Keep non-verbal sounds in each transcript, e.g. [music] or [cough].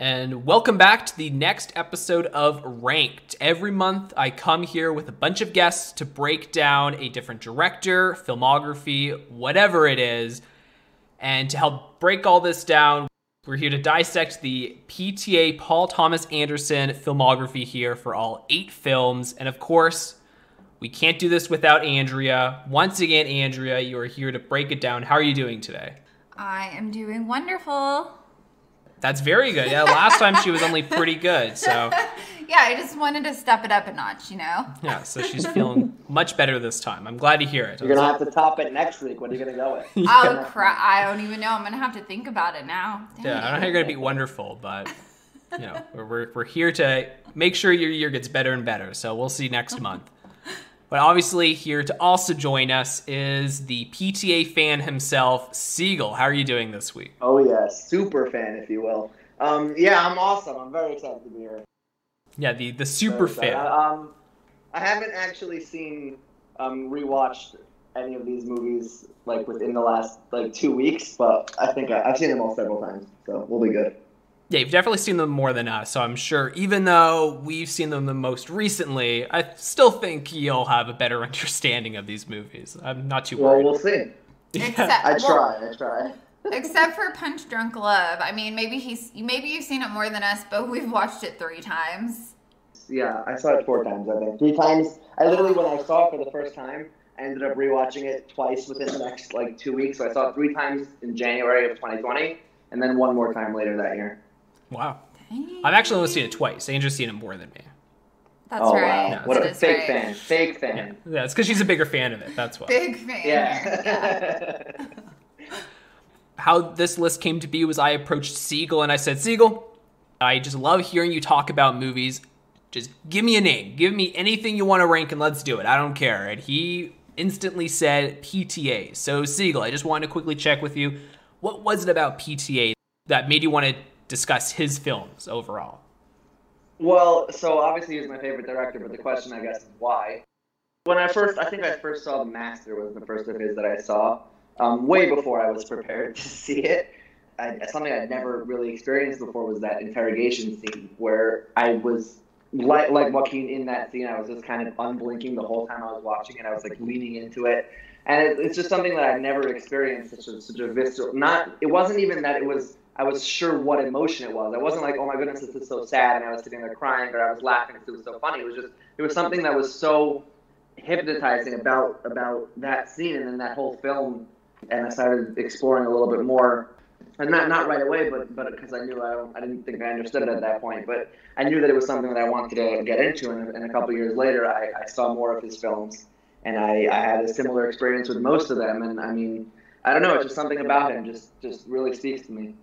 and welcome back to the next episode of Ranked. Every month, I come here with a bunch of guests to break down a different director, filmography, whatever it is. And to help break all this down, we're here to dissect the PTA Paul Thomas Anderson filmography here for all eight films. And of course, we can't do this without Andrea. Once again, Andrea, you are here to break it down. How are you doing today? I am doing wonderful. That's very good. Yeah, last time she was only pretty good. So [laughs] yeah, I just wanted to step it up a notch, you know. Yeah, so she's feeling much better this time. I'm glad to hear it. You're gonna have to top it next week. What are you gonna go with? [laughs] Oh crap! I don't even know. I'm gonna have to think about it now. Dang yeah, I don't know how you're gonna be wonderful, but you know, [laughs] we're, we're, we're here to make sure your year gets better and better. So we'll see next month. But obviously, here to also join us is the PTA fan himself, Siegel. How are you doing this week? Oh, yeah, super fan, if you will. Um, yeah, I'm awesome. I'm very excited to be here. Yeah, the, the super fan. Um, I haven't actually seen, um, rewatched any of these movies like within the last like two weeks, but I think I, I've seen them all several times, so we'll be good. Yeah, you've definitely seen them more than us, so I'm sure even though we've seen them the most recently, I still think you'll have a better [laughs] understanding of these movies. I'm not too worried. Well, we'll see. Except, [laughs] I try, well, I try. [laughs] except for Punch Drunk Love. I mean, maybe he's maybe you've seen it more than us, but we've watched it three times. Yeah, I saw it four times, I think. Three times. I literally, when I saw it for the first time, I ended up rewatching it twice within the next like two weeks. So I saw it three times in January of 2020, and then one more time later that year. Wow. Dang. I've actually only seen it twice. Andrea's seen it more than me. That's oh, right. Wow. what a fake right. fan. Fake fan. Yeah, yeah it's because she's a bigger fan of it. That's why. Big fan. Yeah. yeah. [laughs] How this list came to be was I approached Siegel and I said, Siegel, I just love hearing you talk about movies. Just give me a name. Give me anything you want to rank and let's do it. I don't care. And he instantly said PTA. So, Siegel, I just wanted to quickly check with you. What was it about PTA that made you want to discuss his films overall? Well, so obviously he's my favorite director, but the question I guess is why. When I first, I think I first saw The Master was the first of his that I saw, um, way before I was prepared [laughs] to see it. I, something I'd never really experienced before was that interrogation scene where I was like like Joaquin in that scene. I was just kind of unblinking the whole time I was watching it. I was like leaning into it, and it, it's just something that I've never experienced. Such a such a visceral. Not. It wasn't even that it was I was sure what emotion it was. I wasn't like, oh my goodness, this is so sad, and I was sitting there crying, or I was laughing because it was so funny. It was just, it was something that was so hypnotizing about about that scene and then that whole film. And I started exploring a little bit more, and not not right away, but but because I knew I I didn't think I understood it at that point, but I knew that it was something that I wanted to get into. And, and a couple years later, I, I saw more of his films, and I, I had a similar experience with most of them. And I mean, I don't know, it's just something about him just just really speaks to me.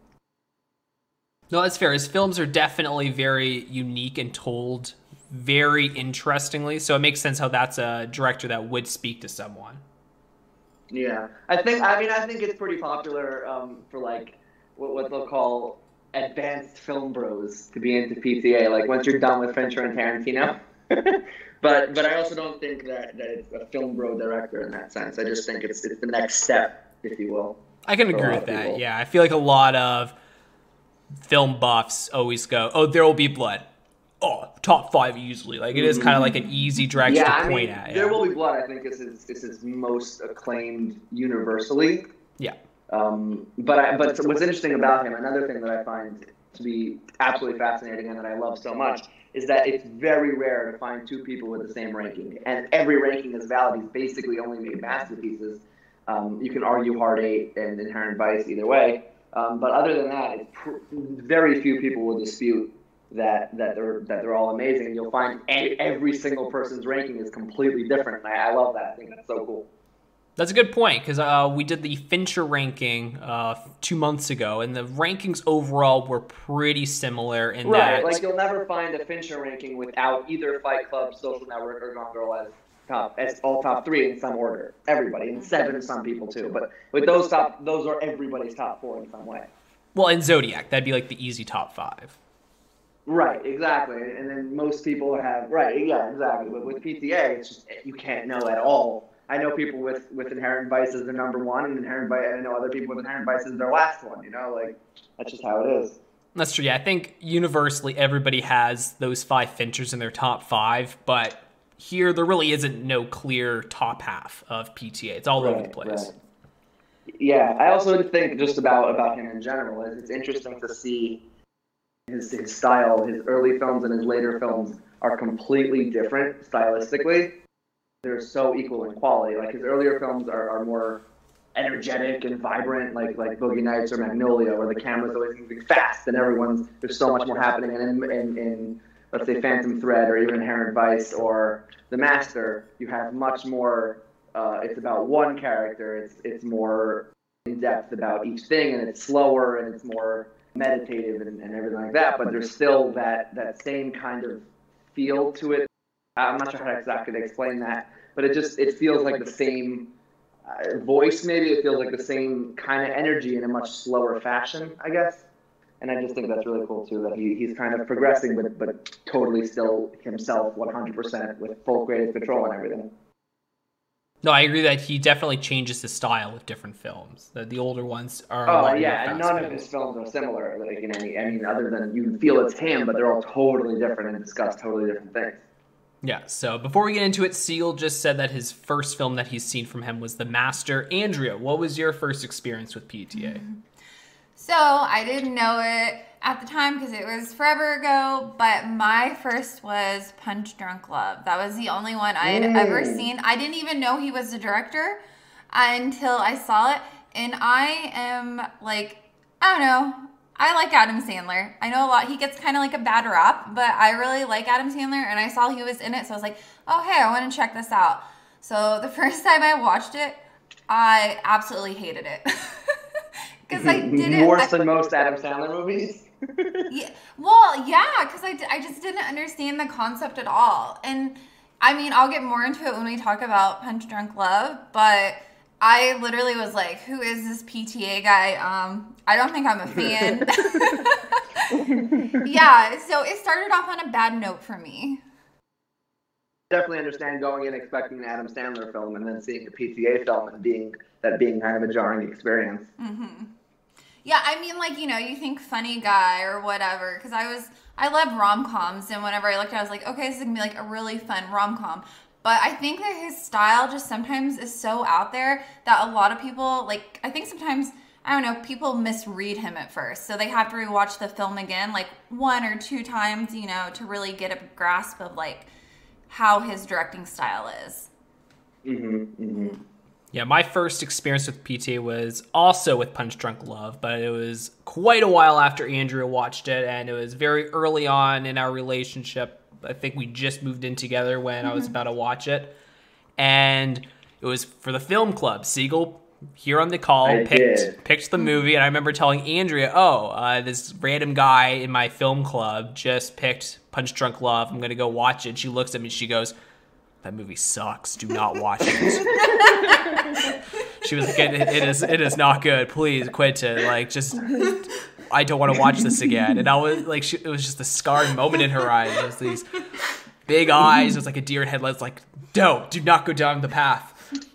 No, that's fair. His films are definitely very unique and told very interestingly. So it makes sense how that's a director that would speak to someone. Yeah, I think. I mean, I think it's pretty popular um, for like what, what they'll call advanced film bros to be into PTA. Like once you're done with Fincher and Tarantino. [laughs] but but I also don't think that, that it's a film bro director in that sense. I just think it's it's the next step, if you will. I can agree with that. People. Yeah, I feel like a lot of film buffs always go, "Oh, there will be blood." Oh, top five easily. Like it is kind of like an easy direction yeah, to I point mean, at. Yeah. There will be blood. I think is his, is his most acclaimed universally. Yeah. Um, but I, but what's interesting about him, another thing that I find to be absolutely fascinating and that I love so much, is that it's very rare to find two people with the same ranking, and every ranking is valid. He's basically only made masterpieces. Um, you can argue Hard Eight and Inherent Vice either way, um, but other than that, pr- very few people will dispute that that they're that they're all amazing. You'll find every single person's ranking is completely different. I, I love that. I think that's so cool. That's a good point because uh, we did the Fincher ranking uh, two months ago, and the rankings overall were pretty similar. In right, that, like you'll never find a Fincher ranking without either Fight Club, Social Network, or Gone Girl as top as all top three in some order. Everybody and seven some people too. But with those top, those are everybody's top four in some way. Well, in Zodiac, that'd be like the easy top five. Right, exactly. And then most people have right, yeah, exactly. But with PTA, it's just you can't know at all. I know people with with inherent vice as their number one, and inherent vice. I know other people with inherent vice as their last one. You know, like that's just how it is. That's true. Yeah, I think universally everybody has those five Finchers in their top five, but here there really isn't no clear top half of PTA. It's all over the place. right. Yeah, I also think just about about him in general. is It's interesting to see his, his style. His early films and his later films are completely different stylistically. They're so equal in quality. Like his earlier films are, are more energetic and vibrant, like like Boogie Nights or Magnolia, where the camera's always moving fast and everyone's there's so much more happening. And in, in, in let's say Phantom Thread or even Inherent Vice or The Master, you have much more. Uh, it's about one character. It's it's more in depth about each thing, and it's slower and it's more meditative and, and everything like that. But there's still that that same kind of feel to it. I'm not sure how exactly to explain that, but it just it feels like the same uh, voice. Maybe it feels like the same kind of energy in a much slower fashion, I guess. And I just think that's really cool too that he, he's kind of progressing, but but totally still himself, 100% with full creative control and everything. No, I agree that he definitely changes his style with different films. The, the older ones are. Oh yeah, and none of his films are similar. Like in any, I mean, other than you feel it's him, but they're all totally different and discuss totally different things. Yeah, so before we get into it, Seal just said that his first film that he's seen from him was The Master. Andrea, what was your first experience with PTA? Mm-hmm. So I didn't know it at the time because it was forever ago, but my first was Punch Drunk Love. That was the only one I had ever Mm. seen. I didn't even know he was the director until I saw it. And I am like, I don't know. I like Adam Sandler. I know a lot. He gets kind of like a bad rap, but I really like Adam Sandler. And I saw he was in it. So I was like, oh, hey, I want to check this out. So the [laughs] first time I watched it, I absolutely hated it. [laughs] Because I didn't. Worse I- than most Adam Sandler movies. [laughs] yeah, well, yeah, because I, I just didn't understand the concept at all. And I mean, I'll get more into it when we talk about Punch Drunk Love, but I literally was like, who is this PTA guy? Um, I don't think I'm a fan. [laughs] [laughs] yeah, so it started off on a bad note for me. Definitely understand going in expecting an Adam Sandler film and then seeing a PTA film and being that being kind of a jarring experience. Mm-hmm. Yeah, I mean, like, you know, you think funny guy or whatever, because I was, I love rom coms, and whenever I looked at it, I was like, okay, this is gonna be like a really fun rom com. But I think that his style just sometimes is so out there that a lot of people, like, I think sometimes, I don't know, people misread him at first. So they have to rewatch the film again, like one or two times, you know, to really get a grasp of, like, how his directing style is. Mm-hmm, mm-hmm. Yeah, my first experience with PT was also with Punch Drunk Love, but it was quite a while after Andrea watched it, and it was very early on in our relationship. I think we just moved in together when I was about to watch it, and it was for the film club. Siegel here on the call I picked did. picked the movie, and I remember telling Andrea, "Oh, uh, this random guy in my film club just picked Punch Drunk Love. I'm gonna go watch it." She looks at me, she goes. That movie sucks. Do not watch it. She was like, it, it is, it is not good. Please quit it. Like, just, I don't want to watch this again. And I was like, she, it was just a scarred moment in her eyes. It was these big eyes. It was like a deer in headlights. Like, no, do not go down the path.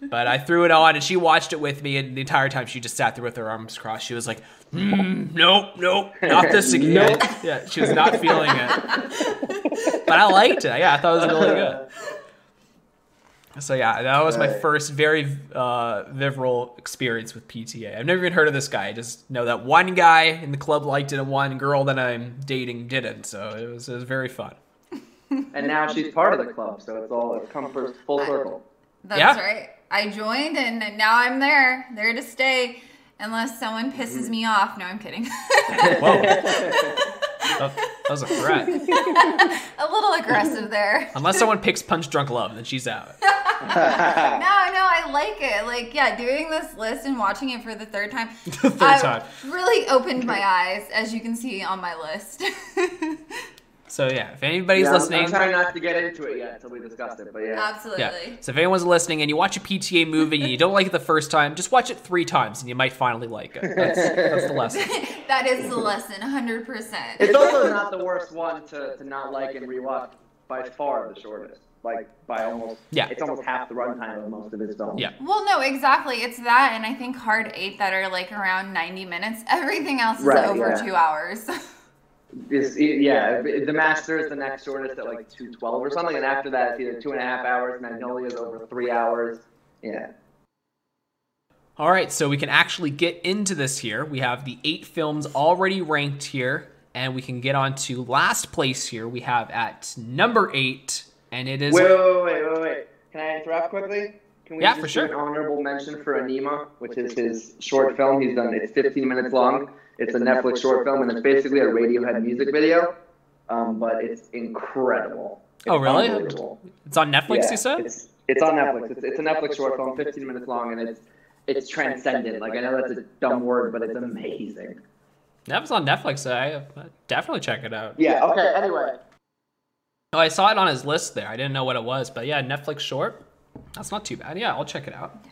But I threw it on, and she watched it with me, and the entire time she just sat there with her arms crossed. She was like, mm, "Nope, nope, not this [laughs] again." nope. Yeah, she was not feeling it. But I liked it. Yeah, I thought it was really good. So yeah, that was my first very uh, visceral experience with PTA. I've never even heard of this guy. I just know that one guy in the club liked it, and one girl that I'm dating didn't. So it was it was very fun. [laughs] And now she's part of the club, so it's all it's come first full circle. That's Yeah. right. I joined and now I'm there, there to stay, unless someone pisses mm-hmm. me off. No, I'm kidding. [laughs] Whoa, [laughs] that, that was a threat. a little aggressive there. Unless someone [laughs] picks Punch Drunk Love, then she's out. No, no, I like it. Like, yeah, doing this list and watching it for the third time. The third time. Really opened my eyes, as you can see on my list. So yeah, if anybody's Yeah, I'm- listening, I'm trying not to get into it yet until we discuss it, but yeah. Absolutely. yeah. So if anyone's listening and you watch a PTA movie and you don't like it the first time, just watch it three times and you might finally like it. That's, that's the lesson. [laughs] That is the lesson, 100%. It's also not the worst one to, to not like and rewatch. By far the shortest. Like by almost Yeah. it's almost half the runtime of most of his films. Yeah. Well, no, exactly. It's that, and I think Hard Eight that are like around 90 minutes. Everything else is Right, over yeah. two hours. [laughs] Is yeah, the Master is the next shortest at like two twelve or something, and after that it's either two and a half hours. Magnolia is over three hours. Yeah. All right, so we can actually get into this here. We have the eight films already ranked here, and we can get on to last place here. We have at number eight, and it is. Wait, wait, wait, wait, wait. Can I interrupt quickly? Can we Yeah, just for sure. an honorable mention for Anima, which is his short film. He's done. It's 15 minutes long. It's a Netflix short film, and it's basically a Radiohead music video. Um, but it's incredible. It's Oh, really? It's on Netflix, Yeah, you said? It's, it's on Netflix. It's, it's a Netflix short film, 15 minutes long, and it's it's transcendent. Like I know that's a dumb word, but it's amazing. That was on Netflix. I uh, definitely check it out. Yeah. Okay. Anyway. Oh, I saw it on his list there. I didn't know what it was, but yeah, Netflix short. That's not too bad. Yeah, I'll check it out.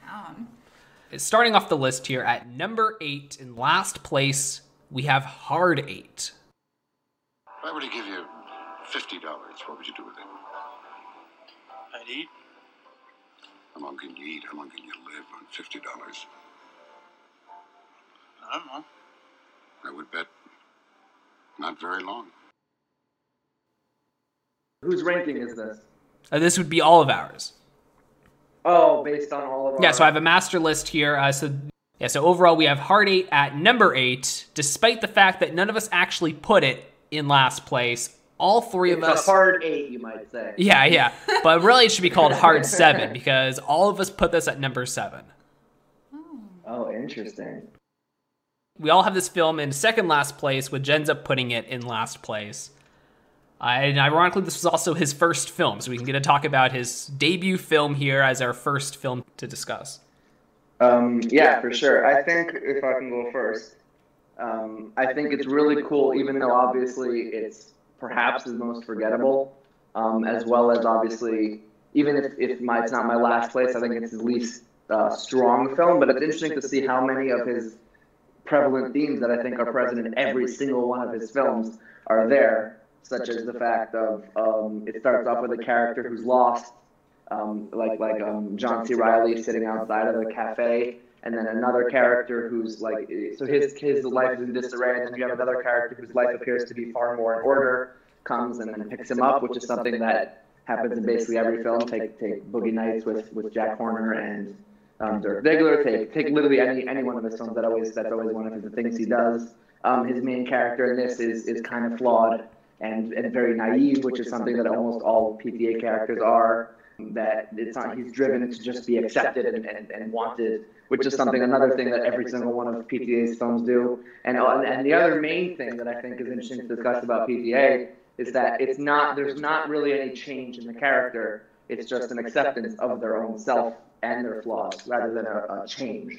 Down. It's starting off the list here at number eight. In last place, we have Hard Eight. If I were to give you fifty dollars, what would you do with it? I'd eat. How long can you eat? How long can you live on fifty dollars? I don't know. I would bet not very long. Whose ranking is this? Uh, this would be all of ours. Oh, based on all of our. Yeah, so I have a master list here. Uh, so yeah, so overall we have Hard Eight at number eight, despite the fact that none of us actually put it in last place. All three It's of us. a hard eight, you might say. yeah, yeah, but really it should be called Hard [laughs] Seven because all of us put this at number seven. Oh, interesting. We all have this film in second last place, which ends up putting it in last place. Uh, and ironically, this was also his first film, so we can get to talk about his debut film here as our first film to discuss. Um, yeah, for sure. I think if I can go first, um, I think it's really cool, even though obviously it's perhaps his most forgettable, um, as well as obviously, even if, if my, it's not my last place, I think it's his least uh, strong film. But it's interesting to see how many of his prevalent themes that I think are present in every single one of his films are there, such as the fact of um, it starts off with a character who's lost, um, like like um, John C. Reilly sitting outside of a cafe, and then another character who's like so his his life is in disarray, and then you have another character whose life appears to be far more in order, comes and then picks him up, which is something that happens in basically every film. Take take Boogie Nights with with Jack Horner and um, Dirk Diggler. Take take literally any any one of his films that always that's always one of the things he does. Um, his main character in this is is kind of flawed and and very naive, which is something that almost all PTA characters are. That it's not he's driven to just be accepted and, and, and wanted, which is something another thing that every single one of PTA's films do. And uh, and the other main thing that I think is interesting to discuss about PTA is that it's not there's not really any change in the character. It's just an acceptance of their own self and their flaws rather than a, a change.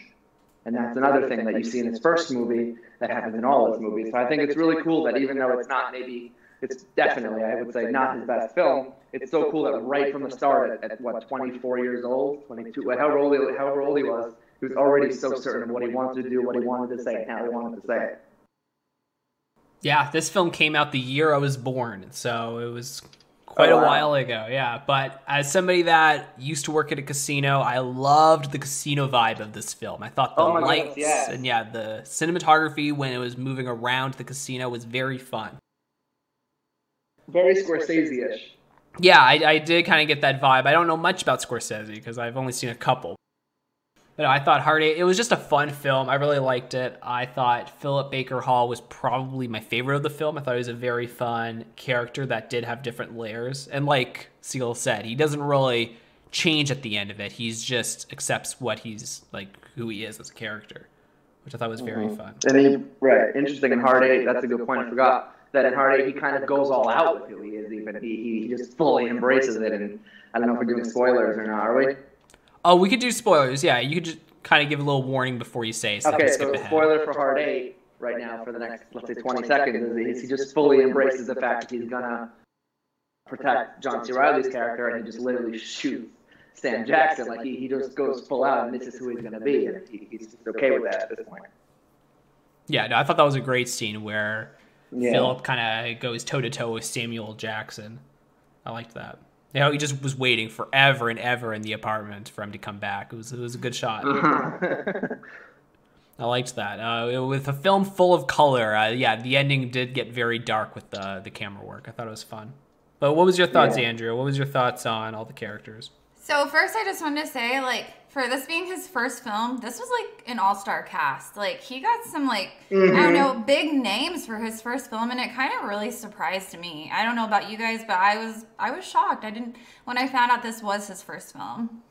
And that's another thing that you see in his first movie that happens in all his movies. So I think it's really cool that even though it's not maybe, it's definitely, I would say, not his best film, it's so cool that right from the start, at, at what, 24 years old, 22, however old, he, however old he was, he was already so certain of what he wanted to do, what he wanted to say, and how he wanted to say it. Yeah, this film came out the year I was born, so it was oh, quite Oh, a while ago. Yeah, but as somebody that used to work at a casino, I loved the casino vibe of this film. I thought the Oh lights goodness, yes. and yeah, the cinematography when it was moving around the casino was very fun. Very Scorsese-ish. Yeah, I, I did kind of get that vibe. I don't know much about Scorsese because I've only seen a couple. But I thought Hard Eight, it was just a fun film. I really liked it. I thought Philip Baker Hall was probably my favorite of the film. I thought he was a very fun character that did have different layers. And like Seal said, he doesn't really change at the end of it. He's just accepts what he's like, who he is as a character, which I thought was very mm-hmm. fun. And he, right, interesting in Hard Eight, that's a good point, I forgot. That in Hard Eight, he kind of goes all out with who he is, even. He, he just fully embraces it, and I don't know if we're doing spoilers or not, are we? Oh, we could do spoilers. Yeah, you could just kind of give a little warning before you say. So I Okay, so spoiler for Hard Eight right now for the next, let's say, 20 seconds is he just fully embraces the fact that he's gonna protect John C. Reilly's character and he just literally shoots Sam Jackson. Like he, he just goes full out and this is who he's gonna be, and he, he's okay with that at this point. Yeah, no, I thought that was a great scene where Yeah. Philip kind of goes toe to toe with Samuel Jackson. I liked that. You know, he just was waiting forever and ever in the apartment for him to come back. It was it was a good shot. [laughs] I liked that. Uh, with a film full of color, uh, yeah, the ending did get very dark with the the camera work. I thought it was fun. But what was your thoughts, Yeah. Andrea? What was your thoughts on all the characters? So first, I just wanted to say, like, for this being his first film, this was like an all-star cast. Like, he got some like I don't mm-hmm. know big names for his first film, and it kind of really surprised me. I don't know about you guys, but I was I was shocked. I didn't when I found out this was his first film.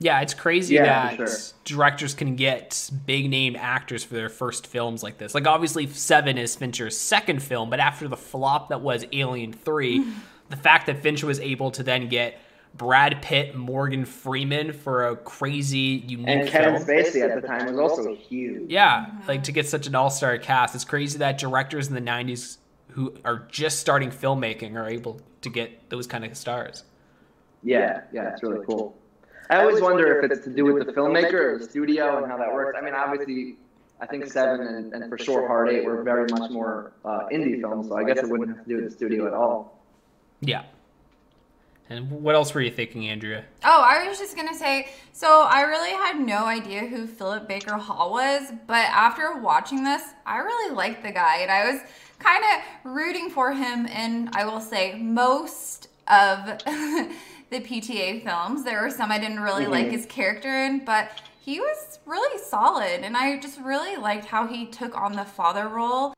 Yeah, it's crazy Yeah, that sure. directors can get big name actors for their first films like this. Like obviously Seven is Fincher's second film, but after the flop that was Alien 3, [laughs] the fact that Fincher was able to then get Brad Pitt, Morgan Freeman for a crazy unique And Kevin film. Spacey at the time was also huge. Yeah, like to get such an all-star cast. It's crazy that directors in the 90s who are just starting filmmaking are able to get those kind of stars. Yeah, yeah, it's really cool. I always wonder if it's to do with the filmmaker or the studio and how that works. I mean, obviously, I think Seven and, and for sure Hard Eight were very much more uh, indie films, so I guess it wouldn't have to do with the studio at all. Yeah. And what else were you thinking, Andrea? Oh, I was just gonna say, so I really had no idea who Philip Baker Hall was, but after watching this, I really liked the guy, and I was kind of rooting for him in, I will say, most of [laughs] the PTA films. There were some I didn't really mm-hmm. like his character in, but he was really solid, and I just really liked how he took on the father role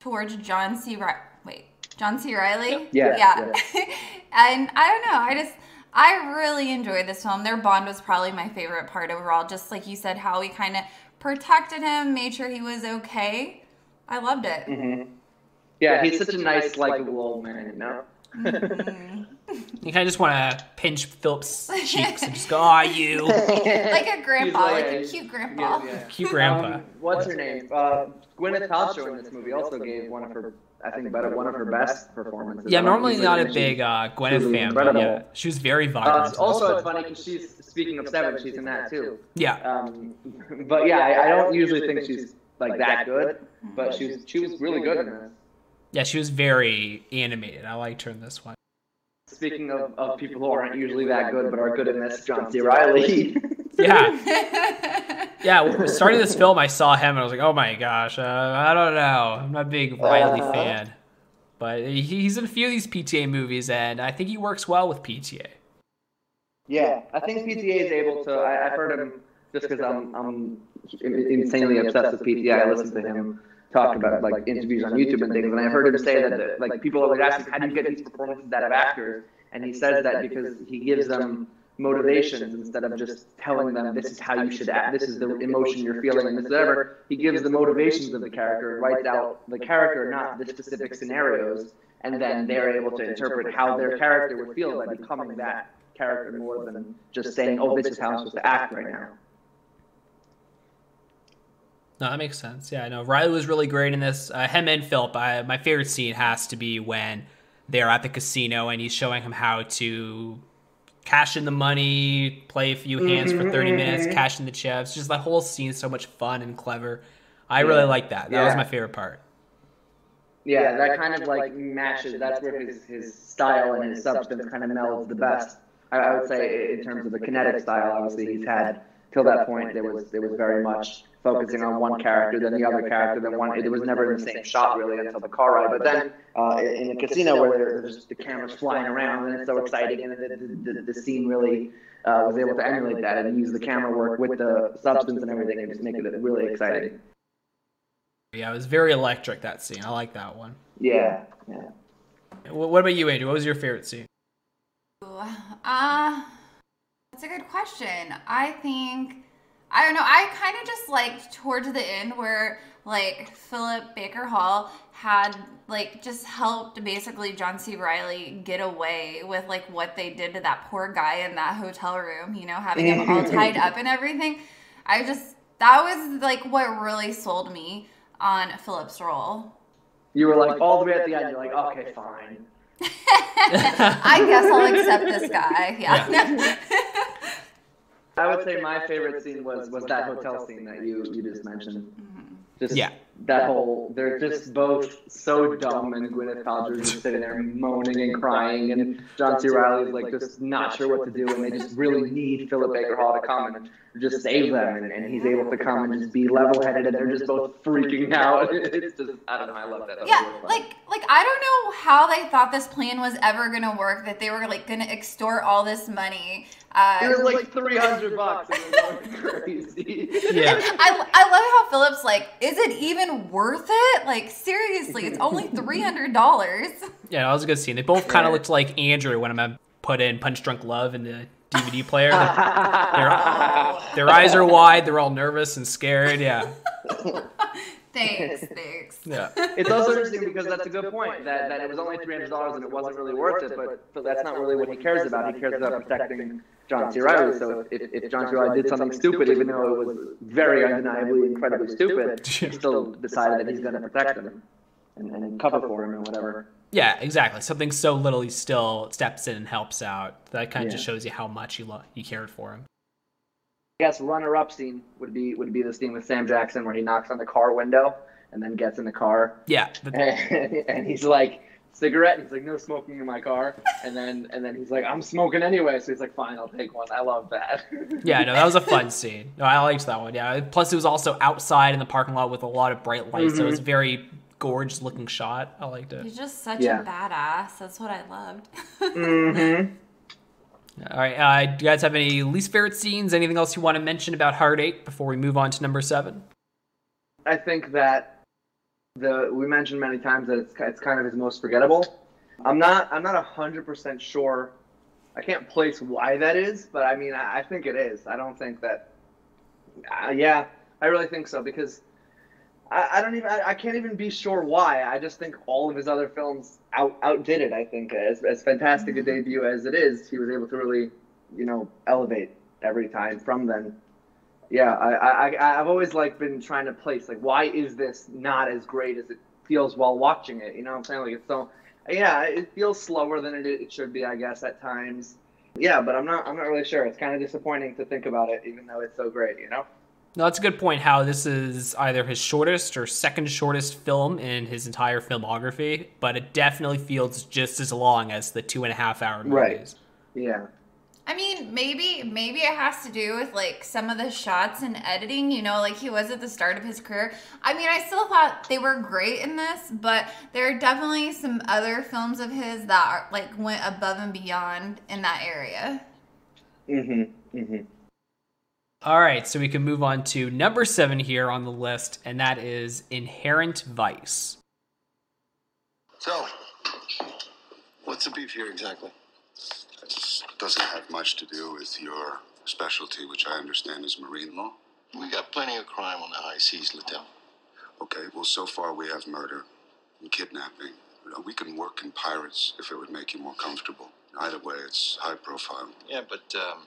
towards John C. Ri- wait, John C. Reilly. Yeah, yeah. [laughs] and I don't know. I just I really enjoyed this film. Their bond was probably my favorite part overall. Just like you said, how he kind of protected him, made sure he was okay. I loved it. Mm-hmm. Yeah, he's such a nice, likable old man, you know? [laughs] You kind of just want to pinch Philip's [laughs] cheeks and just go, "Ah, you Like a grandpa, like, like a a- cute grandpa. Yeah, yeah. cute grandpa." Um, what's her name? Uh, Gwyneth Paltrow in this movie also gave one of her, I think, better one of her best performances. Yeah, I I'm normally not a big she- uh, Gwyneth really fan, but yeah, she was very Uh, also, it's funny because she's speaking of Seven, she's in that too. [laughs] yeah, Um, but yeah, I, I don't usually think she's like that good, but she was she was really good in this. yeah, she was very animated. I liked her in this one. Speaking of, of people who aren't usually that good but are good in this, John C. Reilly. [laughs] [laughs] Yeah, yeah. Starting this film, I saw him and I was like, "Oh my gosh, uh, I don't know. I'm not a big Reilly Uh-huh. fan." But he's in a few of these PTA movies, and I think he works well with PTA. Yeah, I think PTA is able to. I, I've heard him just because I'm I'm insanely obsessed with PTA. I listen to him talk about like interviews on YouTube and things, and I heard him say that, like people always ask him, how do you get these performances out of actors? And he says that because he gives them motivations instead of just telling them this is how you should act, this is the emotion you're feeling, and this is whatever. He gives the motivations of the character, writes out the character, not the specific scenarios, and then they're able to interpret how their character would feel by becoming that character more than just saying, "Oh, this is how I'm supposed to act right now." No, that makes sense. Yeah, no, Reilly was really great in this. Uh, him and Philip. I, my favorite scene has to be when they're at the casino and he's showing him how to cash in the money, play a few hands for 30 mm-hmm, minutes, mm-hmm. cash in the chips. Just that whole scene is so much fun and clever. I really like that. That was my favorite part. Yeah, that kind of like matches. That's where his his style and his substance kind of melds the best. I, I would say in terms of the kinetic style, obviously he's had till that point there was there was very much focusing on one character, then the other character, then one. It was never in the same shot really until the car ride. But then uh, in in the casino where there's the cameras flying around and it's so exciting, and the, the, the scene really uh, was able to emulate that and use the camera work with the substance and everything and just make it really exciting. Yeah, it was very electric that scene. I like that one. Yeah, yeah. What about you, Andrea? What was your favorite scene? Uh, that's a good question. I think I don't know. I kind of just liked towards the end where like Philip Baker Hall had like just helped basically John C. Reilly get away with like what they did to that poor guy in that hotel room. You know, having him all mm-hmm. tied up and everything. I just that was like what really sold me on Philip's role. You were like all the way at the end. You're like, okay, fine. I guess I'll accept this guy. Yeah. I would say my favorite scene was was that hotel scene that you you just mentioned. Mm-hmm. Just Yeah. That whole they're just both so dumb and Gwyneth Paltrow's just sitting there moaning and crying and John C. Reilly's like just not sure what to do and they just really need Philip Baker Hall to come and just save them, and, and he's able to come and just be level-headed, and they're just both freaking out. [laughs] It's just I don't know, I love that. That was Yeah, really like like I don't know how they thought this plan was ever gonna work. That they were like gonna extort all this money. Uh, it was like three hundred bucks. It was [laughs] crazy. Yeah. [laughs] I, I love how Philip's like, is it even worth it? Like seriously, it's only [laughs] three hundred dollars. Yeah, that was a good scene. They both kind of looked like Andrea when I put in Punch Drunk Love in the DVD player. [laughs] their, their eyes are wide. They're all nervous and scared. Yeah. [laughs] Thanks, [laughs] thanks. Yeah. [laughs] It's also interesting because that's a good point that, that it was only three hundred dollars and it wasn't really worth it, but, but that's not really what he cares about. He cares about protecting John C. Reilly. So if, if John C. Reilly did something stupid, even though it was very undeniably incredibly stupid, [laughs] he still decided that he's going to protect him and, and cover for him and whatever. Yeah, exactly. Something so little, he still steps in and helps out. That kind of just shows you how much he lo- he cared for him. I guess runner-up scene would be would be the scene with Sam Jackson where he knocks on the car window and then gets in the car Yeah. [laughs] but- and, and he's like cigarette and he's like no smoking in my car and then and then he's like i'm smoking anyway so he's like fine i'll take one i love that [laughs] Yeah, no, that was a fun scene. No, I liked that one. Yeah. Plus, it was also outside in the parking lot with a lot of bright lights, so it was very gorgeous looking shot. I liked it. He's just such Yeah. a badass. That's what I loved. [laughs] mm-hmm. All right. Uh, do you guys have any least favorite scenes? Anything else you want to mention about Hard Eight before we move on to number seven? i think that the we mentioned many times that it's, it's kind of his most forgettable i'm not i'm not 100% sure i can't place why that is but i mean i, I think it is i don't think that uh, yeah i really think so because I, I don't even I, I can't even be sure why. I just think all of his other films out outdid it. I think as as fantastic a mm-hmm. debut as it is, he was able to really, you know, elevate every time from then. Yeah, I, I, I I've always like been trying to place like why is this not as great as it feels while watching it? You know what I'm saying? Like it's so yeah, it feels slower than it, it should be, I guess, at times. Yeah, but I'm not I'm not really sure. It's kind of disappointing to think about it, even though it's so great. You know. No, that's a good point. How this is either his shortest or second shortest film in his entire filmography, but it definitely feels just as long as the two and a half hour movies. Right. Yeah. I mean, maybe maybe it has to do with like some of the shots and editing, you know, like he was at the start of his career. I mean, I still thought they were great in this, but there are definitely some other films of his that are, like went above and beyond in that area. Mm-hmm. Mm-hmm. All right, so we can move on to number seven here on the list, and that is Inherent Vice. So, what's the beef here exactly? It doesn't have much to do with your specialty, which I understand is marine law. We got plenty of crime on the high seas, Littell. Okay, well, so far we have murder and kidnapping. You know, we can work in pirates if it would make you more comfortable. Either way, it's high profile. Yeah, but um,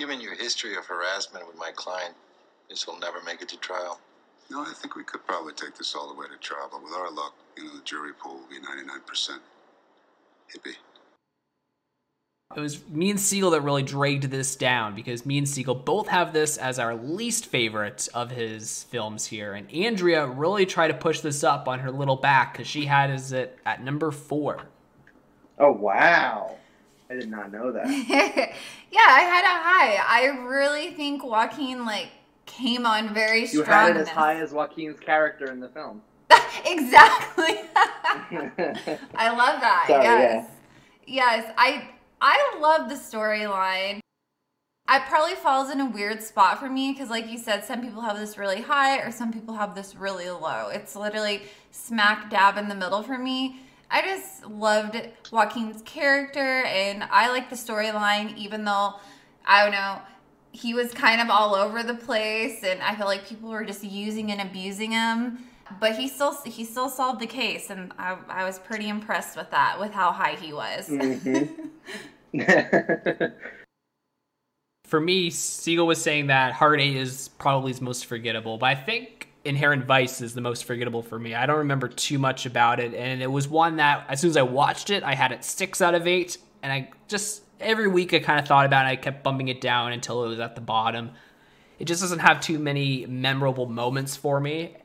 given your history of harassment with my client, this will never make it to trial. No, I think we could probably take this all the way to trial, but with our luck, you know, the jury pool will be 99% hippie. It was me and Siegel that really dragged this down because me and Siegel both have this as our least favorite of his films here. And Andrea really tried to push this up on her little back because she had is it at number four. Oh wow! I did not know that. [laughs] yeah, I had a high. I really think Joaquin like came on very strong. You had it as high as Joaquin's character in the film. [laughs] exactly. [laughs] I love that. Sorry, yes. Yes, I I love the storyline. It probably falls in a weird spot for me because, like you said, some people have this really high or some people have this really low. It's literally smack dab in the middle for me. I just loved Joaquin's character and I like the storyline, even though I don't know, he was kind of all over the place and I feel like people were just using and abusing him. But he still he still solved the case and I, I was pretty impressed with that, with how high he was. Mm-hmm. [laughs] For me, Siegel was saying that Hard Eight is probably his most forgettable, but I think Inherent Vice is the most forgettable for me. I don't remember too much about it, and it was one that as soon as I watched it, I had it six out of eight, and I just every week I kind of thought about it. I kept bumping it down until it was at the bottom. It just doesn't have too many memorable moments for me.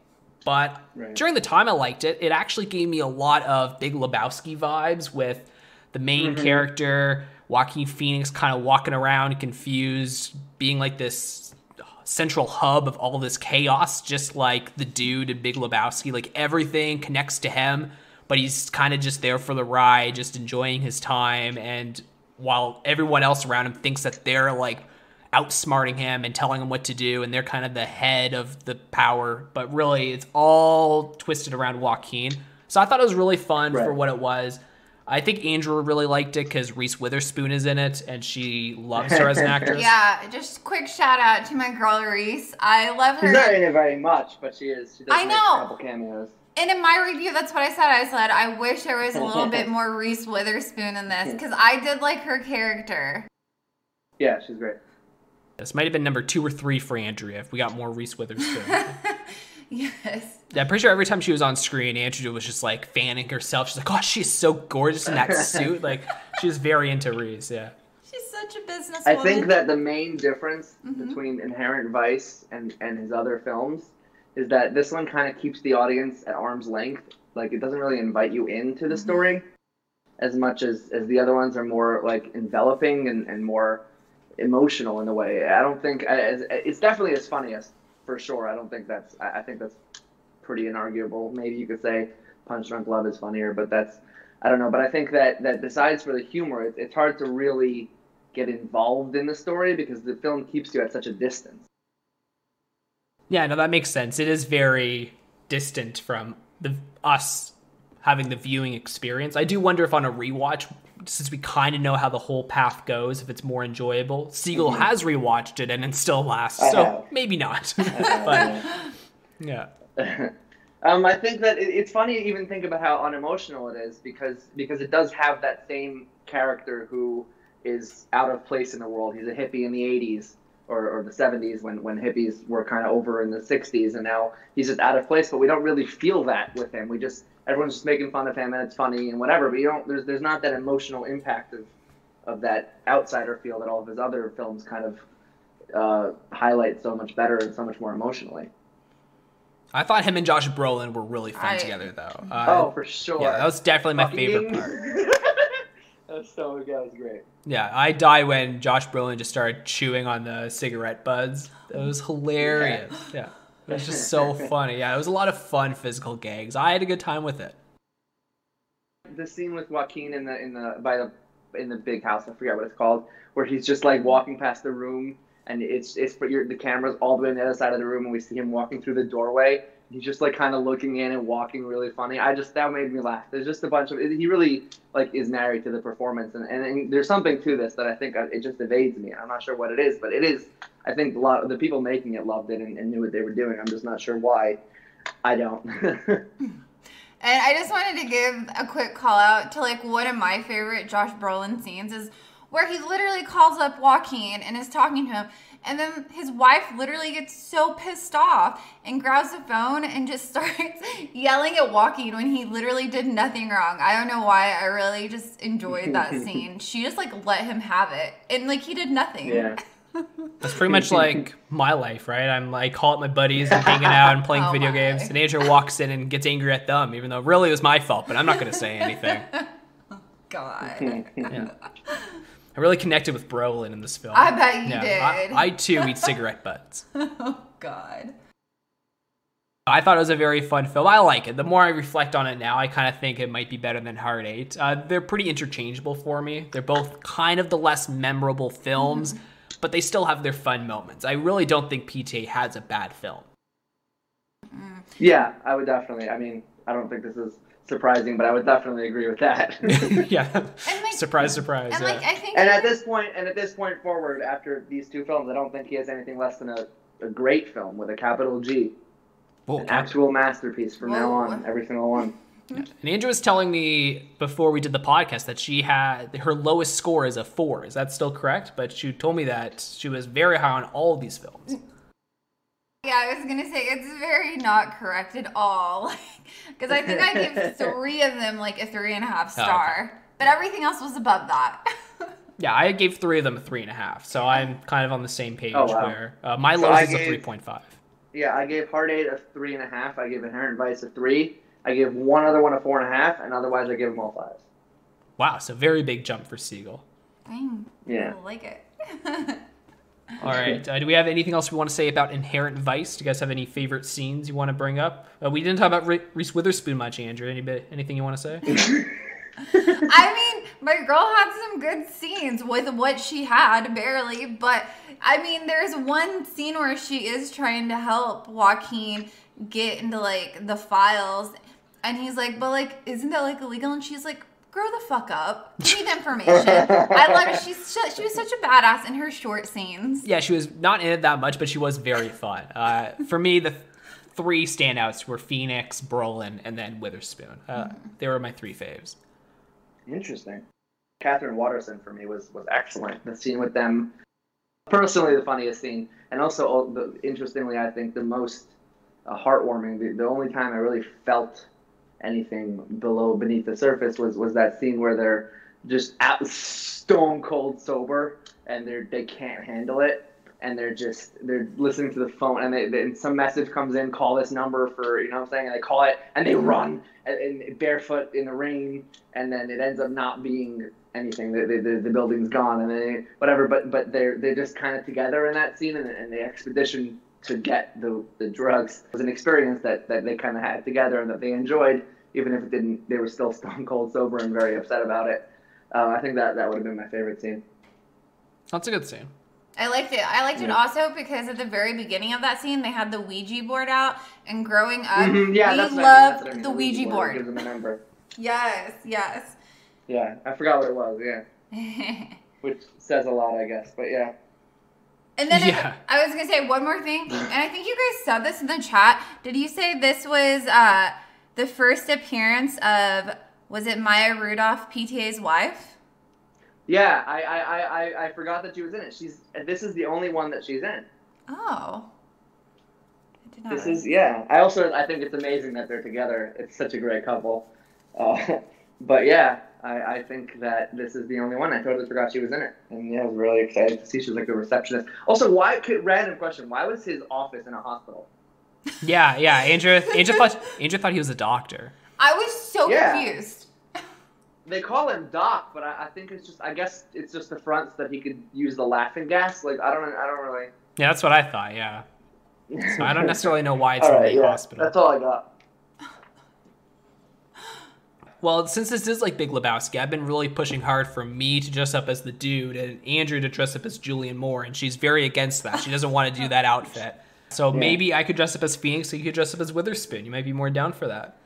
But Right. during the time I liked it, it actually gave me a lot of Big Lebowski vibes with the main mm-hmm. character Joaquin Phoenix kind of walking around confused, being like this central hub of all this chaos, just like the dude in Big Lebowski. Like everything connects to him, but he's kind of just there for the ride, just enjoying his time. And while everyone else around him thinks that they're like outsmarting him and telling him what to do, and they're kind of the head of the power, but really it's all twisted around Joaquin. So I thought it was really fun Right. for what it was. I think Andrea really liked it because Reese Witherspoon is in it, and she loves her as an [laughs] actress. Yeah, just quick shout out to my girl Reese. I love her. She's not in it very much, but she is. She does I know. a couple cameos. And in my review, that's what I said. I said I wish there was a little bit [laughs] more Reese Witherspoon in this [laughs] because I did like her character. Yeah, she's great. This might have been number two or three for Andrea if we got more Reese Witherspoon. Yes. Yeah, I'm pretty sure every time she was on screen, Andrea was just like fanning herself. She's like, "Oh, she's so gorgeous in that [laughs] suit." Like, she's very into Reese. Yeah. She's such a business. I think that the main difference Mhm. between Inherent Vice and, and his other films is that this one kind of keeps the audience at arm's length. Like it doesn't really invite you into the Mhm. story as much as, as the other ones are more like enveloping and, and more emotional in a way. I don't think I- it's definitely as funny as for sure. I don't think that's I, I think that's pretty inarguable. Maybe you could say Punch Drunk Love is funnier, but that's I don't know. But I think that that besides for the humor, it, it's hard to really get involved in the story because the film keeps you at such a distance. Yeah, no, that makes sense. It is very distant from the us having the viewing experience. I do wonder if on a rewatch, since we kind of know how the whole path goes, if it's more enjoyable. Siegel Mhm. has rewatched it and it still lasts, so maybe not. [laughs] but yeah, [laughs] um, I think that it, it's funny to even think about how unemotional it is because because it does have that same character who is out of place in the world. He's a hippie in the '80s or, or the '70s when when hippies were kind of over in the '60s, and now he's just out of place. But we don't really feel that with him. We just everyone's just making fun of him and it's funny and whatever. But you don't there's there's not that emotional impact of of that outsider feel that all of his other films kind of uh, highlight so much better and so much more emotionally. I thought him and Josh Brolin were really fun I- together, though. Uh, oh, for sure. yeah, that was definitely my Fucking- favorite part. [laughs] that was so that was great. Yeah, I die when Josh Brolin just started chewing on the cigarette buds. It was hilarious. Yeah. [laughs] It was just so funny. Yeah, it was a lot of fun physical gags. I had a good time with it. The scene with Joaquin in the in the by the in the big house, I forget what it's called, where he's just like walking past the room and it's it's but the camera's all the way on the other side of the room and we see him walking through the doorway. He's just like kind of looking in and walking really funny. I just that made me laugh. There's just a bunch of he really like is married to the performance and, and, and there's something to this that I think uh, it just evades me. I'm not sure what it is, but it is. I think a lot of the people making it loved it and, and knew what they were doing. I'm just not sure why. I don't. [laughs] And I just wanted to give a quick call out to like one of my favorite Josh Brolin scenes is where he literally calls up Joaquin and is talking to him. And then his wife literally gets so pissed off and grabs the phone and just [laughs] starts yelling at Joaquin when he literally did nothing wrong. I don't know why. I really just enjoyed that [laughs] scene. She just like let him have it. And like he did nothing. yeah. [laughs] That's pretty much like my life, right? I'm like call up my buddies and hanging out and playing Oh video my. games, and Andrea walks in and gets angry at them, even though really it was my fault. But I'm not going to say anything. God. Yeah. I really connected with Brolin in this film. I bet you Yeah, did. I, I too eat [laughs] cigarette butts. [laughs] oh God. I thought it was a very fun film. I like it. The more I reflect on it now, I kind of think it might be better than Hard Eight. Uh, they're pretty interchangeable for me. They're both kind of the less memorable films, Mm-hmm. but they still have their fun moments. I really don't think PTA has a bad film. Yeah, I would definitely. I mean, I don't think this is surprising, but I would definitely agree with that. [laughs] [laughs] yeah. Like, [laughs] surprise, surprise. And yeah. like I think and at this point, and at this point forward, after these two films, I don't think he has anything less than a, a great film with a capital G, Whoa, an uh, actual masterpiece from now on, every single one. And Andrea was telling me before we did the podcast that she had her lowest score is a four. Is that still correct? But she told me that she was very high on all of these films. Mm. Yeah, I was gonna say it's very not correct at all. [laughs] Because I think I gave [laughs] three of them like a three and a half Oh, okay. star, but everything else was above that. [laughs] Yeah, I gave three of them a three and a half, so I'm kind of on the same page. Oh, wow. Where uh, my So lowest I is a three point five. Yeah, I gave Hard Eight a three and a half. I gave Inherent Vice a three. I gave one other one a four and a half, and otherwise I gave them all fives. Wow, so very big jump for Siegel. Dang. Yeah. I like it. All right. Uh, do we have anything else we want to say about Inherent Vice? Do you guys have any favorite scenes you want to bring up? Uh, we didn't talk about Re- Reese Witherspoon much, Andrea. Any bit, anything you want to say? [laughs] I mean, my girl had some good scenes with what she had, barely. But I mean, there's one scene where she is trying to help Joaquin get into like the files, and he's like, "But like, isn't that like illegal?" And she's like, "Grow the fuck up. [laughs] Give me the information." I love it. She's su- she was such a badass in her short scenes. yeah, she was not in it that much, but she was very [laughs] fun. Uh, for me, the th- three standouts were Phoenix, Brolin, and then Witherspoon. Uh, They were my three faves. Interesting. Katherine Waterston for me was was excellent. The scene with them, personally, the funniest scene, and also oh, the, interestingly, I think the most uh, heartwarming. The, the only time I really felt anything below beneath the surface was was that scene where they're just out stone cold sober and they're they can't handle it. And they're just they're listening to the phone and, they, they, and some message comes in call this number for you know what i'm saying? And they call it and they run and, and barefoot in the rain. And then it ends up not being anything. The, the, the, building's gone and they whatever. But but they're they're just kind of together in that scene and, and the expedition to get the, the drugs was an experience that, that they kind of had together and that they enjoyed even if it didn't they were still [laughs] stone cold sober and very upset about it uh, i think that that would have been my favorite scene That's a good scene. I liked it. I liked it also because at the very beginning of that scene, they had the Ouija board out, and growing up, Mhm, yeah we that's what I mean, loved I mean, the Ouija gives board. them a number [laughs] Yes, yes. yeah i forgot what it was yeah [laughs] which says a lot i guess but yeah And then Yeah. I, I was gonna say one more thing, and I think you guys said this in the chat. Did you say this was uh, the first appearance of was it Maya Rudolph, PTA's wife? Yeah, I, I, I, I- forgot that she was in it. She's this is the only one that she's in. Oh, I did not. This is yeah. I also I think it's amazing that they're together. It's such a great couple. Uh, [laughs] but yeah, I, I think that this is the only one. I totally forgot she was in it, and yeah, I was really excited to see she was like the receptionist. Also, why? could- Random question: Why was his office in a hospital? Yeah, yeah. Andrew, Andrew thought [laughs] Andrew thought he was a doctor. I was so Yeah. confused. They call him Doc, but I, I think it's just I guess it's just the front so that he could use the laughing gas. Like I don't I don't really. Yeah, that's what I thought. Yeah. So I don't [laughs] necessarily know why it's All in right, the yeah, hospital. That's all I got. Well, since this is like Big Lebowski, I've been really pushing hard for me to dress up as the dude and Andrew to dress up as Julianne Moore, and she's very against that. She doesn't want to do that outfit. So maybe I could dress up as Phoenix, so you could dress up as Witherspoon. You might be more down for that.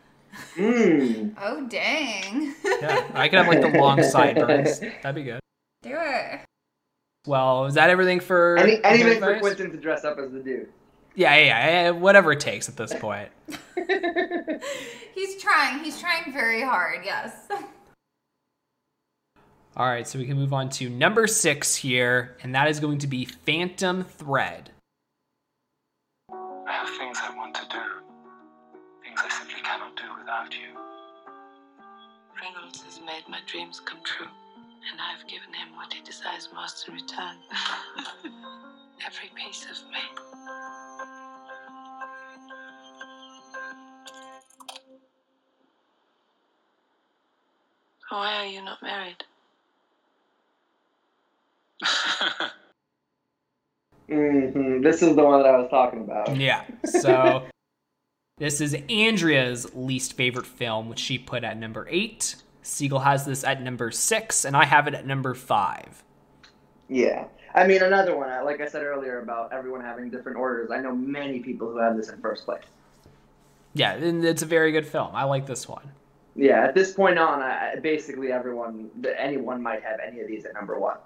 Mm. Oh dang! Yeah, I could have like the long [laughs] sideburns. That'd be good. Do it. Well, is that everything for Any, anything for advice? Quentin to dress up as the dude. Yeah, yeah, yeah, whatever it takes at this point. [laughs] He's trying. He's trying very hard. Yes. All right, so we can move on to number six here, and that is going to be Phantom Thread. I have things I want to do. Things I simply cannot do without you. Reynolds has made my dreams come true, and I have given him what he desires most in return. [laughs] Every piece of me. Why are you not married? [laughs] hmm This is the one that I was talking about. Yeah. So [laughs] this is Andrea's least favorite film, which she put at number eight. Siegel has this at number six, and I have it at number five. Yeah. I mean, another one, like I said earlier about everyone having different orders, I know many people who have this in first place. Yeah, and it's a very good film. I like this one. Yeah, at this point on, I- basically everyone, anyone might have any of these at number one.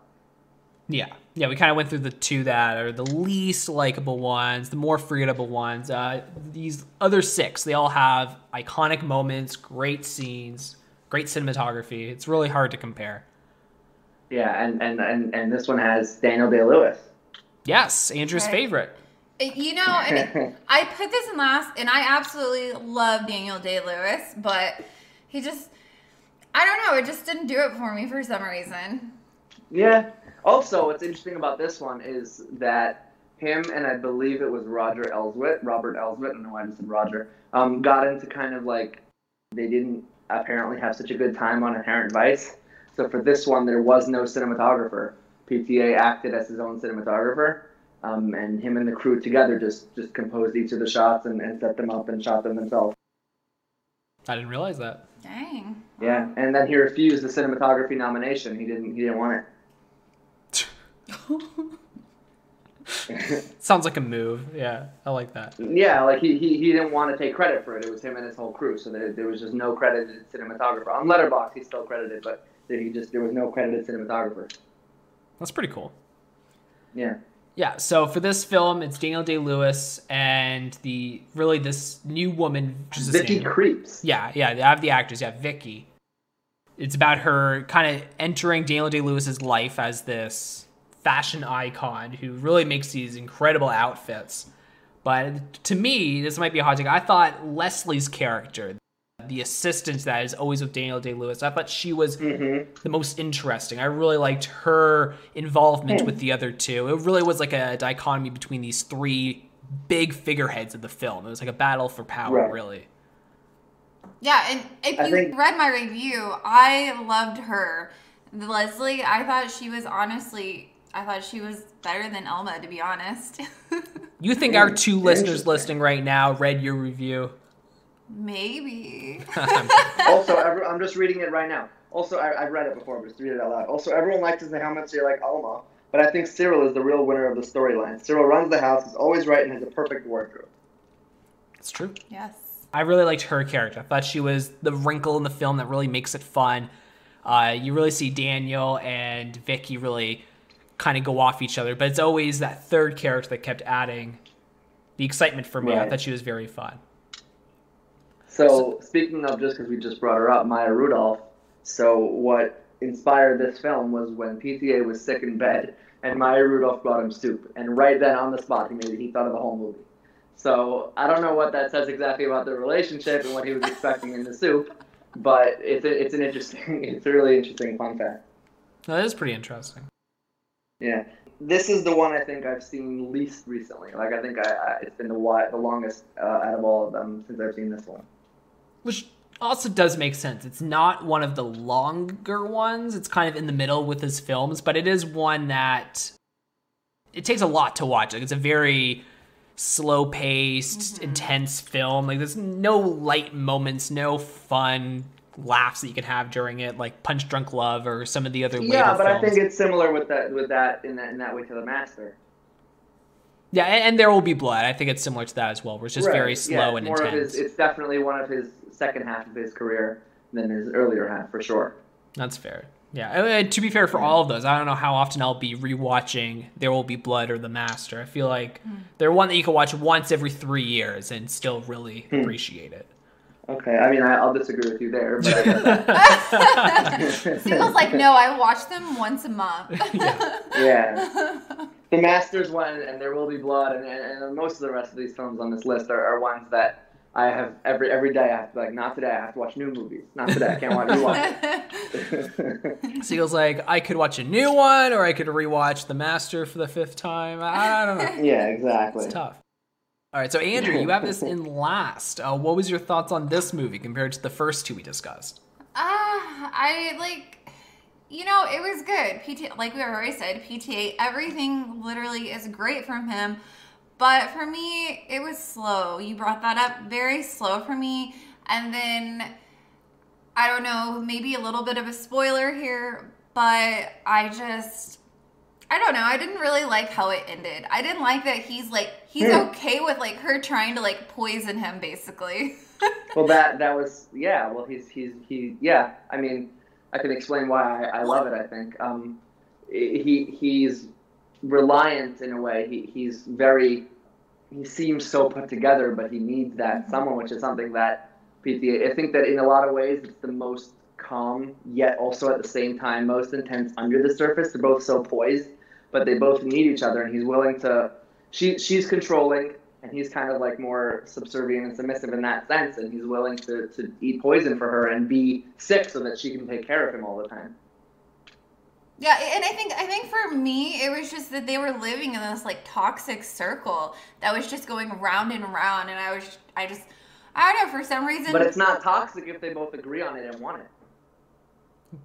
Yeah, yeah. We kind of went through the two that are the least likable ones, the more forgettable ones. Uh, these other six, they all have iconic moments, great scenes, great cinematography. It's really hard to compare. Yeah, and, and, and, and this one has Daniel Day Lewis. Yes, Andrew's Okay. favorite. You know, and [laughs] I put this in last, and I absolutely love Daniel Day Lewis, but he just, I don't know, it just didn't do it for me for some reason. Yeah. Also, what's interesting about this one is that him and I believe it was Roger Elswit, Robert Elswit, I don't know why I just said Roger, um, got into kind of like they didn't apparently have such a good time on Inherent Vice. So for this one, there was no cinematographer. PTA acted as his own cinematographer, um, and him and the crew together just just composed each of the shots and, and set them up and shot them themselves. I didn't realize that. Dang. Yeah, and then he refused the cinematography nomination. He didn't he didn't want it. [laughs] Sounds like a move. Yeah, I like that. Yeah, like he, he, he didn't want to take credit for it. It was him and his whole crew, so there, there was just no credited cinematographer. On Letterboxd, he's still credited, but there he just there was no credited cinematographer. That's pretty cool. Yeah. Yeah, so for this film, it's Daniel Day Lewis and the really this new woman, Vicky. Krieps. Yeah, yeah, I have the actors. Yeah, Vicky. It's about her kind of entering Daniel Day Lewis's life as this fashion icon who really makes these incredible outfits. But to me, this might be a hot take. I thought Leslie's character, the assistant that is always with Daniel Day Lewis, I thought she was mm-hmm. the most interesting. I really liked her involvement mm. with the other two. It really was like a dichotomy between these three big figureheads of the film. It was like a battle for power, Right. really. Yeah, and if I you think- read my review, I loved her. Leslie, I thought she was honestly, I thought she was better than Alma, to be honest. [laughs] You think our two listeners listening right now read your review? Maybe. [laughs] Also, I'm just reading it right now. Also, I, I've read it before, but just read it out loud. Also, everyone likes the helmets here like Alma, but I think Cyril is the real winner of the storyline. Cyril runs the house, is always right, and has a perfect wardrobe. It's true. yes. I really liked her character. I thought she was the wrinkle in the film that really makes it fun. Uh, you really see Daniel and Vicky really kind of go off each other, but it's always that third character that kept adding the excitement for me. I thought she was very fun. So, speaking of just because we just brought her up, Maya Rudolph. So, what inspired this film was when PTA was sick in bed, and Maya Rudolph brought him soup, and right then on the spot, he made he thought of the whole movie. So, I don't know what that says exactly about the relationship and what he was expecting in the soup, but it's a, it's an interesting, [laughs] it's a really interesting fun fact. No, that is pretty interesting. Yeah, this is the one I think I've seen least recently. Like I think I, I it's been the wi- the longest uh, out of all of them since I've seen this one. Which also does make sense. It's not one of the longer ones. It's kind of in the middle with his films, but it is one that it takes a lot to watch. Like it's a very slow paced, intense film. Like there's no light moments, no fun laughs that you can have during it, like Punch Drunk Love or some of the other Yeah, later but I think it's similar with that with that in that in that way to the master. yeah, and, and There Will Be Blood. I think it's similar to that as well, where it's just Right, very slow it's and more Of intense. his, it's definitely one of his second half of his career than his earlier half for sure. That's fair. Yeah. and- and to be fair, for all of those, I don't know how often I'll be rewatching There Will Be Blood or The Master. I feel like they're one that you can watch once every three years and still really Hmm. appreciate it. Okay, I mean I, I'll disagree with you there, but I get that. Single's like, no, I watch them once a month. [laughs] yeah. The Masters one and There Will Be Blood and, and, and most of the rest of these films on this list are, are ones that I have every every day I have to be like not today I have to watch new movies. Not today I can't watch new ones. [laughs] Siegel's like, I could watch a new one or I could rewatch The Master for the fifth time. I, I don't know. yeah, exactly. It's tough. All right, so Andrew, you have this in [laughs] last. Uh, what was your thoughts on this movie compared to the first two we discussed? Ah, I like, you know, it was good. PT, like we already said, PTA, everything literally is great from him. But for me, it was slow. You brought that up, very slow for me. And then, I don't know, maybe a little bit of a spoiler here, but I just, I don't know. I didn't really like how it ended. I didn't like that he's like, he's Hmm. okay with like her trying to like poison him, basically. [laughs] Well, that that was yeah. Well, he's he's he yeah. I mean, I can explain why I, I love it. I think um, he he's reliant in a way. He he's very he seems so put together, but he needs that someone, which is something that PTA. I think that in a lot of ways, it's the most calm, yet also at the same time most intense under the surface. They're both so poised, but they both need each other, and he's willing to. She she's controlling, and he's kind of like more subservient and submissive in that sense, and he's willing to, to eat poison for her and be sick so that she can take care of him all the time. Yeah, and I think I think for me it was just that they were living in this like toxic circle that was just going round and round, and I was I just I don't know for some reason. But it's not toxic if they both agree on it and want it.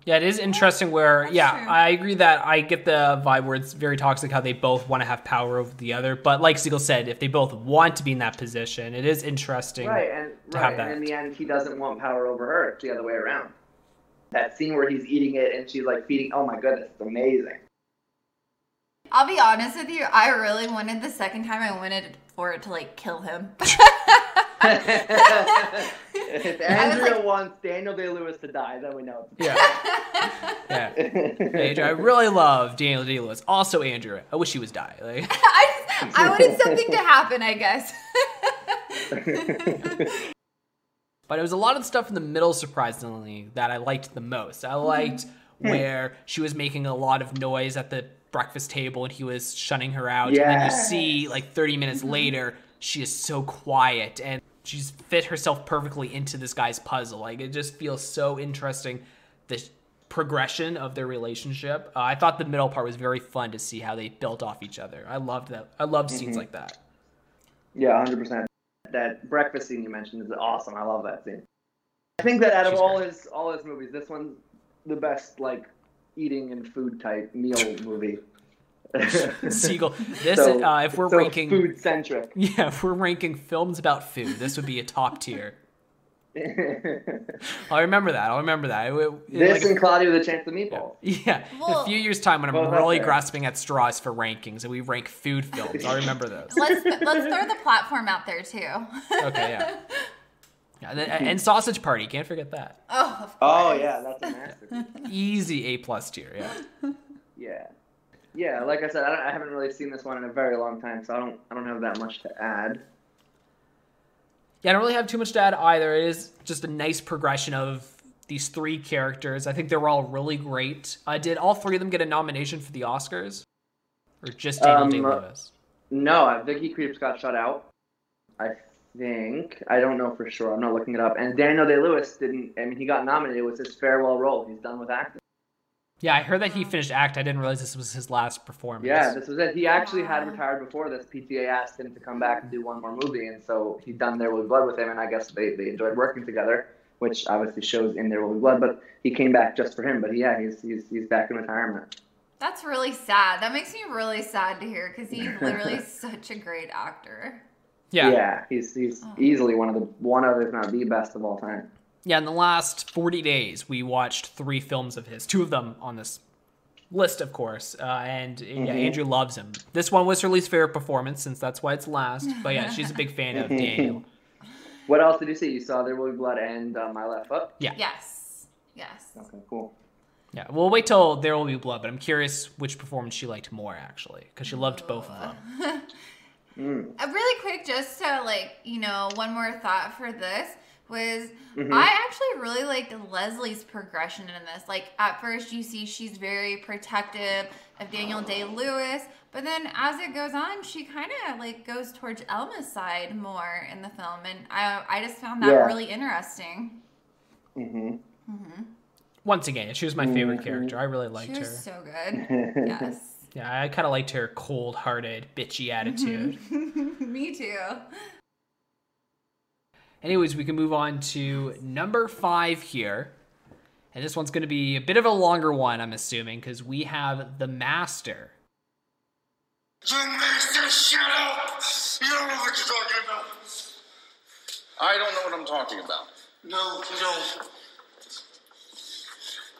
Yeah, it is interesting where, That's yeah, true. I agree that I get the vibe where it's very toxic how they both want to have power over the other. But like Siegel said, if they both want to be in that position, it is interesting. Right, and to have right, that. and in the end, he doesn't want power over her. It's the other way around. That scene where he's eating it and she's like feeding. Oh my goodness, it's amazing. I'll be honest with you. I really wanted the second time. I wanted for it to like kill him. [laughs] if Andrea like- wants Daniel Day Lewis to die, then we know. It's Yeah. yeah. [laughs] Andrew, I really love Daniel Day Lewis. Also, Andrew, I wish he was die. Like, [laughs] I, just, I wanted something to happen. I guess. [laughs] But it was a lot of stuff in the middle, surprisingly, that I liked the most. I mm-hmm. liked where she was making a lot of noise at the breakfast table and he was shunning her out. And then you see, like, 30 minutes mm-hmm. later, she is so quiet and she's fit herself perfectly into this guy's puzzle. Like, it just feels so interesting, the progression of their relationship. Uh, I thought the middle part was very fun to see how they built off each other. I loved that. I loved scenes like that. Yeah, hundred percent. That breakfast scene you mentioned is awesome. I love that scene. I think that out of She's all great. his all his movies, this one's the best like eating and food type meal movie. Siegel, [laughs] this, So- uh, if we're so ranking. food centric. [laughs] Yeah, if we're ranking films about food, this would be a top tier. [laughs] I'll remember that. I'll remember that. It- it- this like, and Cloudy with a Chance of Meatballs. yeah, in Well- a few years' time when I'm Both up really grasping at straws for rankings and we rank food films, I'll remember those. let's let's throw the platform out there too. Okay, yeah. yeah and, then- and Sausage Party, can't forget that. Oh, of course. Oh yeah, that's a masterpiece. Easy A plus tier, yeah. yeah, yeah. Like I said, I, don't, I haven't really seen this one in a very long time, so I don't I don't have that much to add. Yeah, I don't really have too much to add either. It is just a nice progression of these three characters. I think they were all really great. Uh, did all three of them get a nomination for the Oscars? Or just Daniel Um, Day Lewis? No, Vicky Krieps got shut out. I think I don't know for sure. I'm not looking it up. And Daniel Day Lewis didn't. I mean, he got nominated. It was his farewell role. He's done with acting. Yeah, I heard that he finished act. I didn't realize this was his last performance. Yeah, this was it. He actually had retired before this. PTA asked him to come back and do one more movie, and so he done There Will Be Blood with him, and I guess they, they enjoyed working together, which obviously shows in There Will Be Blood. But he came back just for him. But yeah, he's he's he's back in retirement. That's really sad. That makes me really sad to hear because he's literally [laughs] such a great actor. yeah, yeah, yeah he's he's Oh. easily one of the one of if not the best of all time. Yeah, in the last forty days, we watched three films of his. Two of them on this list, of course. Uh, and yeah, Mhm. Andrew loves him. This one was her least favorite performance, since that's why it's last. But yeah, she's a big fan of Daniel. [laughs] What else did you see? You saw There Will Be Blood and uh, My Left Foot. Yeah, Yes. Yes. Okay, cool. yeah. We'll wait till there will be blood. But I'm curious which performance she liked more, actually, because she loved both of them. [laughs] Mm. Uh, really quick, just to like, you know, one more thought for this was Mhm. I actually really liked Leslie's progression in this. Like at first you see she's very protective of Daniel Day Lewis, but then as it goes on, she kind of like goes towards Alma's side more in the film, and I I just found that Yeah. really interesting. hmm Once again, she was my favorite Mhm. character. I really liked she her. so good. [laughs] yes. Yeah, I kind of liked her cold-hearted, bitchy attitude. [laughs] Me too. Anyways, we can move on to number five here. And this one's going to be a bit of a longer one, I'm assuming, because we have The Master. You master, shut up! You don't know what you're talking about. I don't know what I'm talking about. No, you don't.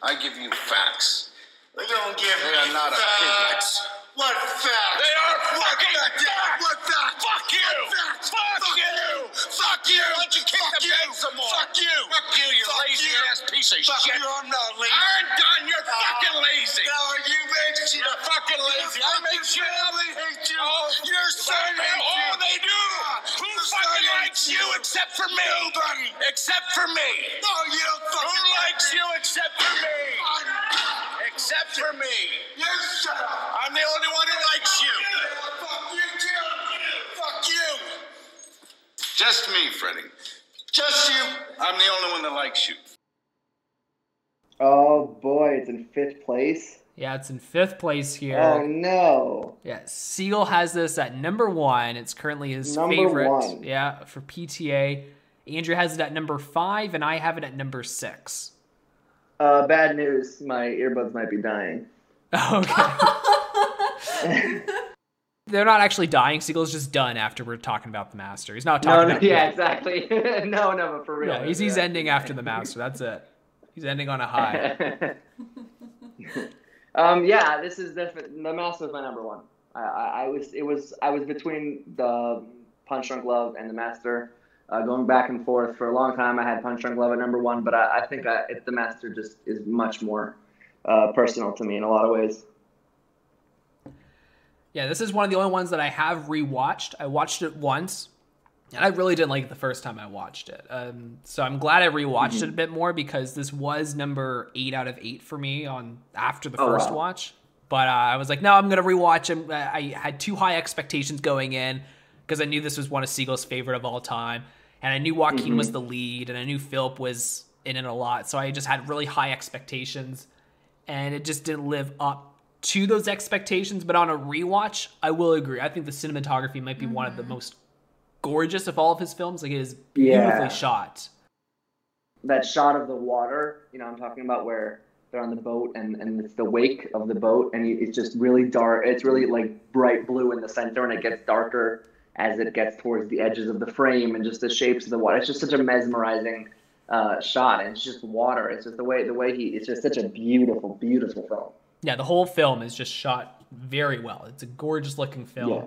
I give you facts. They don't give They are not facts. What facts? They are what fucking facts? facts. What facts? Fuck you. What facts? Fuck you. Fuck you! Why don't you kick Fuck the you! bed some more? Fuck you! Fuck you, you Fuck lazy you. ass piece of Fuck shit. you! I'm not lazy. I'm done. You're No. fucking lazy. No, are you make shit. You're fucking lazy. I make fucking shit family hates you. Oh, Your son they- hates you. Oh, they do. Who Your fucking likes you except for me? Nobody. Except for me. No, you don't Who likes me. you except for me? Except for me. You shut up. I'm the only one who likes you. Fuck you too. Fuck you. Just me, Freddie. Just you. I'm the only one that likes you. Oh boy, it's in fifth place. Yeah, it's in fifth place here. Oh no. Yeah, Siegel has this at number one. It's currently his Number favorite. one. Yeah, for PTA. Andrew has it at number five, and I have it at number six. Uh, bad news. My earbuds might be dying. Okay. [laughs] They're not actually dying. Siegel's just done after we're talking about the master. He's not No, talking no, about yeah, exactly. [laughs] no, no, but for real. Yeah, he's, he's Yeah. ending after the master. That's it. He's ending on a high. [laughs] um, yeah, this is definitely the master was my number one. I, I, I was it was I was between the Punch Drunk Love and the master, uh, going back and forth for a long time. I had Punch Drunk Love at number one, but I, I think I, it, the master just is much more uh, personal to me in a lot of ways. Yeah, this is one of the only ones that I have rewatched. I watched it once, and I really didn't like it the first time I watched it. Um, so I'm glad I rewatched it a bit more because this was number eight out of eight for me on after the Oh, first wow. watch. But uh, I was like, no, I'm gonna rewatch him. I had too high expectations going in because I knew this was one of Siegel's favorite of all time, and I knew Joaquin was mm-hmm. the lead, and I knew Philip was in it a lot. So I just had really high expectations, and it just didn't live up to those expectations. But on a rewatch, I will agree. I think the cinematography might be one of the mm-hmm. most gorgeous of all of his films. Like it is beautifully Yeah. shot. that shot of the water, you know, I'm talking about where they're on the boat and, and it's the wake of the boat and it's just really dark. It's really like bright blue in the center and it gets darker as it gets towards the edges of the frame and just the shapes of the water. It's just such a mesmerizing uh, shot and it's just water. It's just the way the way he. It's just such a beautiful, beautiful film. Yeah, the whole film is just shot very well. It's a gorgeous looking film. Yeah.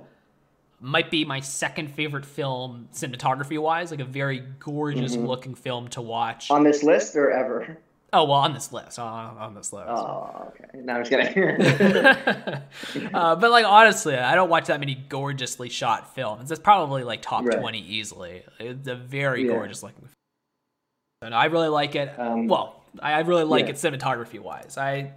Might be my second favorite film cinematography wise, like a very gorgeous looking film to watch. On this list or ever? Oh well, on this list, on, on this list. Oh, okay. No, I'm just [laughs] kidding. [laughs] uh, but like honestly, I don't watch that many gorgeously shot films. It's probably like top Right. twenty easily. It's a very Yeah. gorgeous looking. film. And I really like it. Um, well, I, I really like yeah. it cinematography wise. I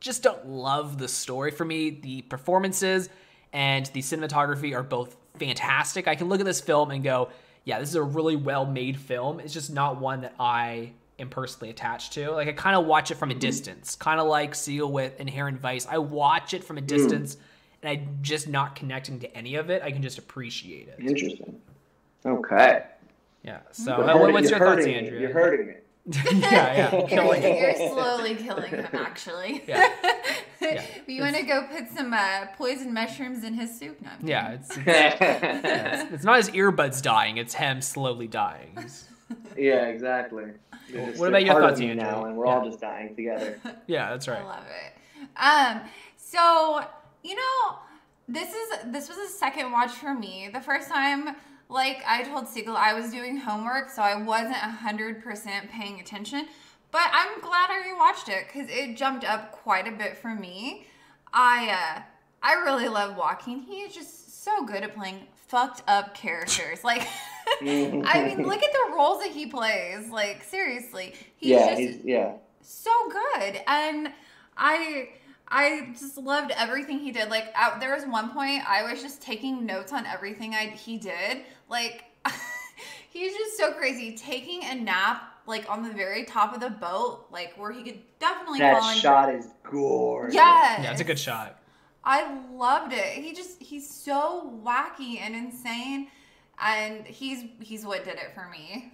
just don't love the story. For me, the performances and the cinematography are both fantastic. I can look at this film and go, yeah, this is a really well made film. It's just not one that I am personally attached to. Like I kind of watch it from a distance, kind of like Seal with Inherent Vice. I watch it from a distance and I'm just not connecting to any of it. I can just appreciate it. Interesting. Okay. Yeah. So, You're uh, hurting- what's your thoughts, hurting me. Andrea? You're hurting me. [laughs] yeah, yeah. [laughs] Killing it. You're slowly killing him, actually. [laughs] Yeah. Yeah. you want to go put some uh, poison mushrooms in his soup? No. I'm Yeah, it's, it's, yeah, it's, it's not his earbuds dying; it's him slowly dying. He's- Yeah, exactly. [laughs] You're What about your thoughts, me Andrew? now, and we're all just dying together. [laughs] Yeah, that's right. I love it. Um, so you know, this is this was a second watch for me. The first time, like I told Siegel, I was doing homework, so I wasn't hundred percent paying attention. But I'm glad I rewatched it because it jumped up quite a bit for me. I uh, I really love Joaquin. He is just so good at playing fucked up characters. Like, [laughs] I mean, look at the roles that he plays. Like, seriously, he's yeah, just he's yeah. so good and i i just loved everything he did like out there was one point i was just taking notes on everything i he did like [laughs] he's just so crazy taking a nap like on the very top of the boat like where he could definitely That fall into shot is gorgeous. yes Yeah, it's a good shot. I loved it. He just he's so wacky and insane and he's he's what did it for me.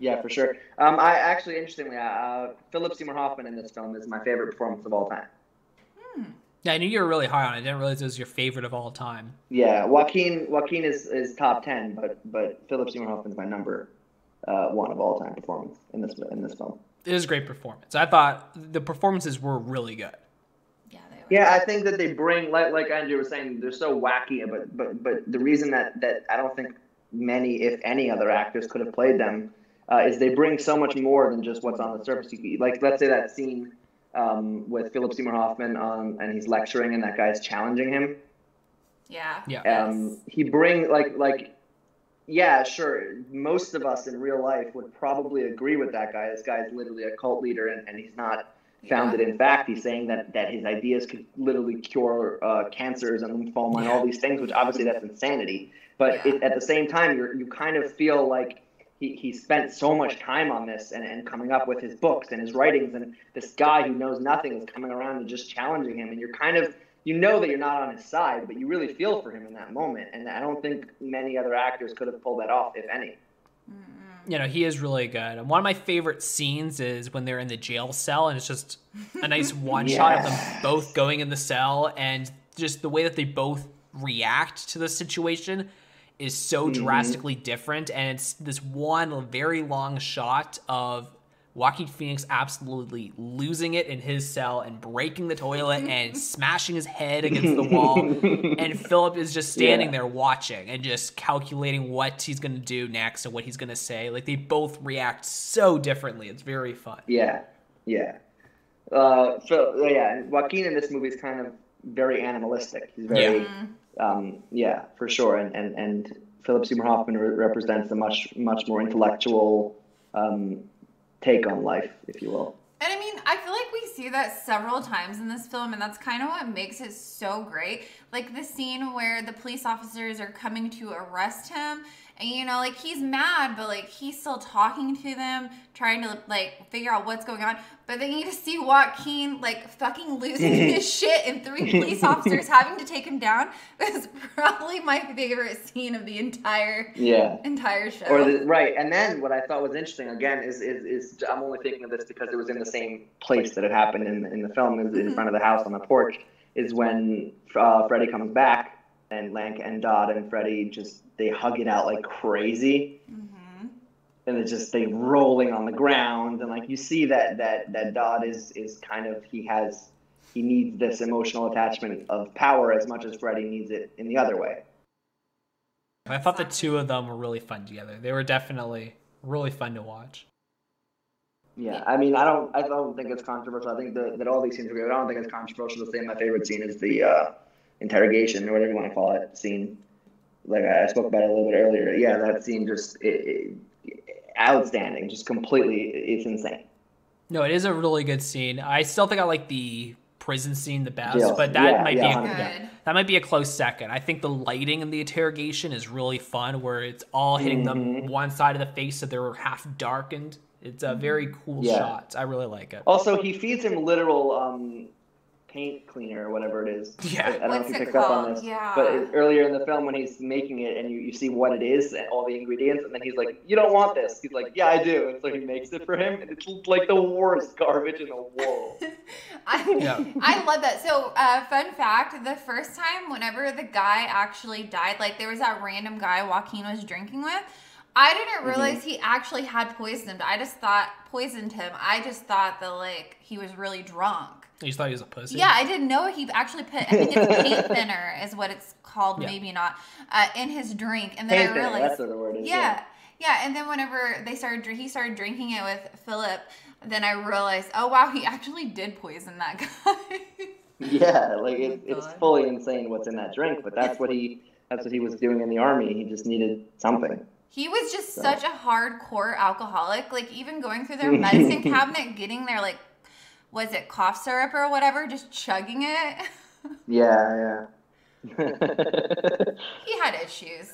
Yeah, for sure. Um, I actually, interestingly, uh, Philip Seymour Hoffman in this film is my favorite performance of all time. Yeah, I knew you were really high on it. I didn't realize it was your favorite of all time. Yeah, Joaquin Joaquin is, is top ten, but but Philip Seymour Hoffman is my number uh, one of all time performance in this in this film. It is a great performance. I thought the performances were really good. Yeah, they were. Yeah, I think that they bring like like Andrew was saying, they're so wacky, but but but the reason that that I don't think many, if any, other actors could have played them uh, is they bring so much more than just what's on the surface. You, like let's say that scene um, with Philip Seymour Hoffman on, and he's lecturing and that guy's challenging him. Yeah. Yeah. Um, he bring like like yeah, sure. Most of us in real life would probably agree with that guy. This guy's literally a cult leader, and, and he's not founded in fact. He's saying that that his ideas could literally cure uh, cancers and lymphoma and all these things, which obviously that's insanity. But Yeah. it, at the same time, you you kind of feel like he, he spent so much time on this and, and coming up with his books and his writings, and this guy who knows nothing is coming around and just challenging him, and you're kind of you know that you're not on his side, but you really feel for him in that moment. And I don't think many other actors could have pulled that off, if any. You know, he is really good. And one of my favorite scenes is when they're in the jail cell and it's just a nice [laughs] one shot of them both going in the cell and just the way that they both react to the situation is so mm-hmm. drastically different. And it's this one very long shot of Joaquin Phoenix absolutely losing it in his cell and breaking the toilet and [laughs] smashing his head against the wall. and [laughs] Philip is just standing Yeah. there watching and just calculating what he's going to do next and what he's going to say. Like they both react so differently. It's very fun. Yeah, yeah. Uh, so yeah, Joaquin in this movie is kind of very animalistic. He's very, um, yeah, for sure. And and and Philip Seymour Hoffman re- represents a much much more intellectual um, take on life, if you will. And I mean, I feel like we see that several times in this film, and that's kind of what makes it so great. Like the scene where the police officers are coming to arrest him, and you know, like he's mad, but like he's still talking to them, trying to like figure out what's going on. But then you just see Joaquin like fucking losing [laughs] his shit, and three police [laughs] officers having to take him down. [laughs] That's probably my favorite scene of the entire Yeah. entire show. Or the, right, and then what I thought was interesting again is, is is I'm only thinking of this because it was in the same place that it happened in in the film, is in front of the house on the porch. Is when uh, Freddie comes back and Lancaster Dodd and Freddie just they hug it out like crazy, and it's just they rolling on the ground, and like you see that that that Dodd is is kind of he has he needs this emotional attachment of power as much as Freddie needs it in the other way. I thought the two of them were really fun together. They were definitely really fun to watch. Yeah, I mean, I don't, I don't think it's controversial. I think that, that all these scenes are good. I don't think it's controversial to say my favorite scene is the uh, interrogation or whatever you want to call it scene. Like I spoke about it a little bit earlier. Yeah, that scene just it, it, outstanding, just completely, it's insane. No, it is a really good scene. I still think I like the prison scene the best, Jail but that Yeah, might yeah, be a, Good. that might be a close second. I think the lighting in the interrogation is really fun, where it's all hitting them Mhm. one side of the face, so they're half darkened. It's a very cool Yeah. shot. I really like it. Also, he feeds him literal um, paint cleaner or whatever it is. Yeah. I, I don't What's know if you it picked up on called? this. Yeah. But it- earlier in the film, when he's making it and you, you see what it is and all the ingredients, and then he's like, "You don't want this." He's like, "Yeah, I do." And so he makes it for him, and it's like the worst [laughs] garbage in the world. [laughs] I, Yeah. I love that. So, uh, fun fact: the first time, whenever the guy actually died, like there was that random guy Joaquin was drinking with. I didn't realize he actually had poisoned. I just thought poisoned him. I just thought that like he was really drunk. You just thought he was a pussy. Yeah, I didn't know he actually put. I think it's [laughs] paint thinner is what it's called, Yeah. maybe not, uh, in his drink. And then Paint I thinner, realized that's what the word is. yeah, yeah. And then whenever they started, he started drinking it with Philip. Then I realized, oh wow, he actually did poison that [laughs] guy. Yeah, like it, it's fully insane what's in that drink, but that's what he that's what he was doing in the army. He just needed something. he was just So- such a hardcore alcoholic. Like even going through their [laughs] medicine cabinet, getting their like, was it cough syrup or whatever, just chugging it. Yeah, yeah. [laughs] he had issues.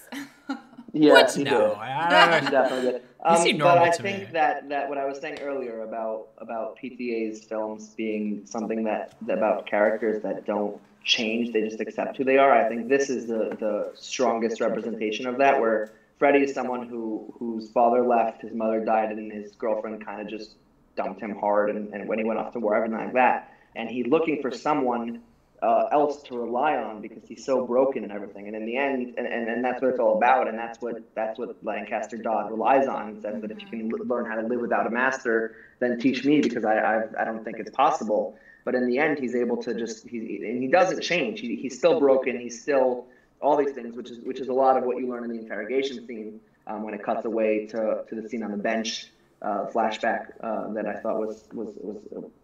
[laughs] yeah, What? he No, did. I- I- definitely did. [laughs] You Um, seem but I think me. that, that what I was saying earlier about about PTA's films being something that about characters that don't change, they just accept who they are. I think this is the the strongest representation of that, where Freddie is someone who whose father left, his mother died, and his girlfriend kind of just dumped him hard, and, and when he went off to war, everything like that, and he's looking for someone uh, else to rely on because he's so broken and everything. And in the end, and, and, and that's what it's all about. And that's what that's what Lancaster Dodd relies on. He says that if you can l- learn how to live without a master, then teach me because I I, I don't think it's possible. But in the end, he's able to just he and he doesn't change. He, he's still broken. He's still all these things, which is which is a lot of what you learn in the interrogation scene um, when it cuts away to, to the scene on the bench uh, flashback uh, that I thought was was was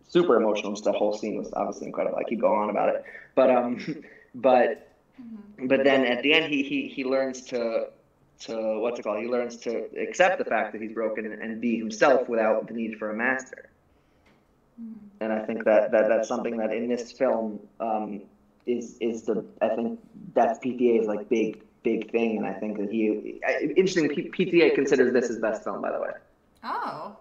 super emotional. Just the whole scene was obviously incredible. I keep going on about it, but um, [laughs] but but then at the end, he he he learns to to what's it called? He learns to accept the fact that he's broken and be himself without the need for a master. And I think that, that that's something that in this film um, is is the I think that's PTA's like big big thing, and I think that he I- interesting. P- PTA considers this his best film, by the way. Oh.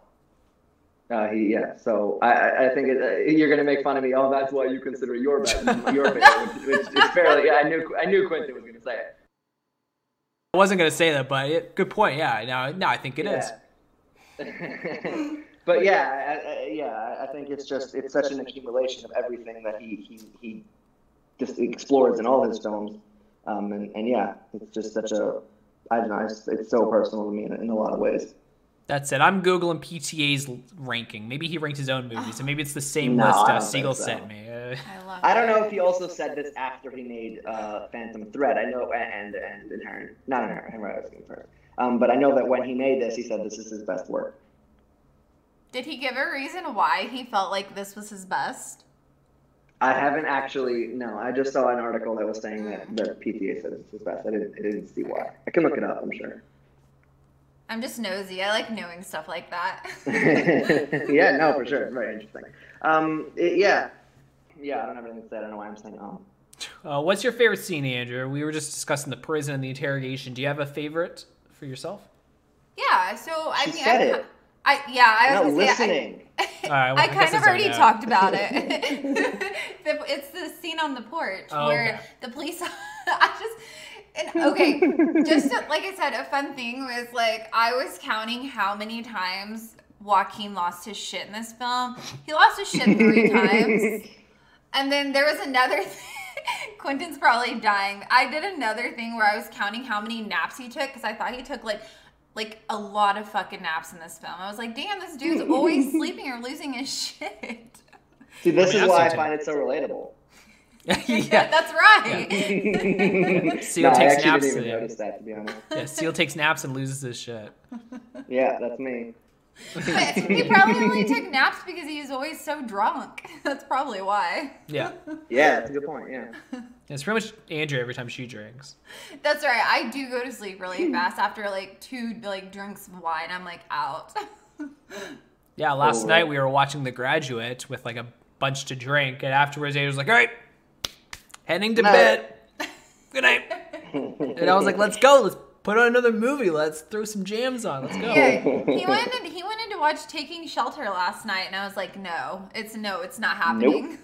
Uh, he, yeah, so I, I- I think it, uh, you're gonna make fun of me. Oh, that's why you consider your best, [laughs] your favorite, which, which is fairly. Yeah, I knew I knew Quentin was gonna say it. I wasn't gonna say that, but it, good point. Yeah, no, no, I think it is. yeah. [laughs] but yeah, I, I, yeah, I think it's just it's such an accumulation of everything that he he, he just explores in all his films, um, and and yeah, it's just such a I don't know, it's, it's so personal to me in, in a lot of ways. That's it. I'm googling PTA's ranking. Maybe he ranked his own movies, and maybe it's the same [sighs] No, list I uh, don't Siegel so. sent me. Uh, I [laughs] love. I don't know if he also said this after he made uh, Phantom Thread. I know and and Inherent, not Inherent, Inherent. I was looking for. Um, but I know that when he made this, he said this is his best work. Did he give a reason why he felt like this was his best? I haven't actually. No, I just saw an article that was saying that, that PTA said it's his best. I didn't. I didn't see why. I can look it up. I'm sure. I'm just nosy. I like knowing stuff like that. [laughs] [laughs] yeah. No, for sure. Very interesting. Um. it- yeah. Yeah. I don't have anything to say. I don't know why I'm saying um. uh, what's your favorite scene, Andrew? We were just discussing the prison and the interrogation. Do you have a favorite for yourself? yeah. So I She mean, said I, it. I yeah. I was gonna say, I- listening. All right, well, I I kind of already no. talked about it. [laughs] It's the scene on the porch Oh, where okay. the police. I just. And, okay, [laughs] just to- like I said, a fun thing was like I was counting how many times Joaquin lost his shit in this film. He lost his shit three [laughs] times, and then there was another. [laughs] thing. Quentin's probably dying. I did another thing where I was counting how many naps he took because I thought he took like like a lot of fucking naps in this film. I was like, damn, this dude's always sleeping or losing his shit. See, this I mean, is why I find it so relatable. [laughs] yeah. That's right. [laughs] Seal no, I takes actually naps. didn't even notice that, to be honest. [laughs] Yeah, Seal takes naps and loses his shit. Yeah, that's me. he probably only took naps because he was always so drunk. That's probably why. Yeah. Yeah, that's a good point. Yeah. It's pretty much Andrew every time she drinks. That's right. I do go to sleep really hmm. fast after like two like drinks of wine. I'm like out. Yeah, last Oh, night we were watching The Graduate with like a bunch to drink, and afterwards Andrew was like, "All right, heading to Night. bed. Good night." [laughs] And I was like, "Let's go. Let's put on another movie. Let's throw some jams on. Let's go." yeah, he wanted he wanted to watch Taking Shelter last night, and I was like, no, it's no, it's not happening. Nope.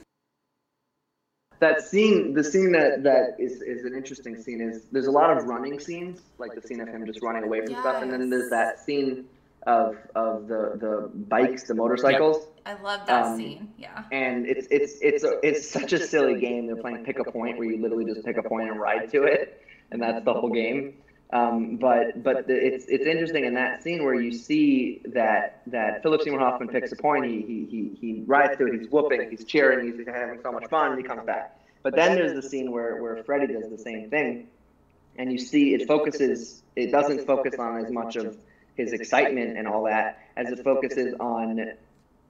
that scene, the scene that, that is, is an interesting scene is there's a lot of running scenes, like the scene of him just running away from stuff, and then there's that scene of of the the bikes, the motorcycles, I love that Um, scene. Yeah. and it's it's it's a, it's such a silly game. They're playing pick a point where you literally just pick a point and ride to it, and that's the whole game. Um, but but the, it's it's interesting in that scene where you see that that Philip Seymour Hoffman picks a point, he he he, he rides to it, he's whooping, he's cheering, he's having so much fun, and he comes back. But then there's the scene where where Freddie does the same thing, and you see it focuses it doesn't focus on as much of his excitement and all that as it focuses on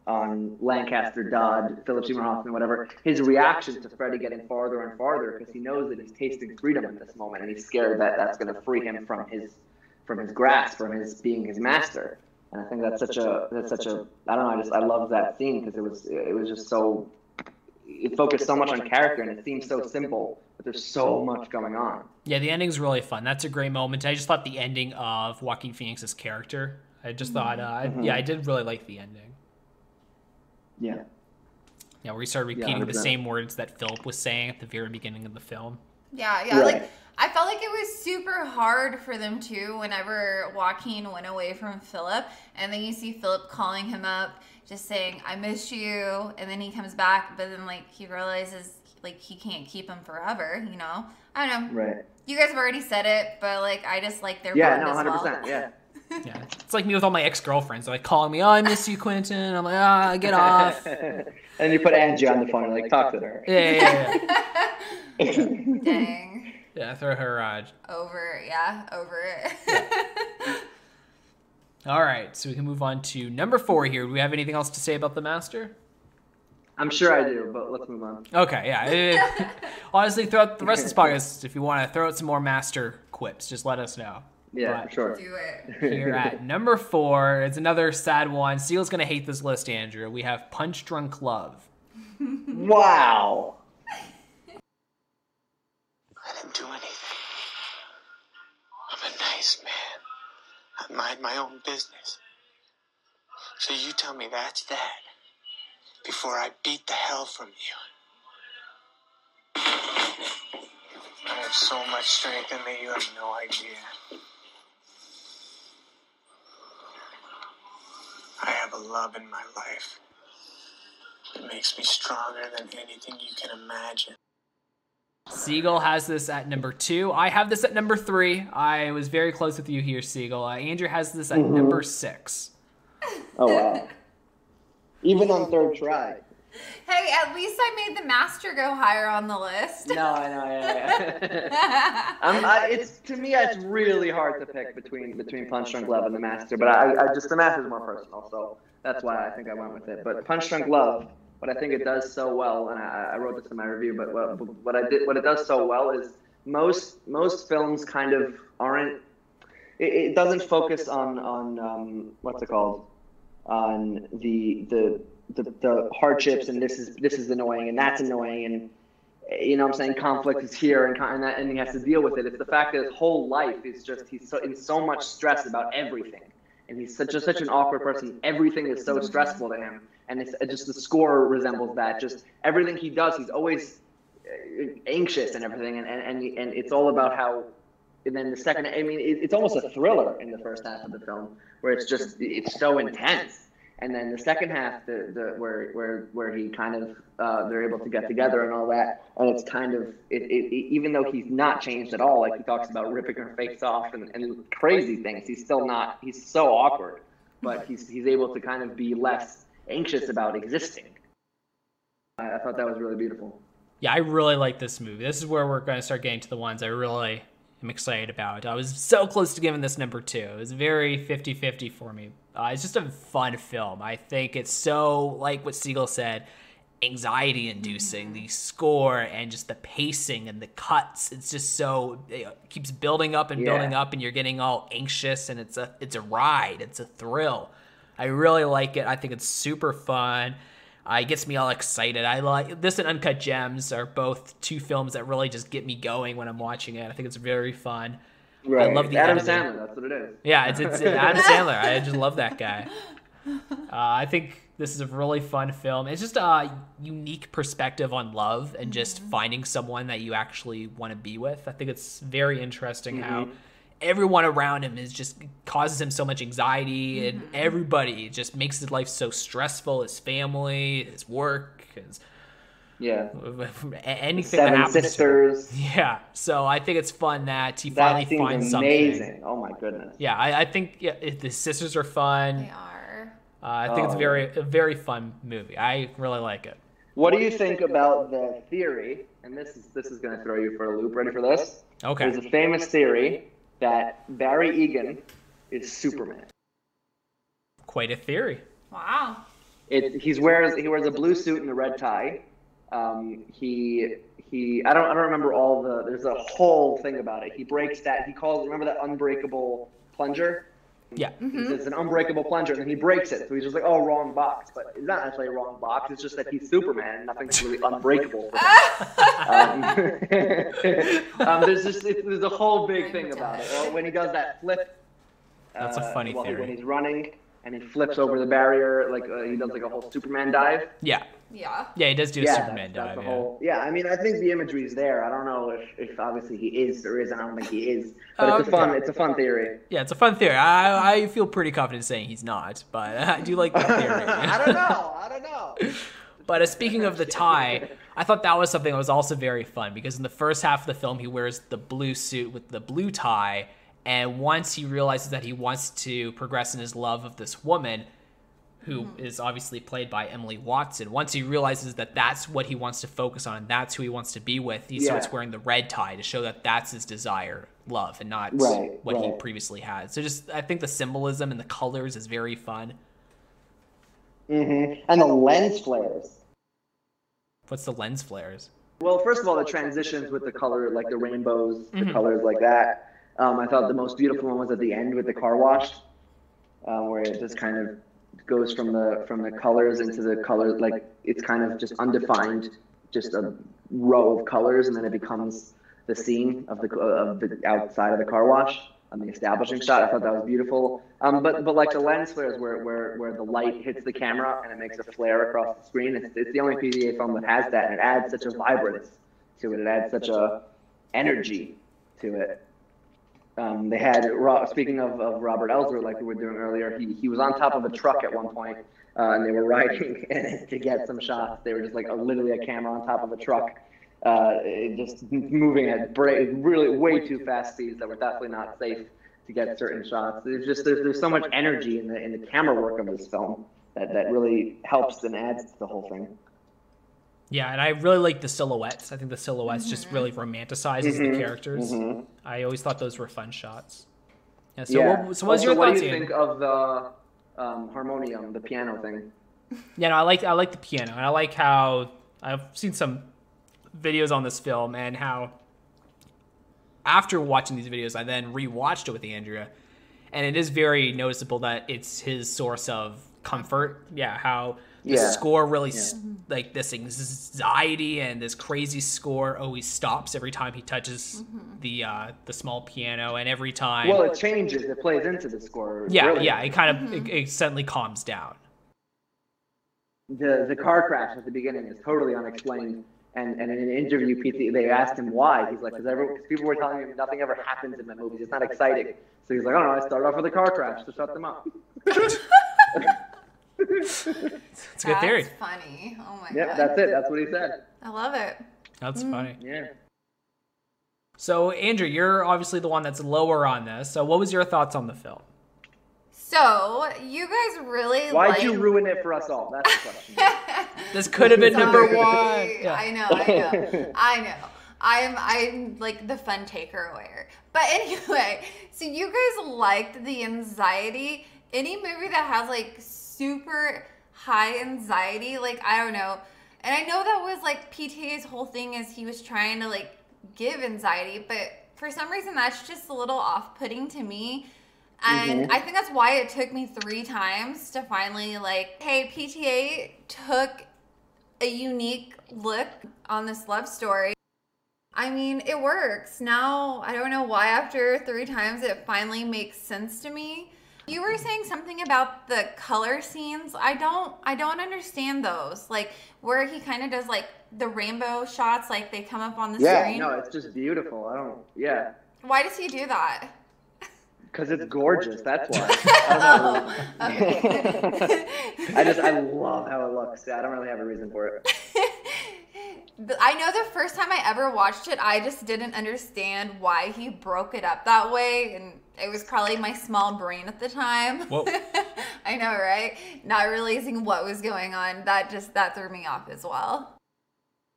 on Lancaster, Dodd, Philip Seymour Hoffman, whatever, his reaction to Freddie getting farther and farther because he knows that he's tasting freedom in this moment, and he's scared that that's going to free him from his from his grasp, from his being his master. And I think that's such a that's such a I don't know I just I love that scene because it was it was just so it focused so much on character and it seems so simple, but there's so much going on. Yeah, the ending's really fun. That's a great moment. I just thought the ending of Joaquin Phoenix's character. I just thought, uh, I- Mhm. yeah, I did really like the ending. Yeah. Yeah, where he started Yeah, repeating the same words that Philip was saying at the very beginning of the film. Yeah, yeah. Right. Like I felt like it was super hard for them too whenever Joaquin went away from Philip and then you see Philip calling him up just saying, I miss you and then he comes back but then like he realizes like he can't keep him forever, you know? I don't know. Right. You guys have already said it, but like I just like their Yeah. bond No. as Hundred well. percent. Yeah. [laughs] Yeah, it's like me with all my ex girlfriends. They're like calling me, "Oh, I miss you, Quentin." I'm like, "Ah, get [laughs] off." Yeah, and you put Angie on the phone and like talk to her. yeah, yeah. [laughs] Dang. yeah throw her. Uh... Over, yeah, over it. All right, so we can move on to number four here. Do we have anything else to say about the master? I'm sure I do, but let's move on. Okay, yeah. [laughs] honestly, throughout the rest of this [laughs] podcast, if you want to throw out some more master quips, just let us know. Yeah, But- sure. Do it. Here at [laughs] number four, it's another sad one. Seal's gonna hate this list, Andrew. We have Punch Drunk Love. Wow. I didn't do anything. I'm a nice man. I mind my own business. So you tell me that's that before I beat the hell from you. I have so much strength in me, you have no idea. I have a love in my life. that makes me stronger than anything you can imagine. Siegel has this at number two. I have this at number three. I was very close with you here, Siegel. Uh, Andrew has this at Mhm. number six. Oh wow. Even on third try. Hey, at least I made the master go higher on the list. No, I know. Yeah, yeah. [laughs] I'm, I, it's to me, it's really hard to pick between between Punch Drunk Love and the Master. But I, I just the Master is more personal, so that's why I think I went with it. But Punch Drunk Love, what I think it does so well, and I, I wrote this in my review, but what, what I did, what it does so well is most most films kind of aren't. It, it doesn't focus on on um, what's it called, on the the the, the hardships and this is this is annoying and that's annoying and you know what I'm saying conflict is here and, and that and he has to deal with it. It's the fact that his whole life is just he's so, in so much stress about everything and he's such a, such an awkward person. Everything is so stressful to him and it's just the score resembles that. Just everything he does, he's always uh, anxious and everything and and and, and it's all about how. And then the second, I mean, it, it's almost a thriller in the first half of the film, where it's just it's so intense and then the second half, the, the where where where he kind of uh, they're able to get together and all that, and it's kind of it, it, it, even though he's not changed at all, like he talks about ripping her face off and, and crazy things, he's still not. He's so awkward, but he's he's able to kind of be less anxious about existing. I, I thought that was really beautiful. Yeah, I really like this movie. This is where we're going to start getting to the ones I really am excited about. I was so close to giving this number two. It was very 50 50 for me. Uh, it's just a fun film. I think it's so, like what Siegel said, anxiety inducing. The score and just the pacing and the cuts. It's just so, it keeps building up and building up, and you're getting all anxious, and it's a, it's a ride, it's a thrill. I really like it. I think it's super fun. Uh, it gets me all excited. I like this and Uncut Gems are both two films that really just get me going when I'm watching it. I think it's very fun. Right. I love the Adam editing. Sandler. That's what it is. Yeah, it's, it's Adam [laughs] Sandler. I just love that guy. Uh, I think this is a really fun film. It's just a unique perspective on love and just finding someone that you actually want to be with. I think it's very interesting how everyone around him is just causes him so much anxiety, and everybody just makes his life so stressful. His family, his work, his Yeah. [laughs] anything that happens. Sisters. Yeah, so I think it's fun that he That finally finds something. amazing. Oh my goodness. Yeah, I, I think yeah, the sisters are fun. They are. Uh, I think it's Oh, very a very fun movie. I really like it. What do you think about the theory? And this is this is going to throw you for a loop. Ready for this? Okay. There's a famous theory that Barry Egan is Superman. Quite a theory. Wow. It, he's wears he wears a blue suit and a red tie. Um, he he I don't I don't remember all the there's a whole thing about it. He breaks that he calls remember that unbreakable plunger. Yeah. It's an unbreakable plunger, and then he breaks it. So he's just like, "Oh, wrong box." But it's not actually a wrong box. It's just that he's Superman, and nothing's really [laughs] unbreakable. For [laughs] him. um, [laughs] um, there's just it, there's a whole big thing about it. Or when he does that flip. That's a uh, funny well, theory. When he's running and he flips over the barrier, like uh, he does like a whole Superman dive. Yeah. Yeah. Yeah, he does do a yeah, Superman that's, that's dive. the yeah. whole. Yeah, I mean, I think the imagery is there. I don't know if, if obviously he is or isn't. I don't think he is. But it's Okay. a fun. It's a fun theory. Yeah, it's a fun theory. I, I feel pretty confident saying he's not, but [laughs] I do like the theory. [laughs] I don't know. I don't know. [laughs] But uh, speaking of the tie, I thought that was something that was also very fun because in the first half of the film, he wears the blue suit with the blue tie. And once he realizes that he wants to progress in his love of this woman, who is obviously played by Emily Watson, once he realizes that that's what he wants to focus on and that's who he wants to be with, he starts wearing the red tie to show that that's his desire, love, and not Right, what he previously had. So just, I think the symbolism and the colors is very fun. hmm And the lens flares. What's the lens flares? Well, first of all, the transitions with the color, like the rainbows, the Mhm. colors like that. Um, I thought the most beautiful one was at the end with the car wash, um, where it just kind of goes from the from the colors into the colors, like it's kind of just undefined, just a row of colors, and then it becomes the scene of the of the outside of the car wash on the establishing shot. I thought that was beautiful. Um, but but like the lens flares, where where where the light hits the camera and it makes a flare across the screen. It's, it's the only PTA film that has that, and it adds such a vibrance to it. It adds such a energy to it. Um, they had speaking of, of Robert Elswit, like we were doing earlier, he, he was on top of a truck at one point, uh, and they were [laughs] riding [laughs] to get some shots. They were just like a, literally a camera on top of a truck, uh, just moving at really way too fast speeds that were definitely not safe to get certain shots. There's just there's, there's so much energy in the in the camera work of this film that, that really helps and adds to the whole thing. Yeah, and I really like the silhouettes. I think the silhouettes just really romanticizes the characters. mhm. I always thought those were fun shots. Yeah. So, yeah. what, so what's Also, your what do you Ian? think of the um, harmonium, the piano thing? Yeah, no, I like I like the piano, and I like how I've seen some videos on this film, and how after watching these videos, I then rewatched it with Andrea, and it is very noticeable that it's his source of comfort. Yeah, how the Yeah. score really s like this anxiety and this crazy score always stops every time he touches the uh, the small piano, and every time. Well, it changes. It plays into the score. yeah, really. yeah, it kind of it, it suddenly calms down. the the car crash at the beginning is totally unexplained. And, and in an interview, PT, they asked him why. He's like, because people were telling him nothing ever happens in the movies. It's not exciting. So he's like, I don't know. I started off with a car crash to shut them up. [laughs] [laughs] [laughs] It's a good That's theory. funny. Oh my Yeah, god. Yeah, that's it. That's what he said. I love it. That's mm. funny. Yeah. So, Andrea, you're obviously the one that's lower on this. So, what was your thoughts on the film? So you guys really Why'd like you ruin it for us all? That's the question. [laughs] This could have been number one. Yeah. I know, I know, I know. I'm I'm like the fun taker aware. But anyway, [laughs] so you guys liked the anxiety. Any movie that has like super high anxiety, like I don't know. And I know that was like PTA's whole thing is he was trying to like give anxiety, but for some reason that's just a little off-putting to me. And mm-hmm. I think that's why it took me three times to finally like, hey, PTA took a unique look on this love story. I mean, it works. Now, I don't know why after three times it finally makes sense to me. You were saying something about the color scenes. I don't I don't understand those. Like where he kind of does like the rainbow shots like they come up on the yeah, screen. no, it's just beautiful. I don't. Yeah, Why does he do that? because it's gorgeous. That's why. I, [laughs] Oh, okay. I just I love how it looks. I don't really have a reason for it. I know the first time I ever watched it, I just didn't understand why he broke it up that way, and it was probably my small brain at the time. Whoa. [laughs] I know, right? Not realizing what was going on. That just that threw me off as well.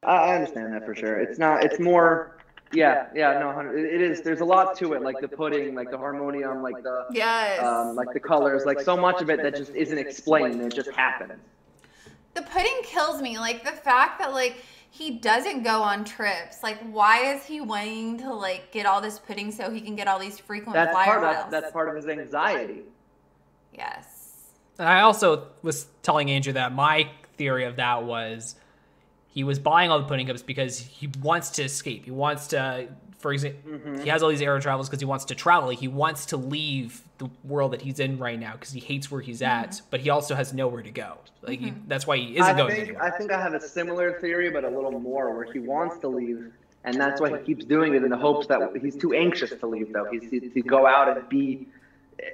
I I understand that for sure. It's not. It's more. Yeah, yeah, no, hun- it it is. There's a lot to it, like the pudding, like the harmonium, like the Yes. um, like the colors, like so much of it that just isn't explained. It just happens. the pudding kills me. Like the fact that like he doesn't go on trips. Like why is he wanting to like get all this pudding so he can get all these frequent That's flyer part. miles? That's, that's part of his anxiety. yes. And I also was telling Andrea that my theory of that was he was buying all the pudding cups because he wants to escape. He wants to, for example, he mm-hmm. has all these air travels because he wants to travel. He wants to leave the world that he's in right now because he hates where he's at, mm-hmm. but he also has nowhere to go. Like he, mm-hmm. that's why he isn't I going think anywhere. I think I have a similar theory, but a little more, where he wants to leave, and that's why he keeps doing it in the hopes that he's too anxious to leave, though. He's to go out and be,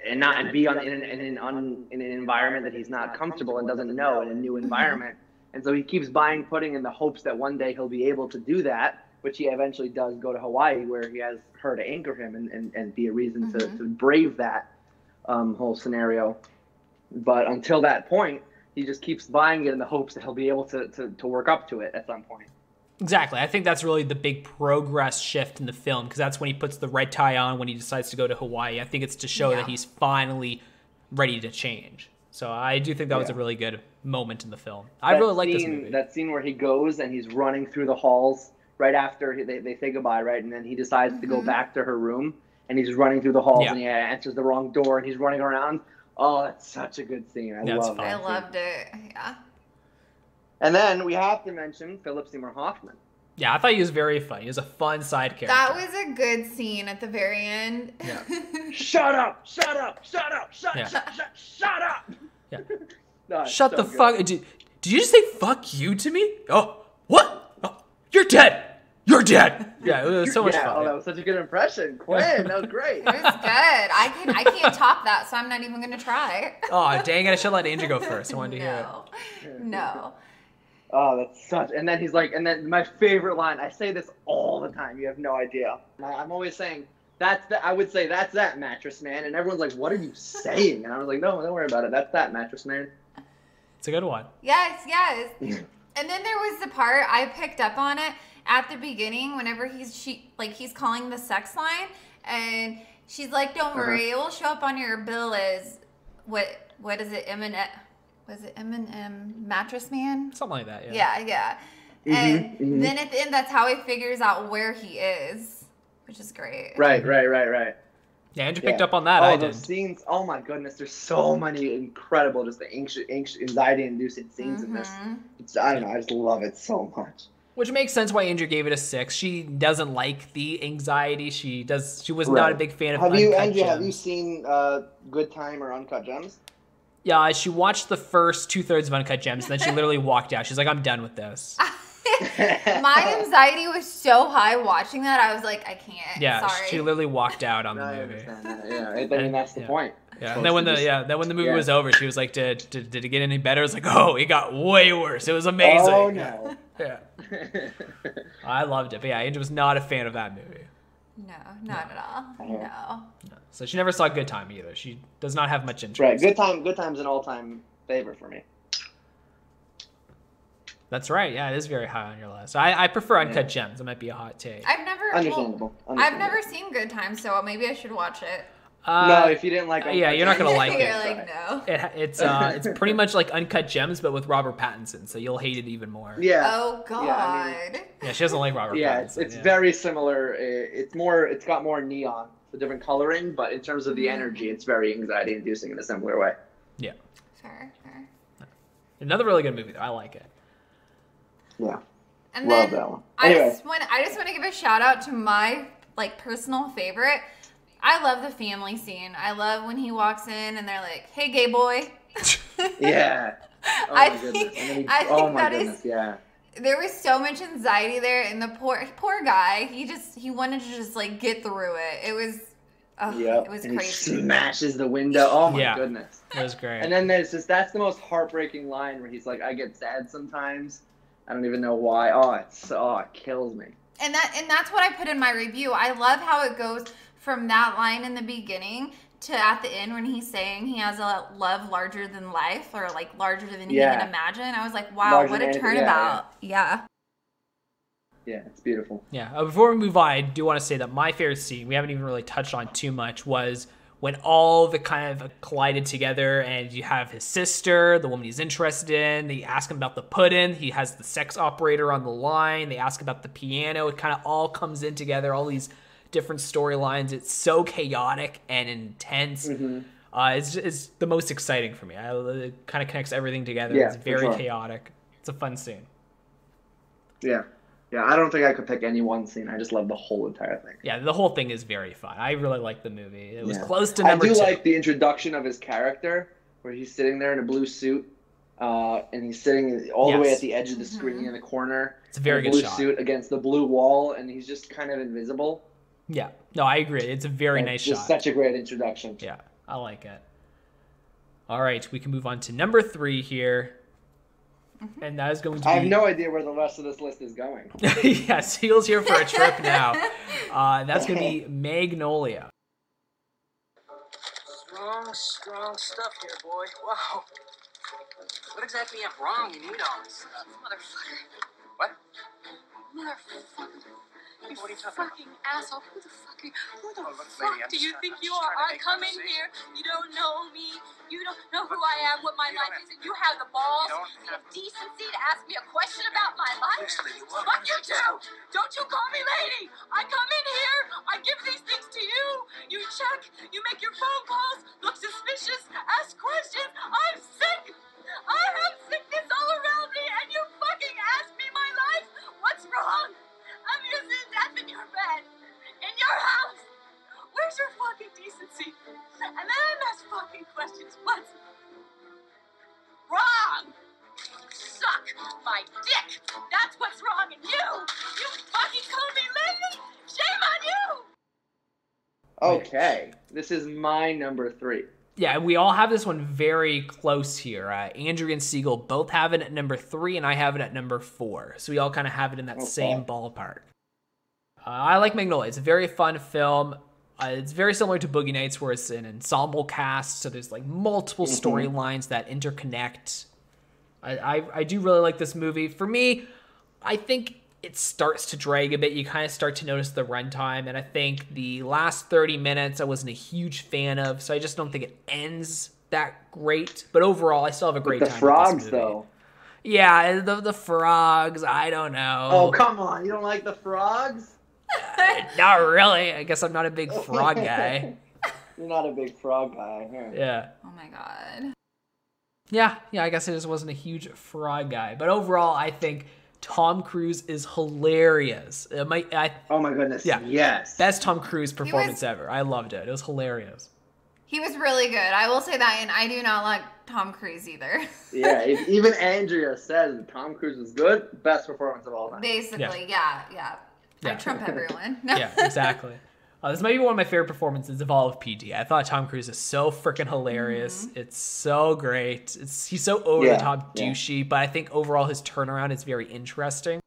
and not and be on in an, in an un, in an environment that he's not comfortable and doesn't know in a new environment, and so he keeps buying pudding in the hopes that one day he'll be able to do that, which he eventually does go to Hawaii, where he has her to anchor him and, and, and be a reason to, to brave that um, whole scenario. But until that point, he just keeps buying it in the hopes that he'll be able to, to, to work up to it at some point. Exactly. I think that's really the big progress shift in the film because that's when he puts the red tie on when he decides to go to Hawaii. I think it's to show Yeah. that he's finally ready to change. So I do think that was a really good moment in the film. I That really like this movie. That scene where he goes and he's running through the halls right after they, they say goodbye, right? And then he decides to go mm-hmm. back to her room and he's running through the halls Yeah. and he answers the wrong door and he's running around. Oh, that's such a good scene. I Yeah, love fun. I loved it. Yeah. And then we have to mention Philip Seymour Hoffman. Yeah, I thought he was very funny. He was a fun side character. That was a good scene at the very end. Yeah. [laughs] Shut up! Shut up! Shut up! Shut Yeah. shut shut shut up! Yeah. [laughs] No, Shut so the good. fuck. Did, did you just say fuck you to me? Oh, what? Oh, you're dead. You're dead. Yeah, it was so much yeah, fun. Oh, that was such a good impression, Quinn. That was great. It was good. I can I can't top that, so I'm not even gonna try. [laughs] Oh dang it! I should let Andrea go first. I wanted to hear it. no, no. Oh, that's such. And then he's like, and then my favorite line. I say this all the time. You have no idea. I- I'm always saying that's the. I would say that's that mattress man, and everyone's like, "What are you saying?" And I was like, "No, don't worry about it. That's that mattress man." It's a good one. Yes, yes. And then there was the part I picked up on it at the beginning whenever he's she like he's calling the sex line and she's like, "Don't Uh-huh. worry, it will show up on your bill as what what is it? M and was it M and M mattress man? Something like that. Yeah. Yeah, yeah. Mhm, And mhm. then at the end, that's how he figures out where he is, which is great. Right, right, right, right. Yeah, Andrea picked Yeah. up on that. oh, I those did. scenes. Oh my goodness, there's so many incredible, just the anxious, anxious anxiety-inducing scenes in this. Mhm. It's, I don't know. I just love it so much. Which makes sense why Andrea gave it a six. She doesn't like the anxiety. She does. She was not a big fan of Have you, Uncut Andrea? Have you seen uh, Good Time or Uncut Gems? Yeah, she watched the first two thirds of Uncut Gems, and then she literally walked out. She's like, "I'm done with this." [laughs] [laughs] My anxiety was so high watching that. I was like, I can't. Yeah, sorry. she literally walked out on the movie. understand. Yeah, I mean that's the Yeah. point. Yeah, and then when the just- yeah, then when the movie yeah. was over, she was like, "Did, did did it get any better?" I was like, "Oh, it got way worse. It was oh, amazing." Oh no. [laughs] Yeah, [laughs] I loved it. But yeah, Andrea was not a fan of that movie. No, not at all. No. no. So she never saw Good Time either. She does not have much interest. right, Good Time. Good Time's is an all-time favorite for me. That's right. Yeah, it is very high on your list. I, I prefer Uncut Yeah. Gems. It might be a hot take. I've never. well, Understandable. I've never seen Good Time, so maybe I should watch it. Uh, no, if you didn't like, uh, yeah, you're not gonna like You're it. like, no. It, it's uh, it's [laughs] pretty much like Uncut Gems, but with Robert Pattinson. So you'll hate it even more. Yeah. Oh God. Yeah, I mean- Yeah, she doesn't like Robert yeah, Pattinson. it's, it's yeah. very similar. It's more. It's got more neon, the different coloring, but in terms of the Mhm. energy, it's very anxiety-inducing in a similar way. yeah. Fair, fair. Another really good movie though. I like it. Yeah, And love then that one. I Anyway, just want I just want to give a shout out to my like personal favorite. I love the family scene. I love when he walks in and they're like, "Hey, gay boy." [laughs] yeah. [laughs] Oh I my think- goodness. And he- I oh think my that is- goodness. Yeah. there was so much anxiety there, and the poor poor guy. He just he wanted to just like get through it. It was, oh, Yep. it was and he crazy. smashes the window. Oh my Yeah. goodness. It was great. And then there's just that's the most heartbreaking line where he's like, "I get sad sometimes. I don't even know why. Oh, it's oh, it kills me." And that and that's what I put in my review. I love how it goes from that line in the beginning to at the end when he's saying he has a love larger than life or like larger than he can imagine. I was like, wow, Larger what a anything- turnabout. yeah, Yeah. Yeah, it's beautiful. Yeah. Uh, before we move on, I do want to say that my favorite scene we haven't even really touched on too much was when all the kind of collided together, and you have his sister, the woman he's interested in. They ask him about the pudding. He has the sex operator on the line. They ask about the piano. It kind of all comes in together. All these different storylines. It's so chaotic and intense. Mm-hmm. Uh, it's, it's the most exciting for me. I, it kind of connects everything together. Yeah, it's very sure. chaotic. It's a fun scene. Yeah, yeah. I don't think I could pick any one scene. I just love the whole entire thing. Yeah, the whole thing is very fun. I really like the movie. It was Yeah. close to I do two. like the introduction of his character, where he's sitting there in a blue suit, uh, and he's sitting all the way at the edge of the screen in the corner. It's a very in a good blue shot. suit against the blue wall, and he's just kind of invisible. Yeah, no, I agree. It's a very And nice just shot. Such a great introduction. Yeah, I like it. All right, we can move on to number three here, and that is going to I be. have no idea where the rest of this list is going. [laughs] yes, Seal's here for a trip now. Uh, that's going to be [laughs] Magnolia. Strong, strong stuff here, boy. Wow. What exactly went wrong? You need all this stuff. Motherfucker. What? Motherfucker. You What are you talking about? fucking asshole. Who the fuck are you? Who the Oh, fuck do you think you are? I come in here. You don't know me. You don't know who I am, what my life is, and you have the balls, the decency to ask me a question about my life? Yes, lady, what? Fuck you too! Don't you call me lady! I come in here, I give these things to you, you check, you make your phone calls, look suspicious, ask questions. I'm sick! I have sickness all around me, and you fucking ask me my life? What's wrong? I'm using death in your bed, in your house. Where's your fucking decency? And then I'm asked fucking questions. What's wrong? Suck! my dick. That's what's wrong in you. You fucking call me lady. Shame on you. Okay, this is my number three. Yeah, we all have this one very close here. Uh, Andrea and Siegel both have it at number three, and I have it at number four. So we all kind of have it in that Okay. same ballpark. Uh, I like Magnolia. It's a very fun film. Uh, it's very similar to Boogie Nights, where it's an ensemble cast, so there's like multiple storylines that interconnect. I, I I do really like this movie. For me, I think it starts to drag a bit. You kind of start to notice the runtime, and I think the last 30 minutes I wasn't a huge fan of, so I just don't think it ends that great. But overall, I still have a great the time. with this frogs, movie. though. Yeah, the the frogs. I don't know. Oh, come on! You don't like the frogs? [laughs] not really. I guess I'm not a big frog [laughs] guy. You're not a big frog guy. huh? Yeah. Oh my god. Yeah, yeah, I guess I just wasn't a huge frog guy. But overall, I think Tom Cruise is hilarious. It might, I, Oh my goodness. Yeah. Yes. best Tom Cruise performance was- ever. I loved it. It was hilarious. He was really good. I will say that, and I do not like Tom Cruise either. yeah. [laughs] Even Andrea says Tom Cruise is good. Best performance of all time. Basically, yeah, yeah. I Yeah. trump [laughs] everyone. No. Yeah, [laughs] exactly. Uh, this might be one of my favorite performances of all of PD. I thought Tom Cruise is so freaking hilarious. It's so great. It's he's so over Yeah, the top yeah. douchey, but I think overall his turnaround is very interesting.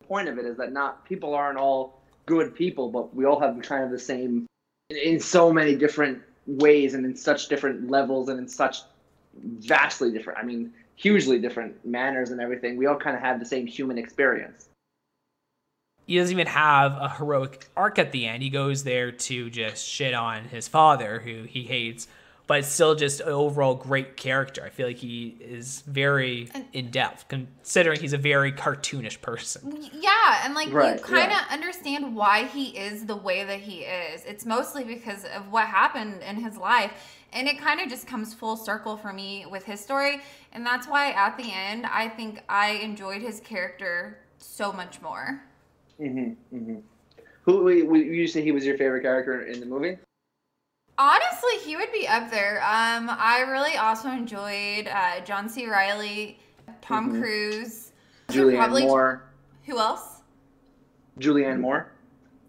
The point of it is that not people aren't all good people, but we all have kind of the same in, in so many different ways and in such different levels and in such vastly different. I mean, hugely different manners and everything. We all kind of have the same human experience. He doesn't even have a heroic arc at the end. He goes there to just shit on his father, who he hates, but still just an overall great character. I feel like he is very in depth, considering he's a very cartoonish person. Yeah, and like Right, you kind of yeah. understand why he is the way that he is. It's mostly because of what happened in his life. And it kind of just comes full circle for me with his story. And that's why at the end, I think I enjoyed his character so much more. Mm-hmm, mm-hmm. Who you say he was your favorite character in the movie? Honestly, he would be up there. Um, I really also enjoyed uh, John C. Reilly, Tom Mhm. Cruise. Julianne Probably- Moore. Who else? Julianne Moore.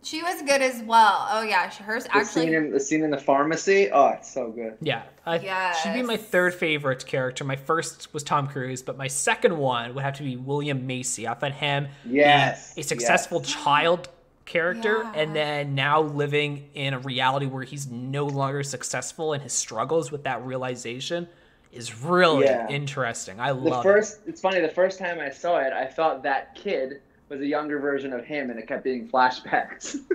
She was good as well. Oh yeah, she- hers The actually. scene in the scene in the pharmacy. Oh, it's so good. Yeah, I, she'd be my third favorite character. My first was Tom Cruise, but my second one would have to be William Macy. I thought him being Yes, a successful child character, Yeah. and then now living in a reality where he's no longer successful, and his struggles with that realization is really Yeah. interesting. I The love first, it's funny. The first time I saw it, I thought that kid was a younger version of him, and it kept being flashbacks. [laughs]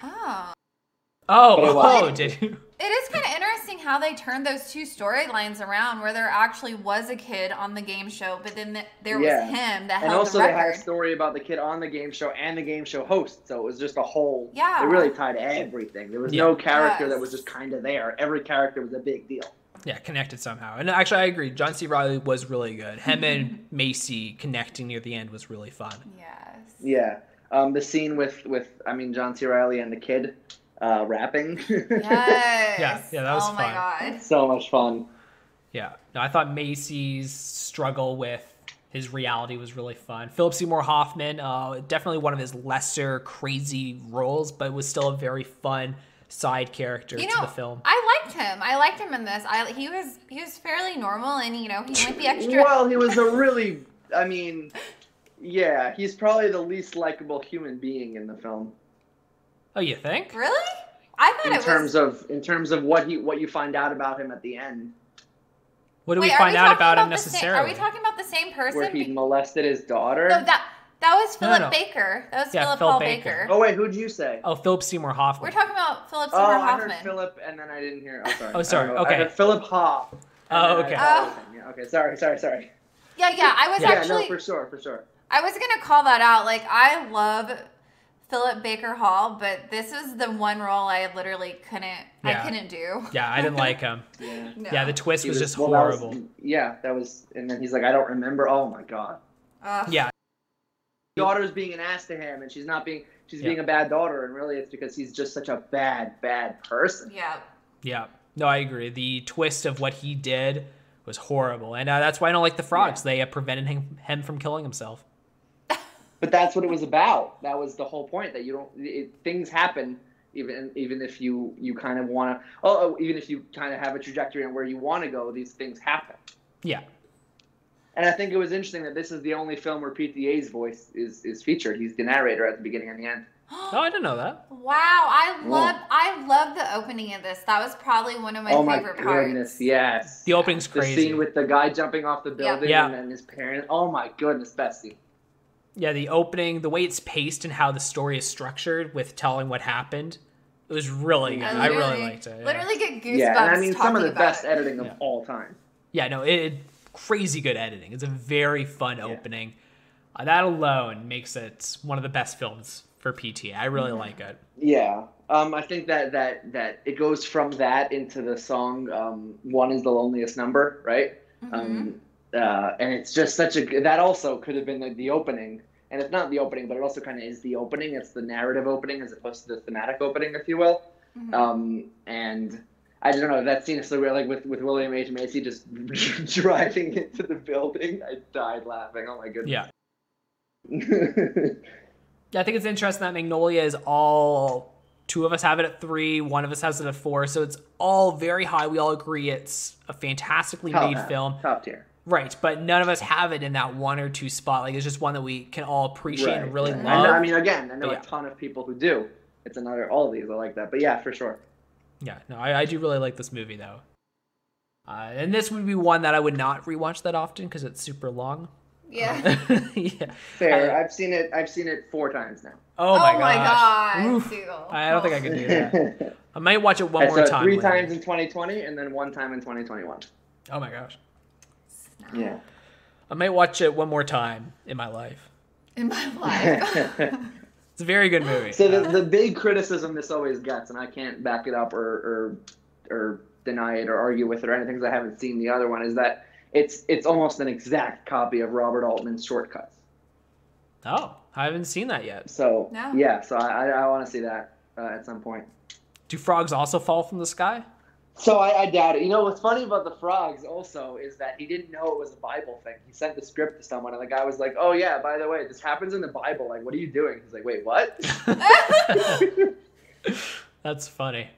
Oh. Oh, oh, did you? It is kind of interesting how they turned those two storylines around, where there actually was a kid on the game show, but then th- there Yeah. was him that and held also the they had a story about the kid on the game show and the game show host, so it was just a whole. Yeah. It really tied everything. There was Yeah. no character that was just kind of there. Every character was a big deal. Yeah, connected somehow. And actually, I agree. John C. Reilly was really good. Him and [laughs] Macy connecting near the end was really fun. Yes. Yeah. Um, the scene with with I mean John C. Reilly and the kid uh, rapping. Yes. [laughs] Yeah, yeah, that was Oh my fun. god. so much fun. Yeah. No, I thought Macy's struggle with his reality was really fun. Philip Seymour Hoffman, uh, definitely one of his lesser crazy roles, but was still a very fun side character You to the film. I liked him. I liked him in this. I he was he was fairly normal, and you know he went the extra. [laughs] Well, he was a really. I mean, yeah, he's probably the least likable human being in the film Oh, you think? really? I thought in it terms was. of in terms of what he what you find out about him at the end, What do Wait, we are find out talking about him the same- necessarily? are we talking about the same person? where he molested his daughter. no, that that was No, no, Philip no. Baker. That was Yeah, Philip Phil Paul Baker. Baker. oh wait, who'd you say? oh, Philip Seymour Hoffman. We're talking about Philip oh, Seymour Oh, Seymour I heard Hoffman. Philip, and then I didn't hear. Oh, sorry. Oh, sorry, I okay. I heard Philip Hoff. Oh, then I okay. thought- Oh. yeah, okay. Sorry, sorry, sorry. Yeah, yeah. I was Yeah, actually. no, for sure, for sure. I was gonna call that out. Like I love Philip Baker Hall, but this is the one role I literally couldn't. Yeah. I couldn't do. Yeah, I didn't like him. [laughs] Yeah. No. Yeah, the twist He was, just well, that was- horrible. yeah, that was, and then he's like, I don't remember. Oh my god. Ugh. Yeah, daughter's being an ass to him and she's not being she's Yeah. being a bad daughter and really it's because he's just such a bad bad person Yeah. yeah. No, I agree. The twist of what he did was horrible, and uh, that's why I don't like the frogs. They uh, prevented him, him from killing himself. [laughs] But that's what it was about. That was the whole point. That you don't. It, things happen even even if you you kind of want to. Oh, oh, even if you kind of have a trajectory on where you want to go, these things happen. Yeah, And I think it was interesting that this is the only film where PTA's voice is is featured. He's the narrator at the beginning and the end. [gasps] oh, I didn't know that. Wow, I love I love the opening of this. That was probably one of my oh favorite parts. oh my goodness, parts. yes. The opening's The crazy. scene with the guy jumping off the building Yeah. and then his parents. Oh my goodness, best scene. yeah, the opening, the way it's paced, and how the story is structured with telling what happened, it was really good. I, really liked it. Yeah. Literally get goosebumps. Yeah, and I mean some of the best it. editing of Yeah. all time. Yeah, no, it, it crazy good editing. It's a very fun opening. Uh, that alone makes it one of the best films for PTA. I really Mm-hmm. like it. Yeah, um, I think that that that it goes from that into the song um, "One Is the Loneliest Number," right? Mm-hmm. Um, uh, and it's just such a that also could have been the, the opening, and it's not the opening, but it also kind of is the opening. It's the narrative opening as opposed to the thematic opening, if you will. Mm-hmm. Um, and I don't know that scene is so weird, like with with William H Macy just [laughs] driving into the building. I died laughing. Oh my goodness. Yeah. [laughs] Yeah, I think it's interesting that Magnolia is all two of us have it at three, one of us has it at four, so it's all very high. We all agree it's a fantastically top, made film. top tier. Right, but none of us have it in that one or two spot. Like it's just one that we can all appreciate and really right. love. I, know, I mean, again, I know But yeah. a ton of people who do. It's another all of these. I like that, but yeah, for sure. Yeah, no, I, I do really like this movie though. Uh, and this would be one that I would not rewatch that often because it's super long. Yeah. [laughs] yeah. Fair. I- I've seen it. I've seen it four times now. Oh my oh my gosh. god, Oof. I don't think I could do [laughs] that. I might watch it one I more saw time. three later. times in 2020, and then one time in 2021. Oh my gosh. Yeah. I might watch it one more time in my life. in my life. [laughs] It's a very good movie. so the, the big criticism this always gets, and I can't back it up or or, or deny it or argue with it or anything because I haven't seen the other one, is that it's it's almost an exact copy of Robert Altman's Short Cuts. oh, I haven't seen that yet. So No. yeah, so I I, I want to see that uh, at some point. Do frogs also fall from the sky? So I, I doubt it. You know what's funny about the frogs also is that he didn't know it was a Bible thing. He sent the script to someone, and the guy was like, "Oh yeah, by the way, this happens in the Bible. Like, what are you doing?" He's like, "Wait, what?" [laughs] [laughs] That's funny.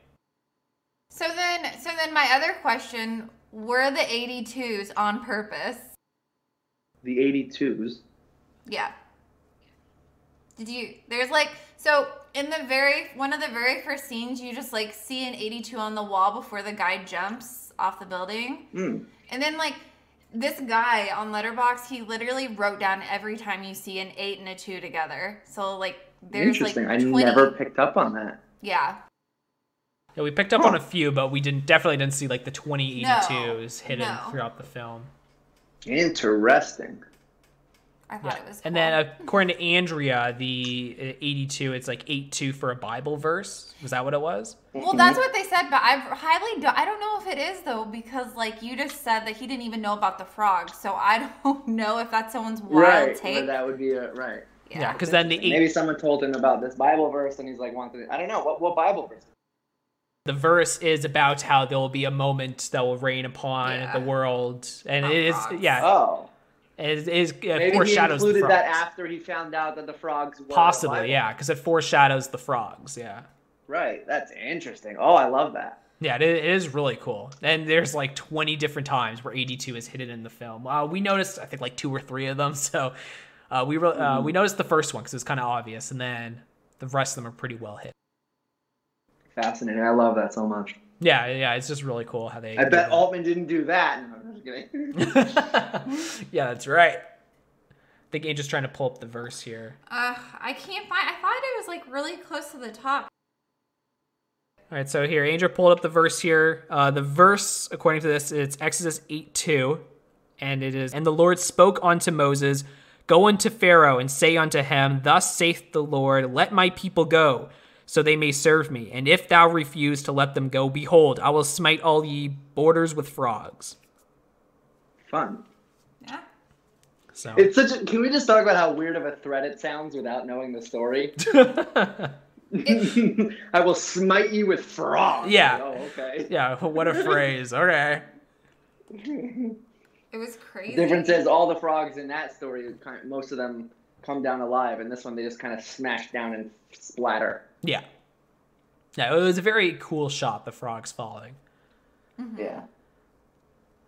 so then, so then, my other question: Were the 82s on purpose? the 82s. Yeah. Did you? There's like so in the very one of the very first scenes, you just like see an 82 on the wall before the guy jumps off the building, Hmm. and then like this guy on Letterboxd, he literally wrote down every time you see an eight and a two together. So like there's like Interesting. 20, I never picked up on that. Yeah. Yeah, we picked up on a few, but we didn't definitely didn't see like the 2082s hidden no. throughout the film. Interesting. I thought Yeah. it was. And cool. then according to Andrea, the uh, 82, it's like 8-2 for a Bible verse. Was that what it was? Well, that's what they said, but I highly do- I don't know if it is though because like you just said that he didn't even know about the frog, so I [laughs] don't know if that's someone's wild Right. take. But that would be a right. Yeah, because then the eight, Maybe someone told him about this Bible verse, and he's like, "Wanted." I don't know what what Bible verse. the verse is about how there will be a moment that will rain upon Yeah. the world, and On it is frogs. yeah, Oh, it is uh, maybe he foreshadows the included that after he found out that the frogs were the Bible. Possibly, yeah, because it foreshadows the frogs. Yeah, Right. That's interesting. Oh, I love that. yeah, it, it is really cool. And there's like 20 different times where 82 is hidden in the film. Uh, we noticed, I think, like two or three of them. [laughs] So uh, we re- uh, Mm-hmm. we noticed the first one because it was kind of obvious, and then the rest of them are pretty well hit. Fascinating. I love that so much. Yeah, yeah, it's just really cool how they. I bet that. Altman didn't do that. No, I'm just kidding. [laughs] [laughs] yeah, that's right. I think Angel's trying to pull up the verse here. Uh, I can't find. I thought it was like really close to the top. All right, so here, Angel pulled up the verse here. Uh, the verse, according to this, it's Exodus 8 2. And it is, And the Lord spoke unto Moses, Go unto Pharaoh and say unto him, Thus saith the Lord, Let my people go, so they may serve me. And if thou refuse to let them go, behold, I will smite all ye borders with frogs. Fun. Yeah. So, It's such. A, can we just talk about how weird of a threat it sounds without knowing the story? [laughs] [laughs] I will smite you with frogs. Yeah. Oh, okay. yeah, what a phrase. Okay. It was crazy. The difference is all the frogs in that story, most of them come down alive, and this one they just kind of smash down and splatter. Yeah. Yeah, it was a very cool shot, the frogs falling. Mm-hmm. Yeah.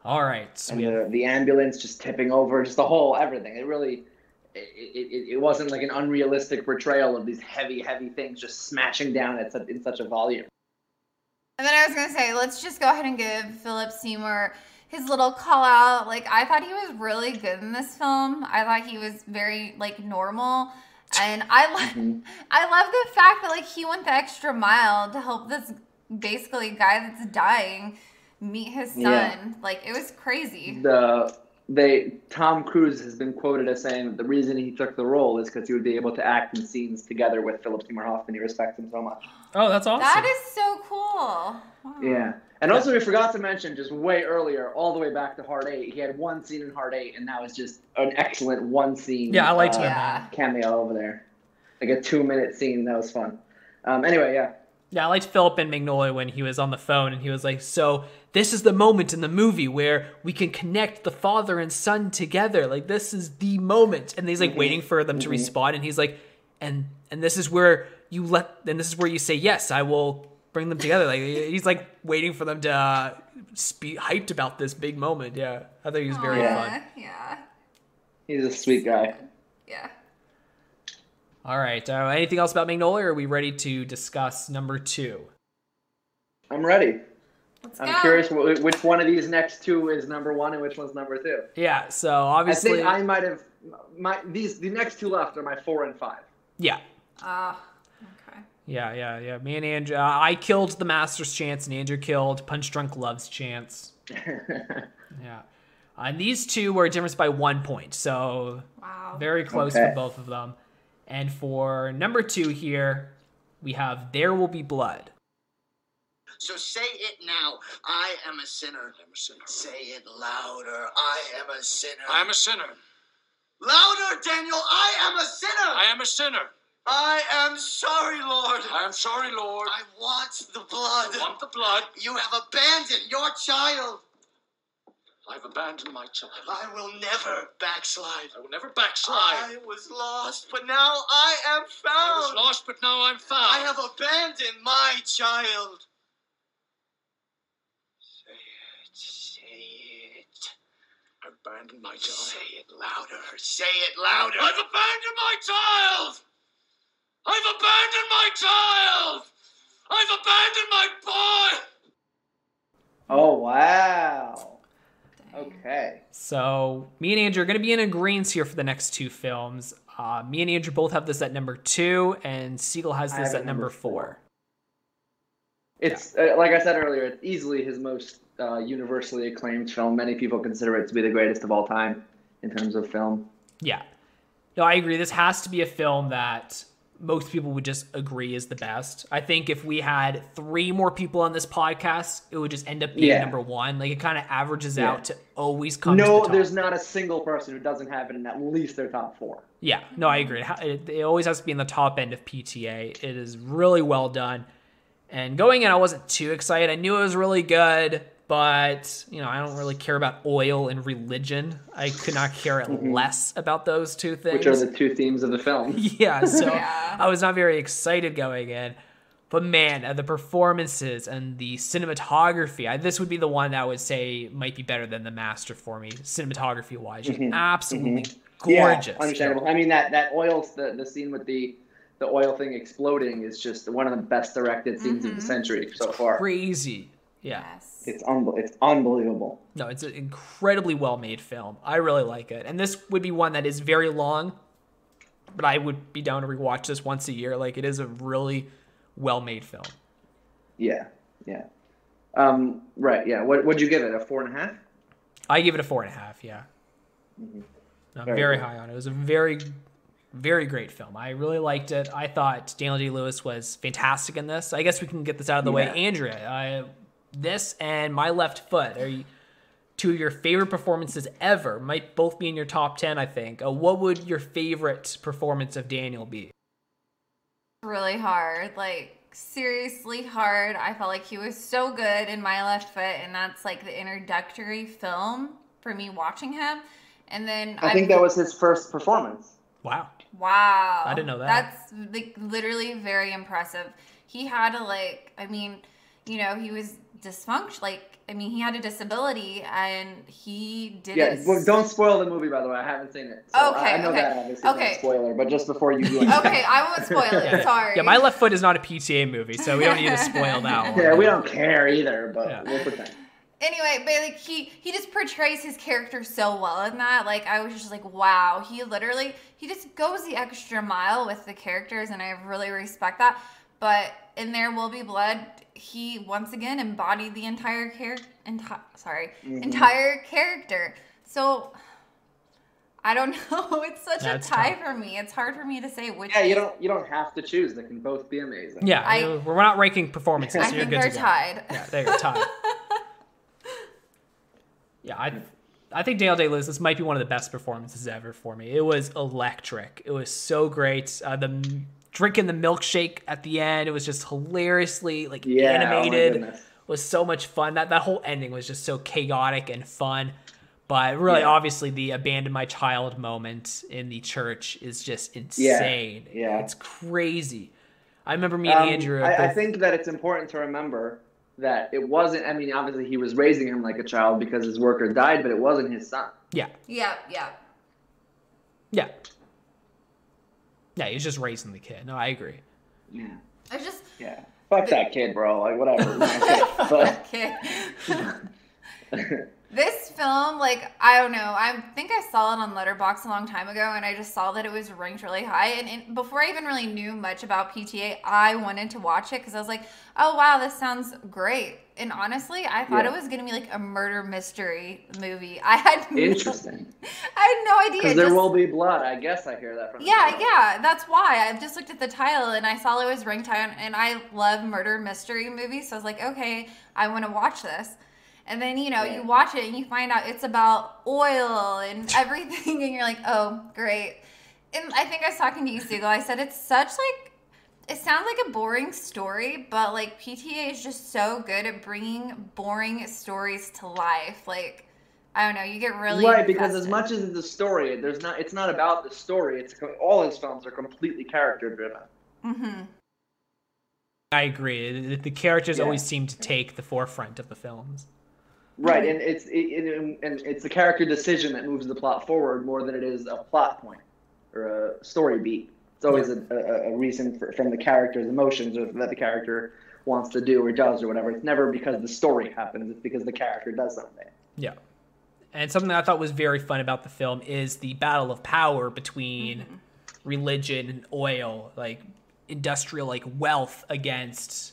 All right. So and we have, the, the ambulance just tipping over, just the whole everything. It really, it, it, it wasn't like an unrealistic portrayal of these heavy, heavy things just smashing down at such, in such a volume. And then I was gonna say, let's just go ahead and give Philip Seymour his little call out. Like I thought he was really good in this film. I thought he was very like normal. And I love mm-hmm. [laughs] I love the fact that like he went the extra mile to help this basically guy that's dying meet his son. Yeah. Like it was crazy. The they Tom Cruise has been quoted as saying that the reason he took the role is because he would be able to act in scenes together with Philip Seymour Hoffman. He respects him so much. oh, that's awesome. That is so cool. Wow. Yeah. And also, we forgot to mention just way earlier, all the way back to Hard Eight, he had one scene in Hard Eight, and that was just an excellent one scene. Yeah, I liked uh, him. Yeah. cameo over there, like a two minute scene. That was fun. Um, anyway, yeah, Yeah, I liked Philip and Magnolia when he was on the phone and he was like, So, this is the moment in the movie where we can connect the father and son together. Like, this is the moment. And he's like waiting for them to respond. And he's like, And and this is where you let, and this is where you say, Yes, I will bring them together. Like, he's like waiting for them to uh, be hyped about this big moment. Yeah, I thought he was very Yeah. fun. Yeah. he's a sweet guy. Yeah. All right. Uh, anything else about Magnolia? Or are we ready to discuss number two? I'm ready. Let's I'm go. curious which one of these next two is number one and which one's number two. Yeah. So obviously, I think I might have my these the next two left are my four and five. yeah. Ah. okay. Yeah, yeah, yeah. Me and Andrea, uh, I killed the Master's chance, and Andrea killed Punch Drunk Love's chance. [laughs] Yeah. Uh, and these two were a difference by one point, so Wow. very close Okay. for both of them. And for number two here, we have There Will Be Blood. So say it now. I am a sinner. I'm a sinner. Say it louder. I am a sinner. I am a sinner. louder, Daniel. I am a sinner. I am a sinner. I am sorry, Lord. I am sorry, Lord. I want the blood. I want the blood. You have abandoned your child. I've abandoned my child. I will never backslide. I will never backslide. I was lost, but now I am found. I was lost, but now I'm found. I have abandoned my child. Say it, say it. I've abandoned my child. Say it louder. Say it louder. I've abandoned my child. I've abandoned my child. I've abandoned my boy. oh wow. Okay. So me and Andrea are going to be in agreement here for the next two films. Uh, me and Andrea both have this at number two, and Siegel has this at number number four. four. It's uh, like I said earlier. It's easily his most uh, universally acclaimed film. Many people consider it to be the greatest of all time in terms of film. Yeah. No, I agree. This has to be a film that most people would just agree is the best. I think if we had three more people on this podcast, it would just end up being Yeah. number one. Like it kind of averages Yeah. out to always come no, the there's not a single person who doesn't have it in at least their top four. Yeah, no, I agree. It, it always has to be in the top end of PTA. It is really well done. And going in, I wasn't too excited. I knew it was really good, but you know, I don't really care about oil and religion. I could not care mm-hmm. less about those two things. Which are the two themes of the film. [laughs] yeah, so [laughs] Yeah. I was not very excited going in. But man, uh, the performances and the cinematography, I, this would be the one that I would say might be better than the master for me, cinematography wise. Mm-hmm. Absolutely mm-hmm. gorgeous. Yeah, understandable. I mean that that oil the the scene with the the oil thing exploding is just one of the best directed scenes of the century so far. Crazy. Yeah. Yes. It's unbe- it's unbelievable. No, it's an incredibly well made film. I really like it. And this would be one that is very long, but I would be down to rewatch this once a year. Like it is a really well made film. Yeah, yeah. Um, right, yeah. What would you give it? A four and a half? I give it a four and a half, yeah. I'm Very very, good. high on it. It was a very, very great film. I really liked it. I thought Daniel Day Lewis was fantastic in this. I guess we can get this out of the way. Andrea, I, this and My Left Foot are you- two of your favorite performances ever. Might both be in your top 10, I think. Uh, what would your favorite performance of Daniel be? really hard. Like seriously hard. I felt like he was so good in My Left Foot, and that's like the introductory film for me watching him. And then I think that was his first performance. Wow. Wow. I didn't know that. That's like literally very impressive. He had to like I mean, you know, he was dysfunction like I mean, he had a disability and he did Yeah, it. well, don't spoil the movie, by the way. I haven't seen it. So Okay, I know okay, that obviously okay. not a spoiler, but just before you do it. Okay, I won't spoil it. [laughs] Sorry. Yeah, my left foot is not a PTA movie, so we don't need to spoil that [laughs] one. Yeah, we don't care either, but Yeah. we'll pretend. anyway, but like he he just portrays his character so well in that. Like I was just like, wow, he literally he just goes the extra mile with the characters, and I really respect that. But in There Will Be Blood, he once again embodied the entire character. Enti- sorry, Mm-hmm. entire character. So. I don't [laughs] know. It's such That's a tie tough. for me. It's hard for me to say which. Yeah, you don't you don't have to choose. They can both be amazing. Yeah, I- we're not ranking performances. I so you're think good they're to go. tied. Yeah, they are tied. [laughs] yeah, I, I think Daniel Day Lewis. This might be one of the best performances ever for me. It was electric. It was so great. Uh, the m- drinking the milkshake at the end. It was just hilariously like Yeah, oh animated. goodness. was so much fun. That that whole ending was just so chaotic and fun. But really, Yeah. obviously, the abandon my child moment in the church is just insane. yeah. it's crazy. I remember me and Um, Andrew. I, I think that it's important to remember that it wasn't. I mean, obviously he was raising him like a child because his worker died, but it wasn't his son. yeah, Yeah, yeah. yeah, yeah. he's just raising the kid. No, I agree. Yeah. I just Yeah. Fuck that kid, bro. Like whatever. but [laughs] okay. [laughs] This film, like, I don't know. I think I saw it on Letterboxd a long time ago, and I just saw that it was ranked really high. And, and before I even really knew much about PTA, I wanted to watch it because I was like, "Oh wow, this sounds great." And honestly, I thought Yeah. it was gonna be like a murder mystery movie. [laughs] I had no, interesting. [laughs] I had no idea. Because there Just- will be blood. I guess I hear that from. yeah, yeah, that's why. I just looked at the title and I saw it was ranked high, and I love murder mystery movies, so I was like, okay, I want to watch this. And then you know you watch it and you find out it's about oil and [laughs] everything, and you're like, oh, great. And I think I was talking to you, Siegel. I said it's such like it sounds like a boring story, but like PTA is just so good at bringing boring stories to life. Like I don't know, you get really right, because as much as it's a story, there's not. It's not about the story. It's all his films are completely character driven. Mm-hmm. I agree. The, the characters Yeah. always seem to take the forefront of the films. Right, and it's it, it, and it's a character decision that moves the plot forward more than it is a plot point or a story beat. It's always a, a, a reason for, from the character's emotions or that the character wants to do or does or whatever. It's never because the story happens. It's because the character does something. Yeah. And something that I thought was very fun about the film is the battle of power between mm-hmm. religion and oil, like industrial like wealth against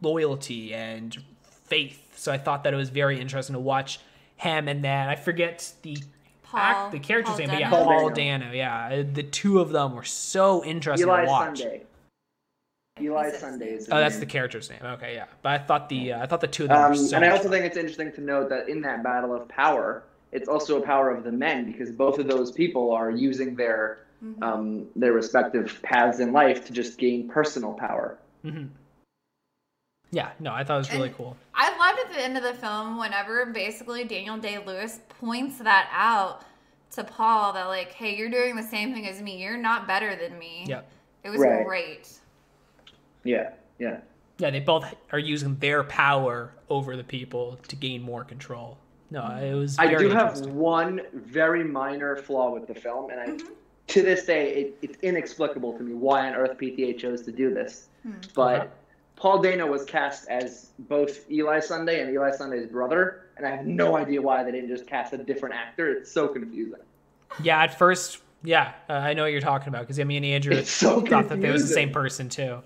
loyalty and faith. So I thought that it was very interesting to watch him and then I forget the Paul- act, the character's Paul name, but yeah, Paul Paul Dano. Yeah, the two of them were so interesting Eli to watch. Sunday. Eli Who's Sunday is Oh, that's name. the character's name. Okay, yeah. But I thought the uh, I thought the two of them Um, were so and I also fun. think it's interesting to note that in that battle of power, it's also a power of the men because both of those people are using their Mm-hmm. um, their respective paths in life to just gain personal power. Mhm. Yeah, no, I thought it was really And- cool. I loved at the end of the film whenever basically Daniel Day Lewis points that out to Paul that like, hey, you're doing the same thing as me. You're not better than me. Yep. It was Right. great. Yeah, yeah. Yeah, they both are using their power over the people to gain more control. No, it was. I do have one very minor flaw with the film, and I, Mm-hmm. to this day, it, it's inexplicable to me why on earth PTA chose to do this. Hmm. But Okay. Paul Dano was cast as both Eli Sunday and Eli Sunday's brother, and I have no idea why they didn't just cast a different actor. It's so confusing. Yeah, at first, yeah, uh, I know what you're talking about because me and Andrew It's so thought that they was the same person too.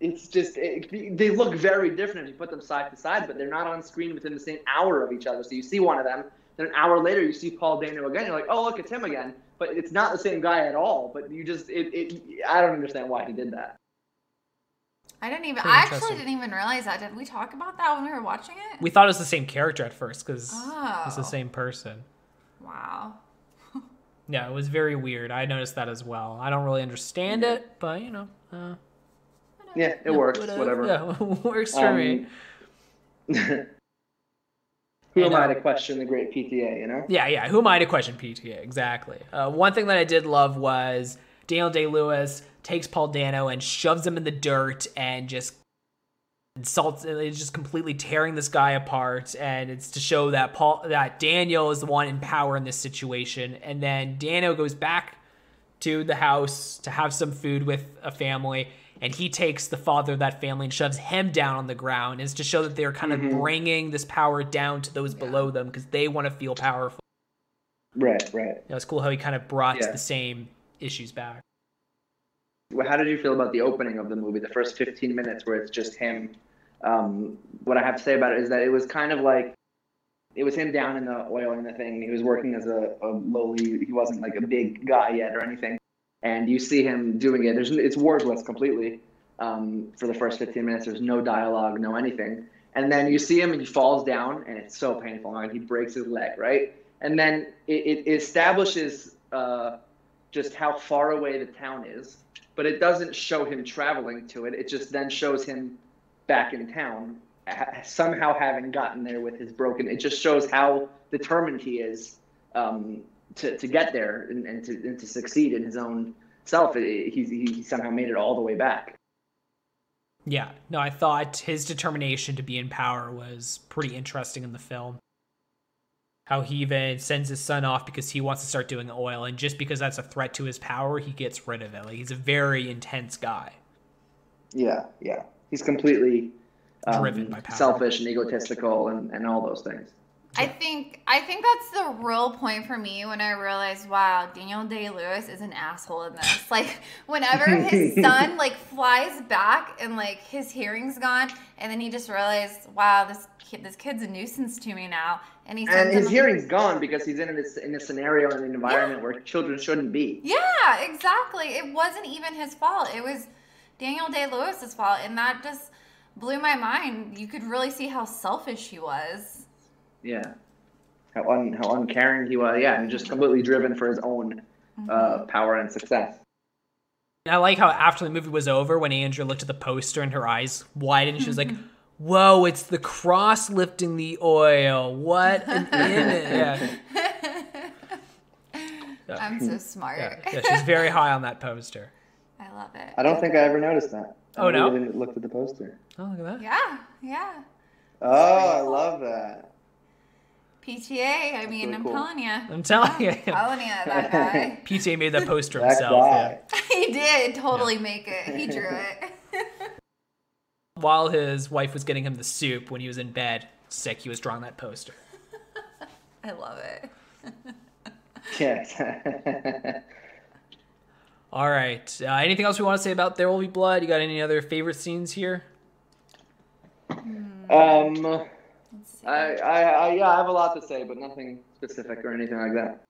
It's just it, they look very different if you put them side to side, but they're not on screen within the same hour of each other. So you see one of them, then an hour later you see Paul Dano again. You're like, oh look, it's him again. But it's not the same guy at all. But you just it, it I don't understand why he did that. I didn't even. Pretty I actually didn't even realize that. Did we talk about that when we were watching it? We thought it was the same character at first because it's the Oh. same person. wow. [laughs] Yeah, it was very weird. I noticed that as well. I don't really understand it, but you know, uh, Yeah, it works. Whatever. Yeah, [laughs] works for me. Um, [laughs] Who am I to question the great PTA? You know. Yeah, yeah. Who am I to question PTA? Exactly. Uh, one thing that I did love was Daniel Day Lewis takes Paul Dano and shoves him in the dirt and just insults and is just completely tearing this guy apart. And it's to show that Paul that Daniel is the one in power in this situation. And then Dano goes back to the house to have some food with a family. And he takes the father of that family and shoves him down on the ground. It's to show that they're kind of mm-hmm. bringing this power down to those below them because they want to feel powerful. Right. Right. It was cool how he kind of brought Yeah. the same issues back. How did you feel about the opening of the movie, the first 15 minutes where it's just him? Um, what I have to say about it is that it was kind of like it was him down in the oil and the thing. He was working as a, a lowly, he wasn't like a big guy yet or anything. And you see him doing it. There's it's wordless completely um, for the first 15 minutes. There's no dialogue, no anything. And then you see him and he falls down and it's so painful. And he breaks his leg, right? And then it, it establishes uh, just how far away the town is but it doesn't show him traveling to it. It just then shows him back in town, somehow having gotten there with his broken. It just shows how determined he is um, to to get there and, and to and to succeed in his own self. It, he he somehow made it all the way back. Yeah, no, I thought his determination to be in power was pretty interesting in the film. How he even sends his son off because he wants to start doing oil, and just because that's a threat to his power, he gets rid of it. Like he's a very intense guy. Yeah, yeah. He's completely um, Driven by power. selfish and egotistical and, and all those things. I think I think that's the real point for me when I realized, wow, Daniel Day Lewis is an asshole in this. [laughs] Like, whenever his [laughs] son like flies back and like his hearing's gone, and then he just realized, wow, this kid, this kid's a nuisance to me now, and he And his hearing's gone because he's in this in a scenario and an environment where children shouldn't be. Yeah, exactly. It wasn't even his fault. It was Daniel Day Lewis's fault, and that just blew my mind. You could really see how selfish he was. Yeah. How un how uncaring he was. Yeah, and just completely driven for his own uh, power and success. And I like how after the movie was over, when Andrew looked at the poster and her eyes widened, she was like, [laughs] "Whoa, it's the cross lifting the oil. What an [laughs] image!" Yeah, I'm so smart. yeah, yeah, she's very high on that poster. I love it. I don't think I ever noticed that. I Oh, no? really looked at the poster. Oh, look at that. Yeah, yeah. Oh, I love that. PTA. I mean, really I'm cool. telling you. I'm telling you. telling you that guy. [laughs] PTA made that poster That himself. Yeah. [laughs] he did totally make it. He drew it. While his wife was getting him the soup when he was in bed, sick, he was drawing that poster. [laughs] I love it. Yes. [laughs] All right. Uh, anything else we want to say about There Will Be Blood? You got any other favorite scenes here? um, I, I, I, yeah, I have a lot to say, but nothing specific or anything like that.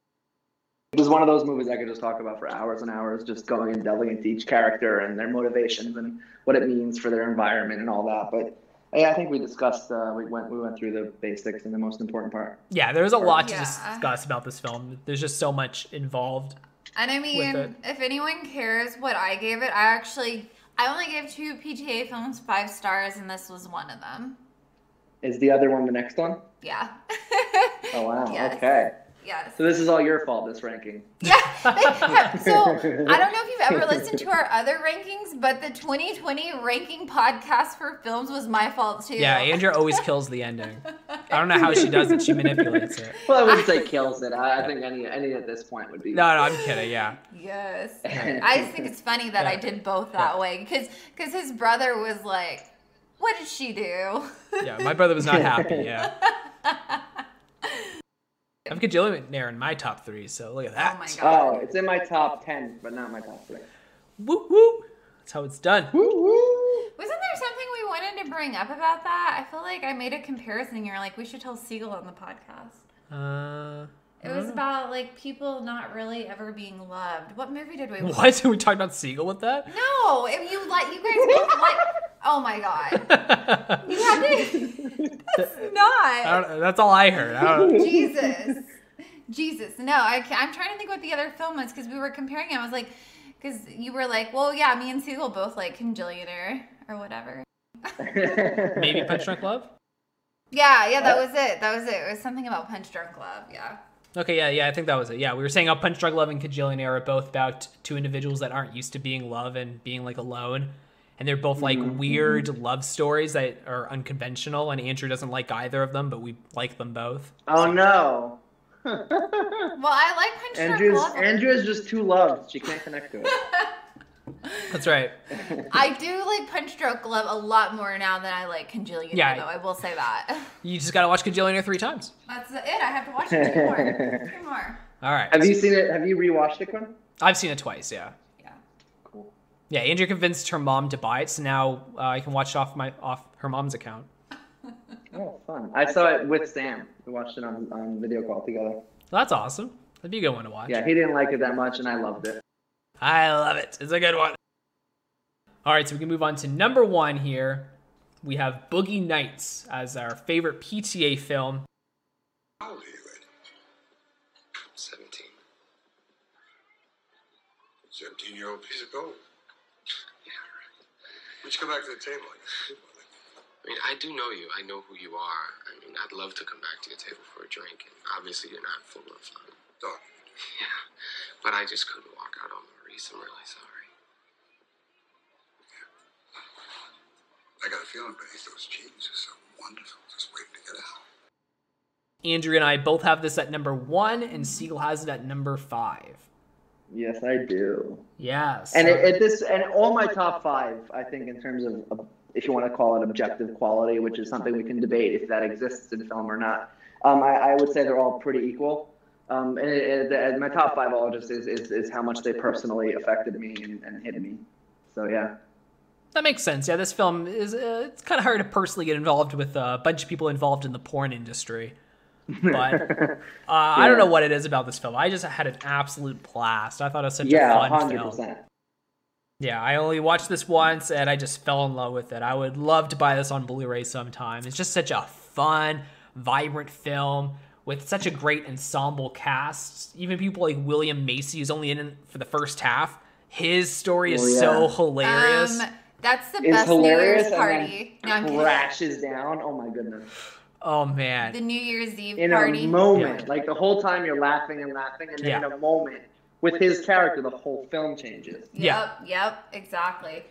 It was one of those movies I could just talk about for hours and hours, just going and delving into each character and their motivations and what it means for their environment and all that. But yeah, I think we discussed, uh, we went, we went through the basics and the most important part. Yeah, there's a lot to discuss about this film. There's just so much involved. And I mean, if anyone cares what I gave it, I actually I only gave two PTA films five stars, and this was one of them. Is the other one the next one? Yeah. [laughs] Oh wow. Yes. Okay. Yes. So this is all your fault. This ranking. [laughs] Yeah. have- [laughs] so I don't know if you've ever listened to our other rankings, but the 2020 ranking podcast for films was my fault too. Yeah, Andrea always kills the ending. I don't know how she does it. She manipulates it. Well, I wouldn't say kills it. I, I think any any at this point would be. No, no, I'm kidding. Yeah. Yes. [laughs] I just think it's funny that I did both that way because because his brother was like, "What did she do?" Yeah, my brother was not happy. Yeah. I've got Kajillionaire in my top three, so look at that. Oh my god. Oh, it's in my top ten, but not my top three. Woo woo. That's how it's done. Woo woo. Wasn't there something we wanted to bring up about that? I feel like I made a comparison. You're like, we should tell Siegel on the podcast. Uh, It was about like people not really ever being loved. What movie did we [laughs] watch? what? Are we talking about Siegel with that? No, if you like, you guys both like. [laughs] Oh my god, you have to. [laughs] That's I not. don't, that's all I heard. I don't, Jesus, Jesus. No, I I'm trying to think what the other film was because we were comparing. it. I was like, because you were like, well, yeah, me and Siegel both like Kajillionaire. or whatever. Maybe Punch Drunk Love. Yeah, yeah, that was it. That was it. It was something about Punch Drunk Love. Yeah. Okay, yeah, yeah, I think that was it. Yeah, we were saying how Punch Drunk Love and Kajillionaire are both about two individuals that aren't used to being love and being like alone. And they're both like mm-hmm, weird mm-hmm. love stories that are unconventional, and Andrew doesn't like either of them, but we like them both. oh no. Well, I like Punch Andrew's Drunk Love. Andrew is just too loved. She can't connect to it. [laughs] That's right. [laughs] I do like Punch Drunk Love a lot more now than I like Kajillionaire, Yeah. though. I will say that. [laughs] You just gotta watch Kajillionaire three times. That's it. I have to watch it two more. Two more. All right. Have you seen it? Have you rewatched it, Quinn? I've seen it twice, yeah. Yeah. Cool. Yeah, Andrew convinced her mom to buy it, so now uh, I can watch it off my off her mom's account. [laughs] Oh, fun. I saw it with Sam. We watched it on, on video call together. Well, that's awesome. That'd be a good one to watch. Yeah, he didn't like it that much, and I loved it. I love it. It's a good one. All right, so we can move on to number one here. We have Boogie Nights as our favorite PTA film. How old are you, Ed? 17. 17 year old piece of gold. Yeah, right. Why don't you come back to the table? I I mean, I do know you. I know who you are. I mean, I'd love to come back to your table for a drink, and obviously you're not full of fun. Dog. Yeah, but I just couldn't walk out on Maurice. I'm really sorry. I got a feeling beneath those jeans is so wonderful, just waiting to get out. Andrew and I both have this at number one, and Siegel has it at number five. Yes, I do. Yes. And it, it, this and all my top five, I think, in terms of, of if you want to call it objective quality, which is something we can debate if that exists in film or not. Um, I, I would say they're all pretty equal. Um, and it, it, my top five all just is, is, is how much they personally affected me and, and hit me. So yeah. That makes sense. Yeah, this film is uh, it's kind of hard to personally get involved with a bunch of people involved in the porn industry. [laughs] But uh, I don't know what it is about this film. I just had an absolute blast. I thought it was such a yeah, fun hundred film. percent. Yeah, I only watched this once and I just fell in love with it. I would love to buy this on Blu-ray sometime. It's just such a fun, vibrant film with such a great ensemble cast. Even people like William Macy, who's only in for the first half, his story is Oh, yeah. so hilarious. Um, that's the It's best New hilarious Year's and party. No, I'm then kidding. crashes down. Oh my goodness. oh man, The New Year's Eve In party. a moment, Yeah. like the whole time you're laughing and laughing, and then Yeah. in a moment, with his character, the whole film changes. Yeah. Yep, yep, exactly.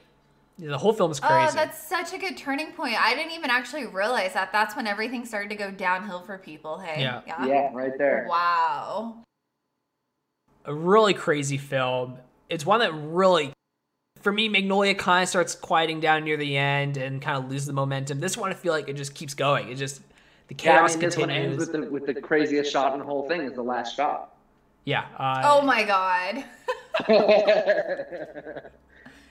The whole film is crazy. Oh, that's such a good turning point. I didn't even actually realize that. That's when everything started to go downhill for people. Hey. Yeah. Yeah, right there. Wow. a really crazy film. It's one that really, for me, Magnolia kind of starts quieting down near the end and kind of loses the momentum. This one, I feel like it just keeps going. It just the Yeah, I chaos mean, this one ends with the with the craziest shot in the whole thing is the last shot. yeah. Uh, Oh my god. [laughs] [laughs]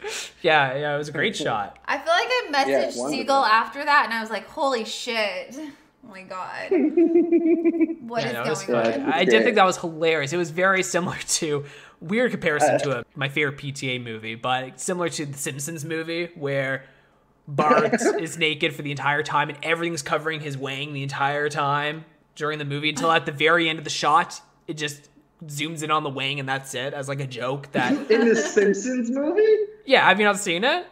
[laughs] Yeah, yeah, it was a great shot. I feel like I messaged it's wonderful. Siegel after that and I was like, holy shit. Oh my god. [laughs] What Yeah, is no, going on? fun. I did think that was hilarious. It was very similar [laughs] to weird comparison to a, my favorite PTA movie, but similar to the Simpsons movie where Bart is naked for the entire time and everything's covering his wang the entire time during the movie until at the very end of the shot it just zooms in on the wing and that's it as like a joke that in the Simpsons movie? yeah have you not seen it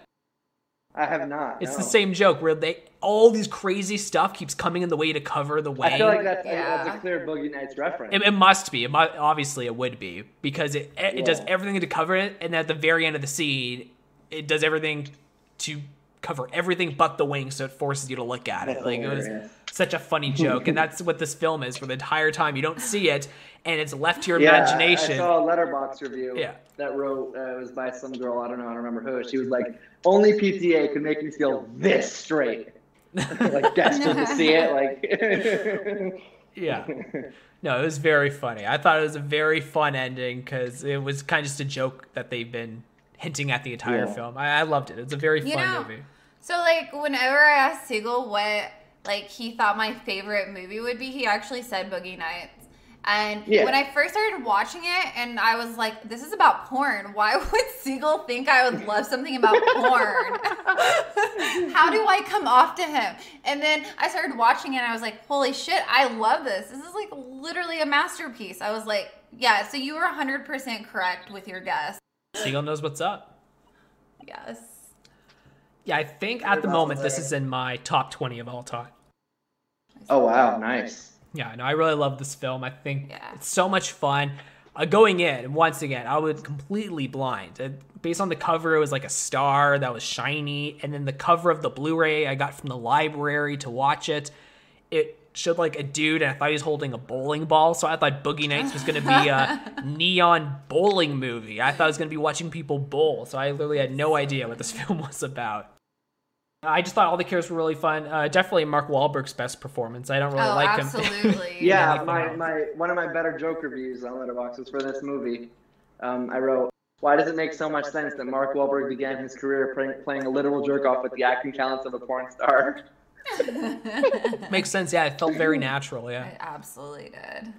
I have not. it's no. the same joke where they all these crazy stuff keeps coming in the way to cover the wang I feel like that's, Yeah. that's a clear Boogie Nights reference. It, it must be. It mu- obviously, it would be because it it does everything to cover it, and at the very end of the scene, it does everything to cover everything but the wing, so it forces you to look at it. That's Like it was such a funny joke, and that's what this film is for the entire time. You don't see it, and it's left to your yeah, I- imagination. I, saw a Letterboxd review Yeah. that wrote uh, it was by some girl. I don't know. I don't remember who. She was like, "Only PTA could make me feel this straight." [laughs] like desperate [laughs] to see it. Like, [laughs] yeah. No, it was very funny. I thought it was a very fun ending because it was kind of just a joke that they've been hinting at the entire Yeah. film. I, I loved it. It's a very You fun know, movie. So like whenever I asked Siegel what like he thought my favorite movie would be, he actually said Boogie Nights. And Yeah. when I first started watching it and I was like, this is about porn. [laughs] Why would Siegel think I would love something about porn? [laughs] How do I come off to him? And then I started watching it and I was like, holy shit, I love this. This is like literally a masterpiece. I was like, yeah, so you were 100% correct with your guess. Siegel knows what's up. Yes. Yeah, I think at the moment this is in my top 20 of all time. Oh wow, nice. Yeah, no, I really love this film. I think Yeah. it's so much fun. Uh, going in, once again, I was completely blind. Uh, based on the cover, it was like a star that was shiny, and then the cover of the Blu-ray I got from the library to watch it, it showed like a dude, and I thought he was holding a bowling ball. So I thought Boogie Nights was going to be a [laughs] neon bowling movie. I thought I was going to be watching people bowl. So I literally had no idea what this [laughs] film was about. I just thought all the characters were really fun. Uh, definitely Mark Wahlberg's best performance. I don't really oh, like him. absolutely. [laughs] Yeah, Yeah. my, my one of my better joke reviews on Letterboxd was for this movie. Um, I wrote, "Why does it make so much sense that Mark Wahlberg began his career playing, playing a literal jerk off with the acting talents of a porn star?" [laughs] Makes sense. Yeah, it felt very natural. Yeah. It absolutely did.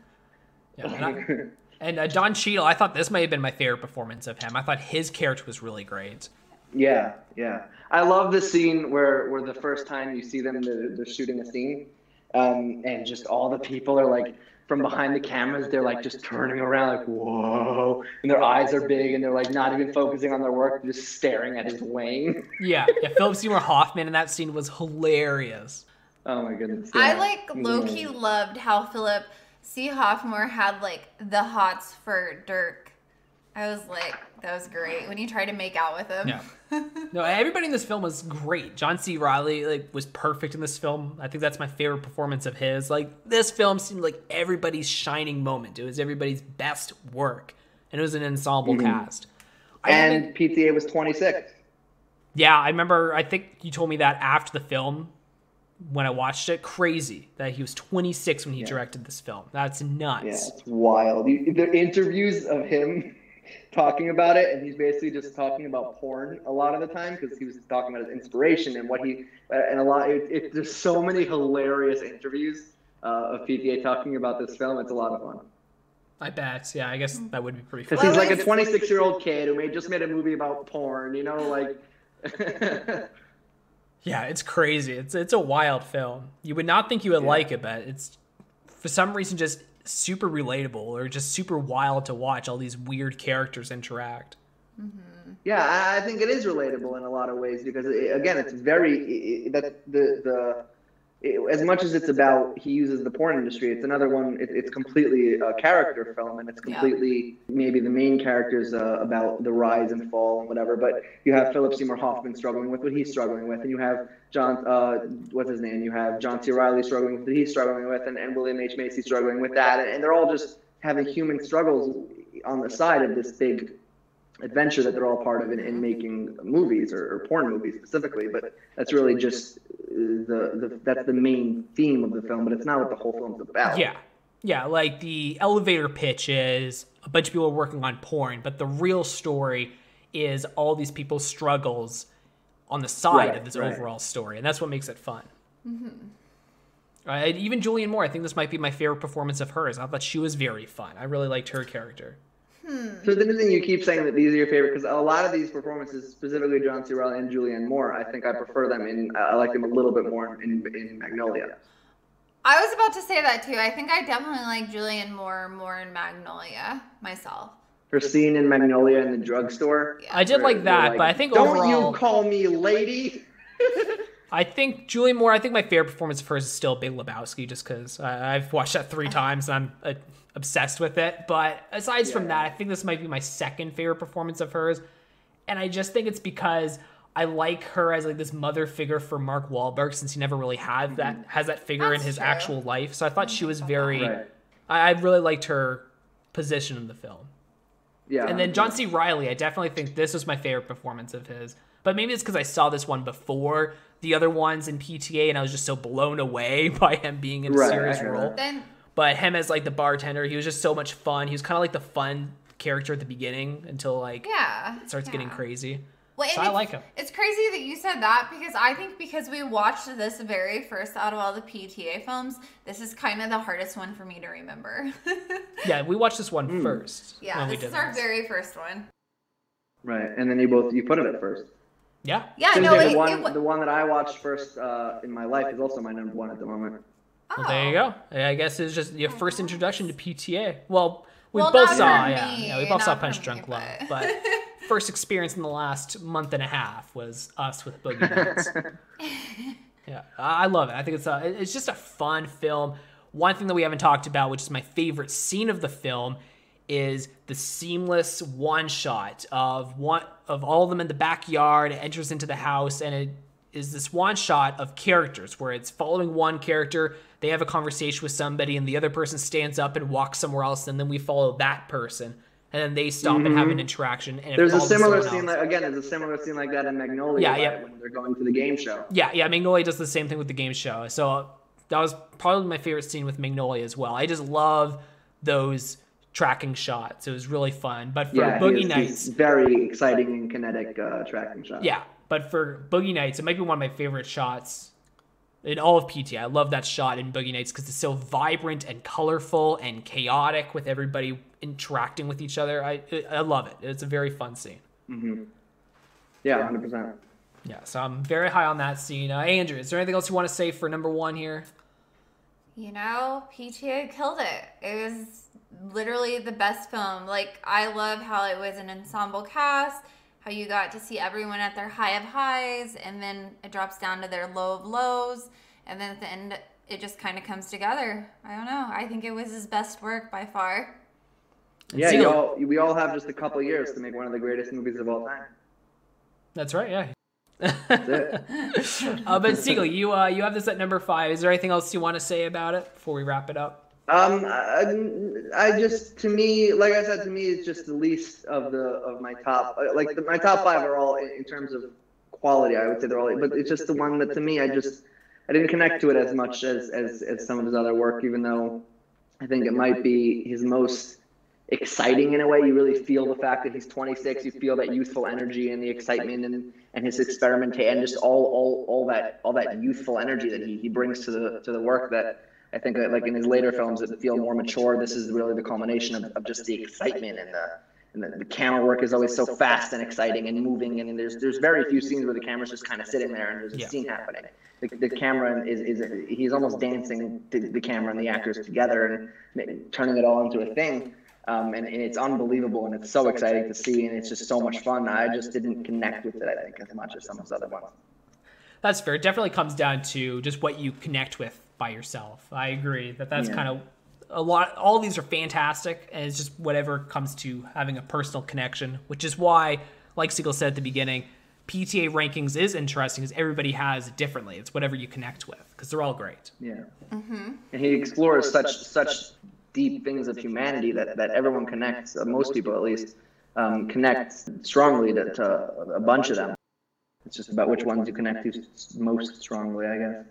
yeah and I- and uh, Don Cheadle, I thought this might have been my favorite performance of him. I thought his character was really great. Yeah, yeah. I love the scene where, where the first time you see them, they're, they're shooting a scene, um, and just all the people are like from behind the cameras, they're like just turning around, like whoa, and their eyes are big, and they're like not even focusing on their work, just staring at his wang. Yeah, yeah. Philip Seymour Hoffman in that scene was hilarious. Oh my goodness. I like low key Yeah. loved how Philip C. Hoffman had like the hots for Dirk. I was like, that was great when you tried to make out with him. Yeah. [laughs] No, everybody in this film was great. John C. Reilly like was perfect in this film. I think that's my favorite performance of his. Like this film seemed like everybody's shining moment. It was everybody's best work, and it was an ensemble mm-hmm. cast. I haven't- And PTA was 26. Yeah, I remember. I think you told me that after the film when I watched it. Crazy that he was 26 when he directed this film. That's nuts. Yeah, it's wild. You, the interviews of him talking about it, and he's basically just talking about porn a lot of the time because he was talking about his inspiration and what he uh, and a lot. It, it, there's so many hilarious interviews uh, of PTA talking about this film. It's a lot of fun I bet. Yeah, I guess that would be pretty because he's like a 26 year old kid who made just made a movie about porn. You know, like. [laughs] Yeah, it's crazy. It's it's a wild film. You would not think you would like it, but it's for some reason just super relatable or just super wild to watch all these weird characters interact. Mm-hmm. Yeah, I- I think it is relatable in a lot of ways because it, again, it's very it, that the the it, as much as it's about he uses the porn industry, it's another one. It, it's completely a character film, and it's Yeah. completely maybe the main characters uh, about the rise and fall and whatever. But you have Philip Seymour Hoffman struggling with what he's struggling with, and you have John uh, what's his name? You have John C. Reilly struggling with what he's struggling with, and, and William H Macy struggling with that, and, and they're all just having human struggles on the side of this big adventure that they're all part of in, in making movies or, or porn movies specifically. But that's really just the, the that's the main theme of the film. But it's not what the whole film's about. Yeah. Yeah, like the elevator pitch is a bunch of people are working on porn, but the real story is all these people's struggles on the side Right, of this right. overall story, and that's what makes it fun. Uh, even Julianne Moore, I think this might be my favorite performance of hers. I thought she was very fun. I really liked her character. Hmm. So the thing you keep saying that these are your favorite because a lot of these performances, specifically John C. Reilly and Julianne Moore, I think I prefer them in. I like them a little bit more in, in Magnolia. I was about to say that too. I think I definitely like Julianne Moore more in Magnolia myself. Her scene in Magnolia in the drugstore. Yeah. I did like they're that, but I think don't overall, you call me lady. [laughs] [laughs] I think Julie Moore. I think my favorite performance of hers is still Big Lebowski, just because uh, I've watched that three times and I'm uh, obsessed with it. But aside from that, I think this might be my second favorite performance of hers, and I just think it's because I like her as like this mother figure for Mark Wahlberg, since he never really had that has that figure in his true. actual life. So I thought she was very. Right. I, I really liked her position in the film. Yeah. And then John C. Reilly, I definitely think this was my favorite performance of his. But maybe it's because I saw this one before the other ones in PTA, and I was just so blown away [laughs] by him being in a Right, serious role. Then But him as like the bartender, he was just so much fun. He was kind of like the fun character at the beginning until like yeah, it starts getting crazy. Well, So I it's- like him. It's crazy that you said that because I think because we watched this very first out of all the PTA films, this is kind of the hardest one for me to remember. [laughs] Yeah, we watched this one Hmm. first. yeah, when this is did our very first one. right, and then you both you put it at first. Yeah. Yeah, Since no, the it, one it, wa- the one that I watched first uh, in my life is also my number one at the moment. Well, there you oh. go. I guess it's just your first introduction to PTA. Well, we Well, both saw, yeah, yeah, we both saw not for Punch me, Drunk Love, but- but [laughs] first experience in the last month and a half was us with Boogie Nights. [laughs] yeah, I I love it. I think it's a, it's just a fun film. One thing that we haven't talked about, which is my favorite scene of the film, is the seamless one shot of one of all of them in the backyard. It enters into the house, and it is this one shot of characters where it's following one character. They have a conversation with somebody, and the other person stands up and walks somewhere else, and then we follow that person, and then they stop and have an interaction. And Mm-hmm. There's a similar scene, like, again, there's a similar scene like that in Magnolia Yeah, yeah. when they're going to the game show. Yeah, yeah, Magnolia does the same thing with the game show. So that was probably my favorite scene with Magnolia as well. I just love those tracking shots. It was really fun. But for Yeah, Boogie Nights, very exciting and kinetic uh, tracking shots. yeah, but for Boogie Nights, it might be one of my favorite shots in all of PT. I love that shot in Boogie Nights because it's so vibrant and colorful and chaotic with everybody interacting with each other. I I love it. It's a very fun scene. Mm-hmm. yeah, hundred percent. Yeah, so I'm very high on that scene. Uh, Andrew, is there anything else you want to say for number one here? You know, PTA killed it. It was literally the best film. Like, I love how it was an ensemble cast, how you got to see everyone at their high of highs, and then it drops down to their low of lows, and then at the end, it just kind of comes together. I don't know. I think it was his best work by far. Yeah, you all, we all have just a couple years to make one of the greatest movies of all time. That's right. Yeah. That's it. Uh, but Siegel, you uh, you have this at number five. Is there anything else you want to say about it before we wrap it up? Um, I, I just to me, like I said, to me, it's just the least of the of my top. uh, Like the, my top five are all in, in terms of quality. I would say they're all, but it's just the one that to me, I just I didn't connect to it as much as as, as some of his other work, even though I think it might be his most exciting in a way. You really feel the fact that he's 26. You feel that youthful energy and the excitement and, and his experimentation and just all, all, all that all that youthful energy that he, he brings to the to the work that I think that, like in his later films that feel more mature. This is really the culmination of, of just the excitement and the and the, the camera work is always so fast and exciting and moving and there's there's very few scenes where the camera's just kind of sitting there and there's a Yeah. scene happening. The, the camera is, is he's almost dancing to the camera and the actors together and turning it all into a thing. Um, and, and it's unbelievable and it's so exciting to see and it's just so much fun. I just didn't connect with it, I think, as much as some of his other ones. That's fair. It definitely comes down to just what you connect with by yourself. I agree that that's Yeah. kind of a lot. All these are fantastic, and it's just whatever comes to having a personal connection, which is why, like Siegel said at the beginning, PTA rankings is interesting because everybody has it differently. It's whatever you connect with because they're all great. Yeah. And he explores such such deep things of humanity that, that everyone connects, uh, most people at least, um, connect strongly to, to a bunch of them. It's just about which ones you connect to most strongly, I guess.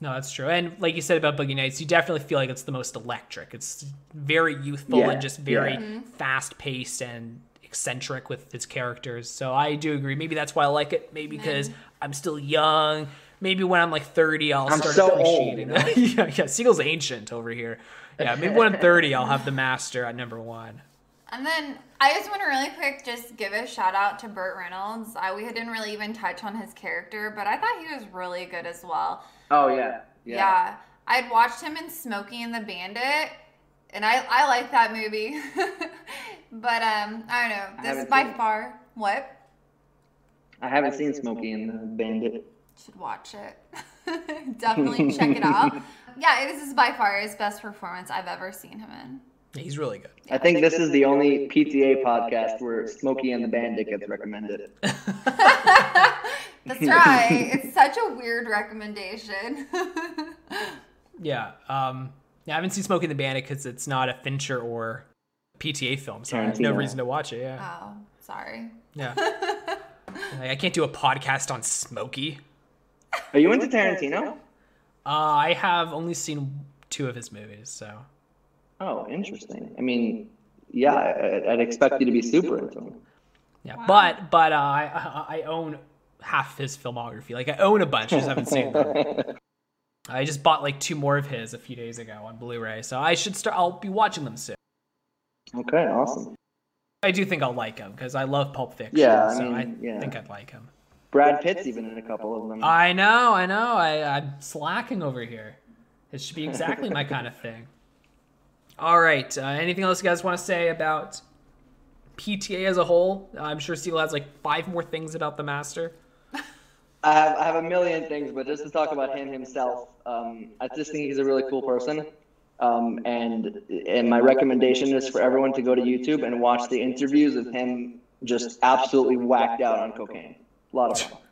No, that's true. And like you said about Boogie Nights, you definitely feel like it's the most electric. It's very youthful Yeah, and just very yeah. fast paced and eccentric with its characters. So I do agree. Maybe that's why I like it. Maybe because I'm still young. Maybe when I'm like 30, I'll I'm start so appreciating it. [laughs] yeah, yeah, Siegel's ancient over here. Yeah, maybe when I'm 30, I'll have the master at number one. And then I just want to really quick just give a shout out to Burt Reynolds. Uh, we didn't really even touch on his character, but I thought he was really good as well. Oh, yeah. Yeah. I'd watched him in Smokey and the Bandit, and I, I like that movie. [laughs] but um, I don't know. This haven't by seen it. far what I haven't seen Smokey and the Bandit. should watch it. [laughs] Definitely check it out. [laughs] Yeah, this is by far his best performance I've ever seen him in. He's really good. I think this is the only PTA podcast where Smokey and the Bandit gets recommended. [laughs] [laughs] That's right. it's such a weird recommendation. [laughs] Yeah. Um, yeah, I haven't seen Smokey and the Bandit because it's not a Fincher or PTA film, so I have no reason to watch it. Yeah. oh, sorry. Yeah. Like, I can't do a podcast on Smokey. Are you into Tarantino? Uh, I have only seen two of his movies, so Oh, interesting. I mean, yeah, I- I'd expect you to be super into him. yeah. But but uh, I I own half his filmography. Like I own a bunch, I just haven't seen them. [laughs] I just bought like two more of his a few days ago on Blu-ray, so I should start. I'll be watching them soon. Okay, awesome. I do think I'll like him because I love Pulp Fiction. Yeah, I so mean, I yeah. think I'd like him. Brad Pitt's even in a couple of them. I know, I know. I, I'm slacking over here. It should be exactly my kind of thing. All right. Uh, anything else you guys want to say about PTA as a whole? I'm sure Siegel has like five more things about the Master. I have, I have a million things, but just to talk about him himself, um, I just think he's a really cool person. Um, and and my recommendation is for everyone to go to YouTube and watch the interviews of him just absolutely whacked out on cocaine. A lot of fun. [laughs]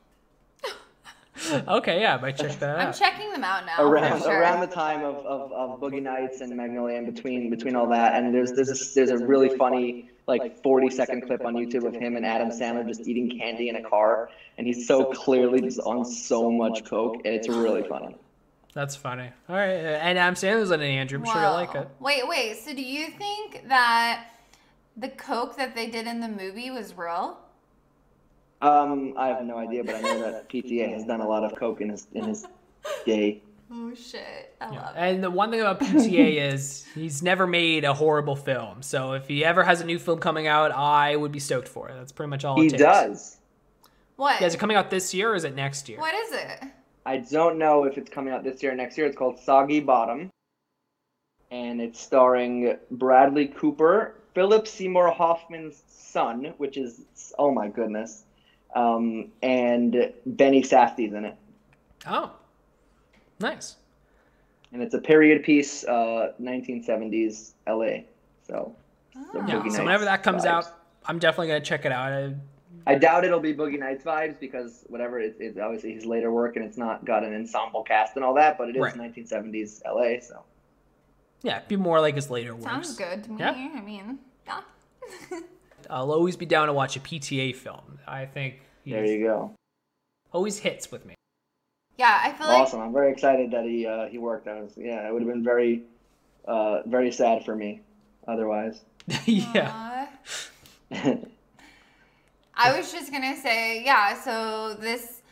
Okay, yeah, I might check that I'm checking them out now. around sure. around the time of, of, of Boogie Nights and Magnolia and between between all that and there's there's a, there's a really funny like 40 second clip on YouTube of him and Adam Sandler just eating candy in a car and he's so clearly just on so much coke and it's really funny. That's funny. All right, uh, and Adam Sandler's in it, Andrew. I'm sure you'll like it. Wait, wait. So do you think that the coke that they did in the movie was real? Um, I have no idea, but I know that PTA has done a lot of coke in his in his day. [laughs] Oh shit! I Yeah. love it. And the one thing about PTA [laughs] is he's never made a horrible film. So if he ever has a new film coming out, I would be stoked for it. That's pretty much all He it takes. does. What? Yeah, is it coming out this year or is it next year? What is it? I don't know if it's coming out this year or next year. It's called Soggy Bottom, and it's starring Bradley Cooper, Philip Seymour Hoffman's son, which is oh my goodness, um, and Benny Safdie's in it. Oh, nice. And it's a period piece, uh, 1970s LA. So, the Oh. Yeah, so whenever that comes vibes. out, I'm definitely gonna check it out. I, I doubt it'll be Boogie Nights vibes because whatever it, it's obviously his later work and it's not got an ensemble cast and all that, but it is Right. 1970s LA. So. yeah, it'd be more like his later works. Sounds good to me. Yeah. I mean, yeah. [laughs] I'll always be down to watch a PTA film. I think he There you go. always hits with me. yeah, I feel like Awesome. I'm very excited that he uh, he worked. on was yeah, it would have been very uh, very sad for me otherwise. [laughs] yeah. [laughs] I was just gonna say, yeah, so this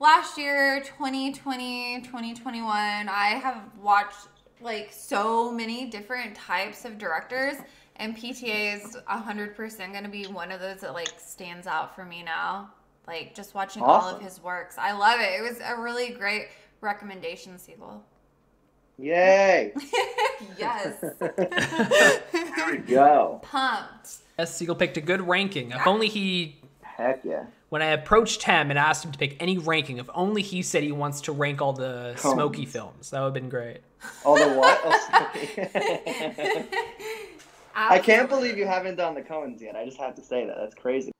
last year, 2020, 2021, I have watched like so many different types of directors, and PTA is 100% gonna be one of those that like stands out for me now. Like just watching all of his works. I love it. It was a really great recommendation, Siegel. Yay! [laughs] yes. [laughs] there we [laughs] go. Pumped. S. Siegel picked a good ranking. If only he, Heck yeah. when I approached him and asked him to pick any ranking, if only he said he wants to rank all the Coens. Smoky films, that would have been great. All the what? Oh, Oh, I can't believe you haven't done the Coens yet. I just have to say that. That's crazy.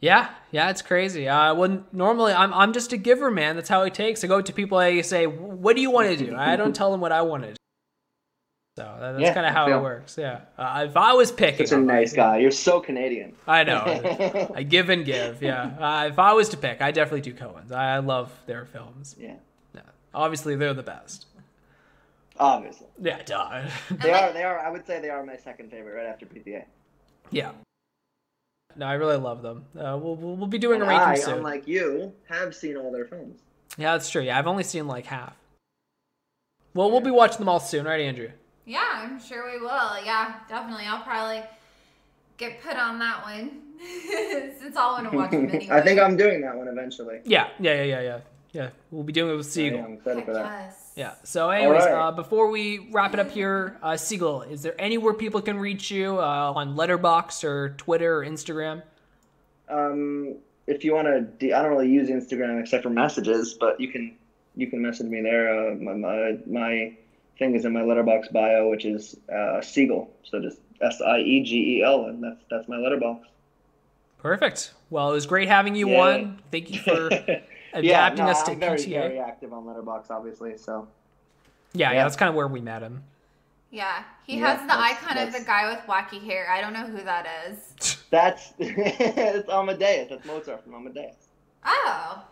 Yeah, yeah, it's crazy. Uh, well, normally I'm I'm just a giver, man. That's how it takes. I go to people, I say, "What do you want to do?" I don't tell them what I want to do. So that- that's Yeah, kind of how it works. Yeah. Uh, if I was picking, Such a nice guy. You're so Canadian. I know. [laughs] I give and give. Yeah. Uh, if I was to pick, I definitely do Coen's. I, I love their films. Yeah. Yeah. Obviously, they're the best. Obviously. Yeah, duh. [laughs] They are. They are. I would say they are my second favorite, right after PTA. yeah. No, I really love them. Uh, we'll, we'll we'll be doing a And ranking I, soon. unlike you, have seen all their films. Yeah, that's true. Yeah, I've only seen like half. Well, we'll be watching them all soon, right, Andrew? Yeah, I'm sure we will. Yeah, definitely. I'll probably get put on that one [laughs] since I'll want to watch them [laughs] anyway. I think I'm doing that one eventually. Yeah, yeah, yeah, yeah, yeah. Yeah, we'll be doing it with Yeah, Siegel. I'm excited for that. Yes. Yeah. So, anyways, right. uh, before we wrap it up here, uh, Siegel, is there anywhere people can reach you uh, on Letterboxd or Twitter or Instagram? Um, if you want to, I don't really use Instagram except for messages, but you can you can message me there. Uh, my, my my thing is in my Letterboxd bio, which is uh, Siegel. So just S I E G E L, and that's that's my Letterboxd. Perfect. Well, it was great having you Yeah. on. Thank you for [laughs] adapting yeah, no, us to I'm very PTA. very active on Letterboxd, obviously. So Yeah, yeah, Yeah. that's kind of where we met him. Yeah, he Yeah, has the that's- icon of the guy with wacky hair. I don't know who that is. [laughs] that's [laughs] it's Amadeus. That's Mozart from Amadeus. Oh,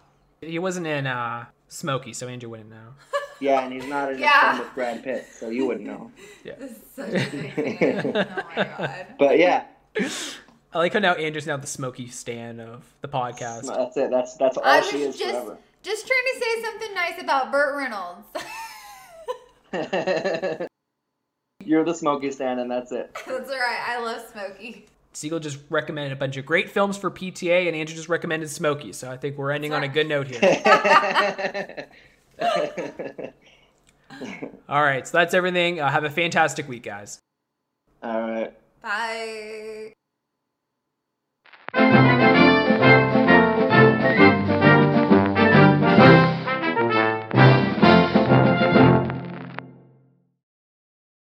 He wasn't in uh, Smokey, so Andrew wouldn't know. [laughs] Yeah, and he's not in Yeah. a film with Brad Pitt, so you wouldn't know. Yeah. this is such a big. Oh my god. But yeah, I like how now Andrew's now the Smokey stan of the podcast. that's it. That's that's all I she was is just forever. just trying to say something nice about Burt Reynolds. [laughs] [laughs] You're the Smokey stan, and that's it. That's alright. I love Smokey. Siegel just recommended a bunch of great films for PTA, and Andrew just recommended Smokey. So I think we're ending on a good note here. [laughs] All right, so that's everything. Uh, have a fantastic week, guys. All right. Bye.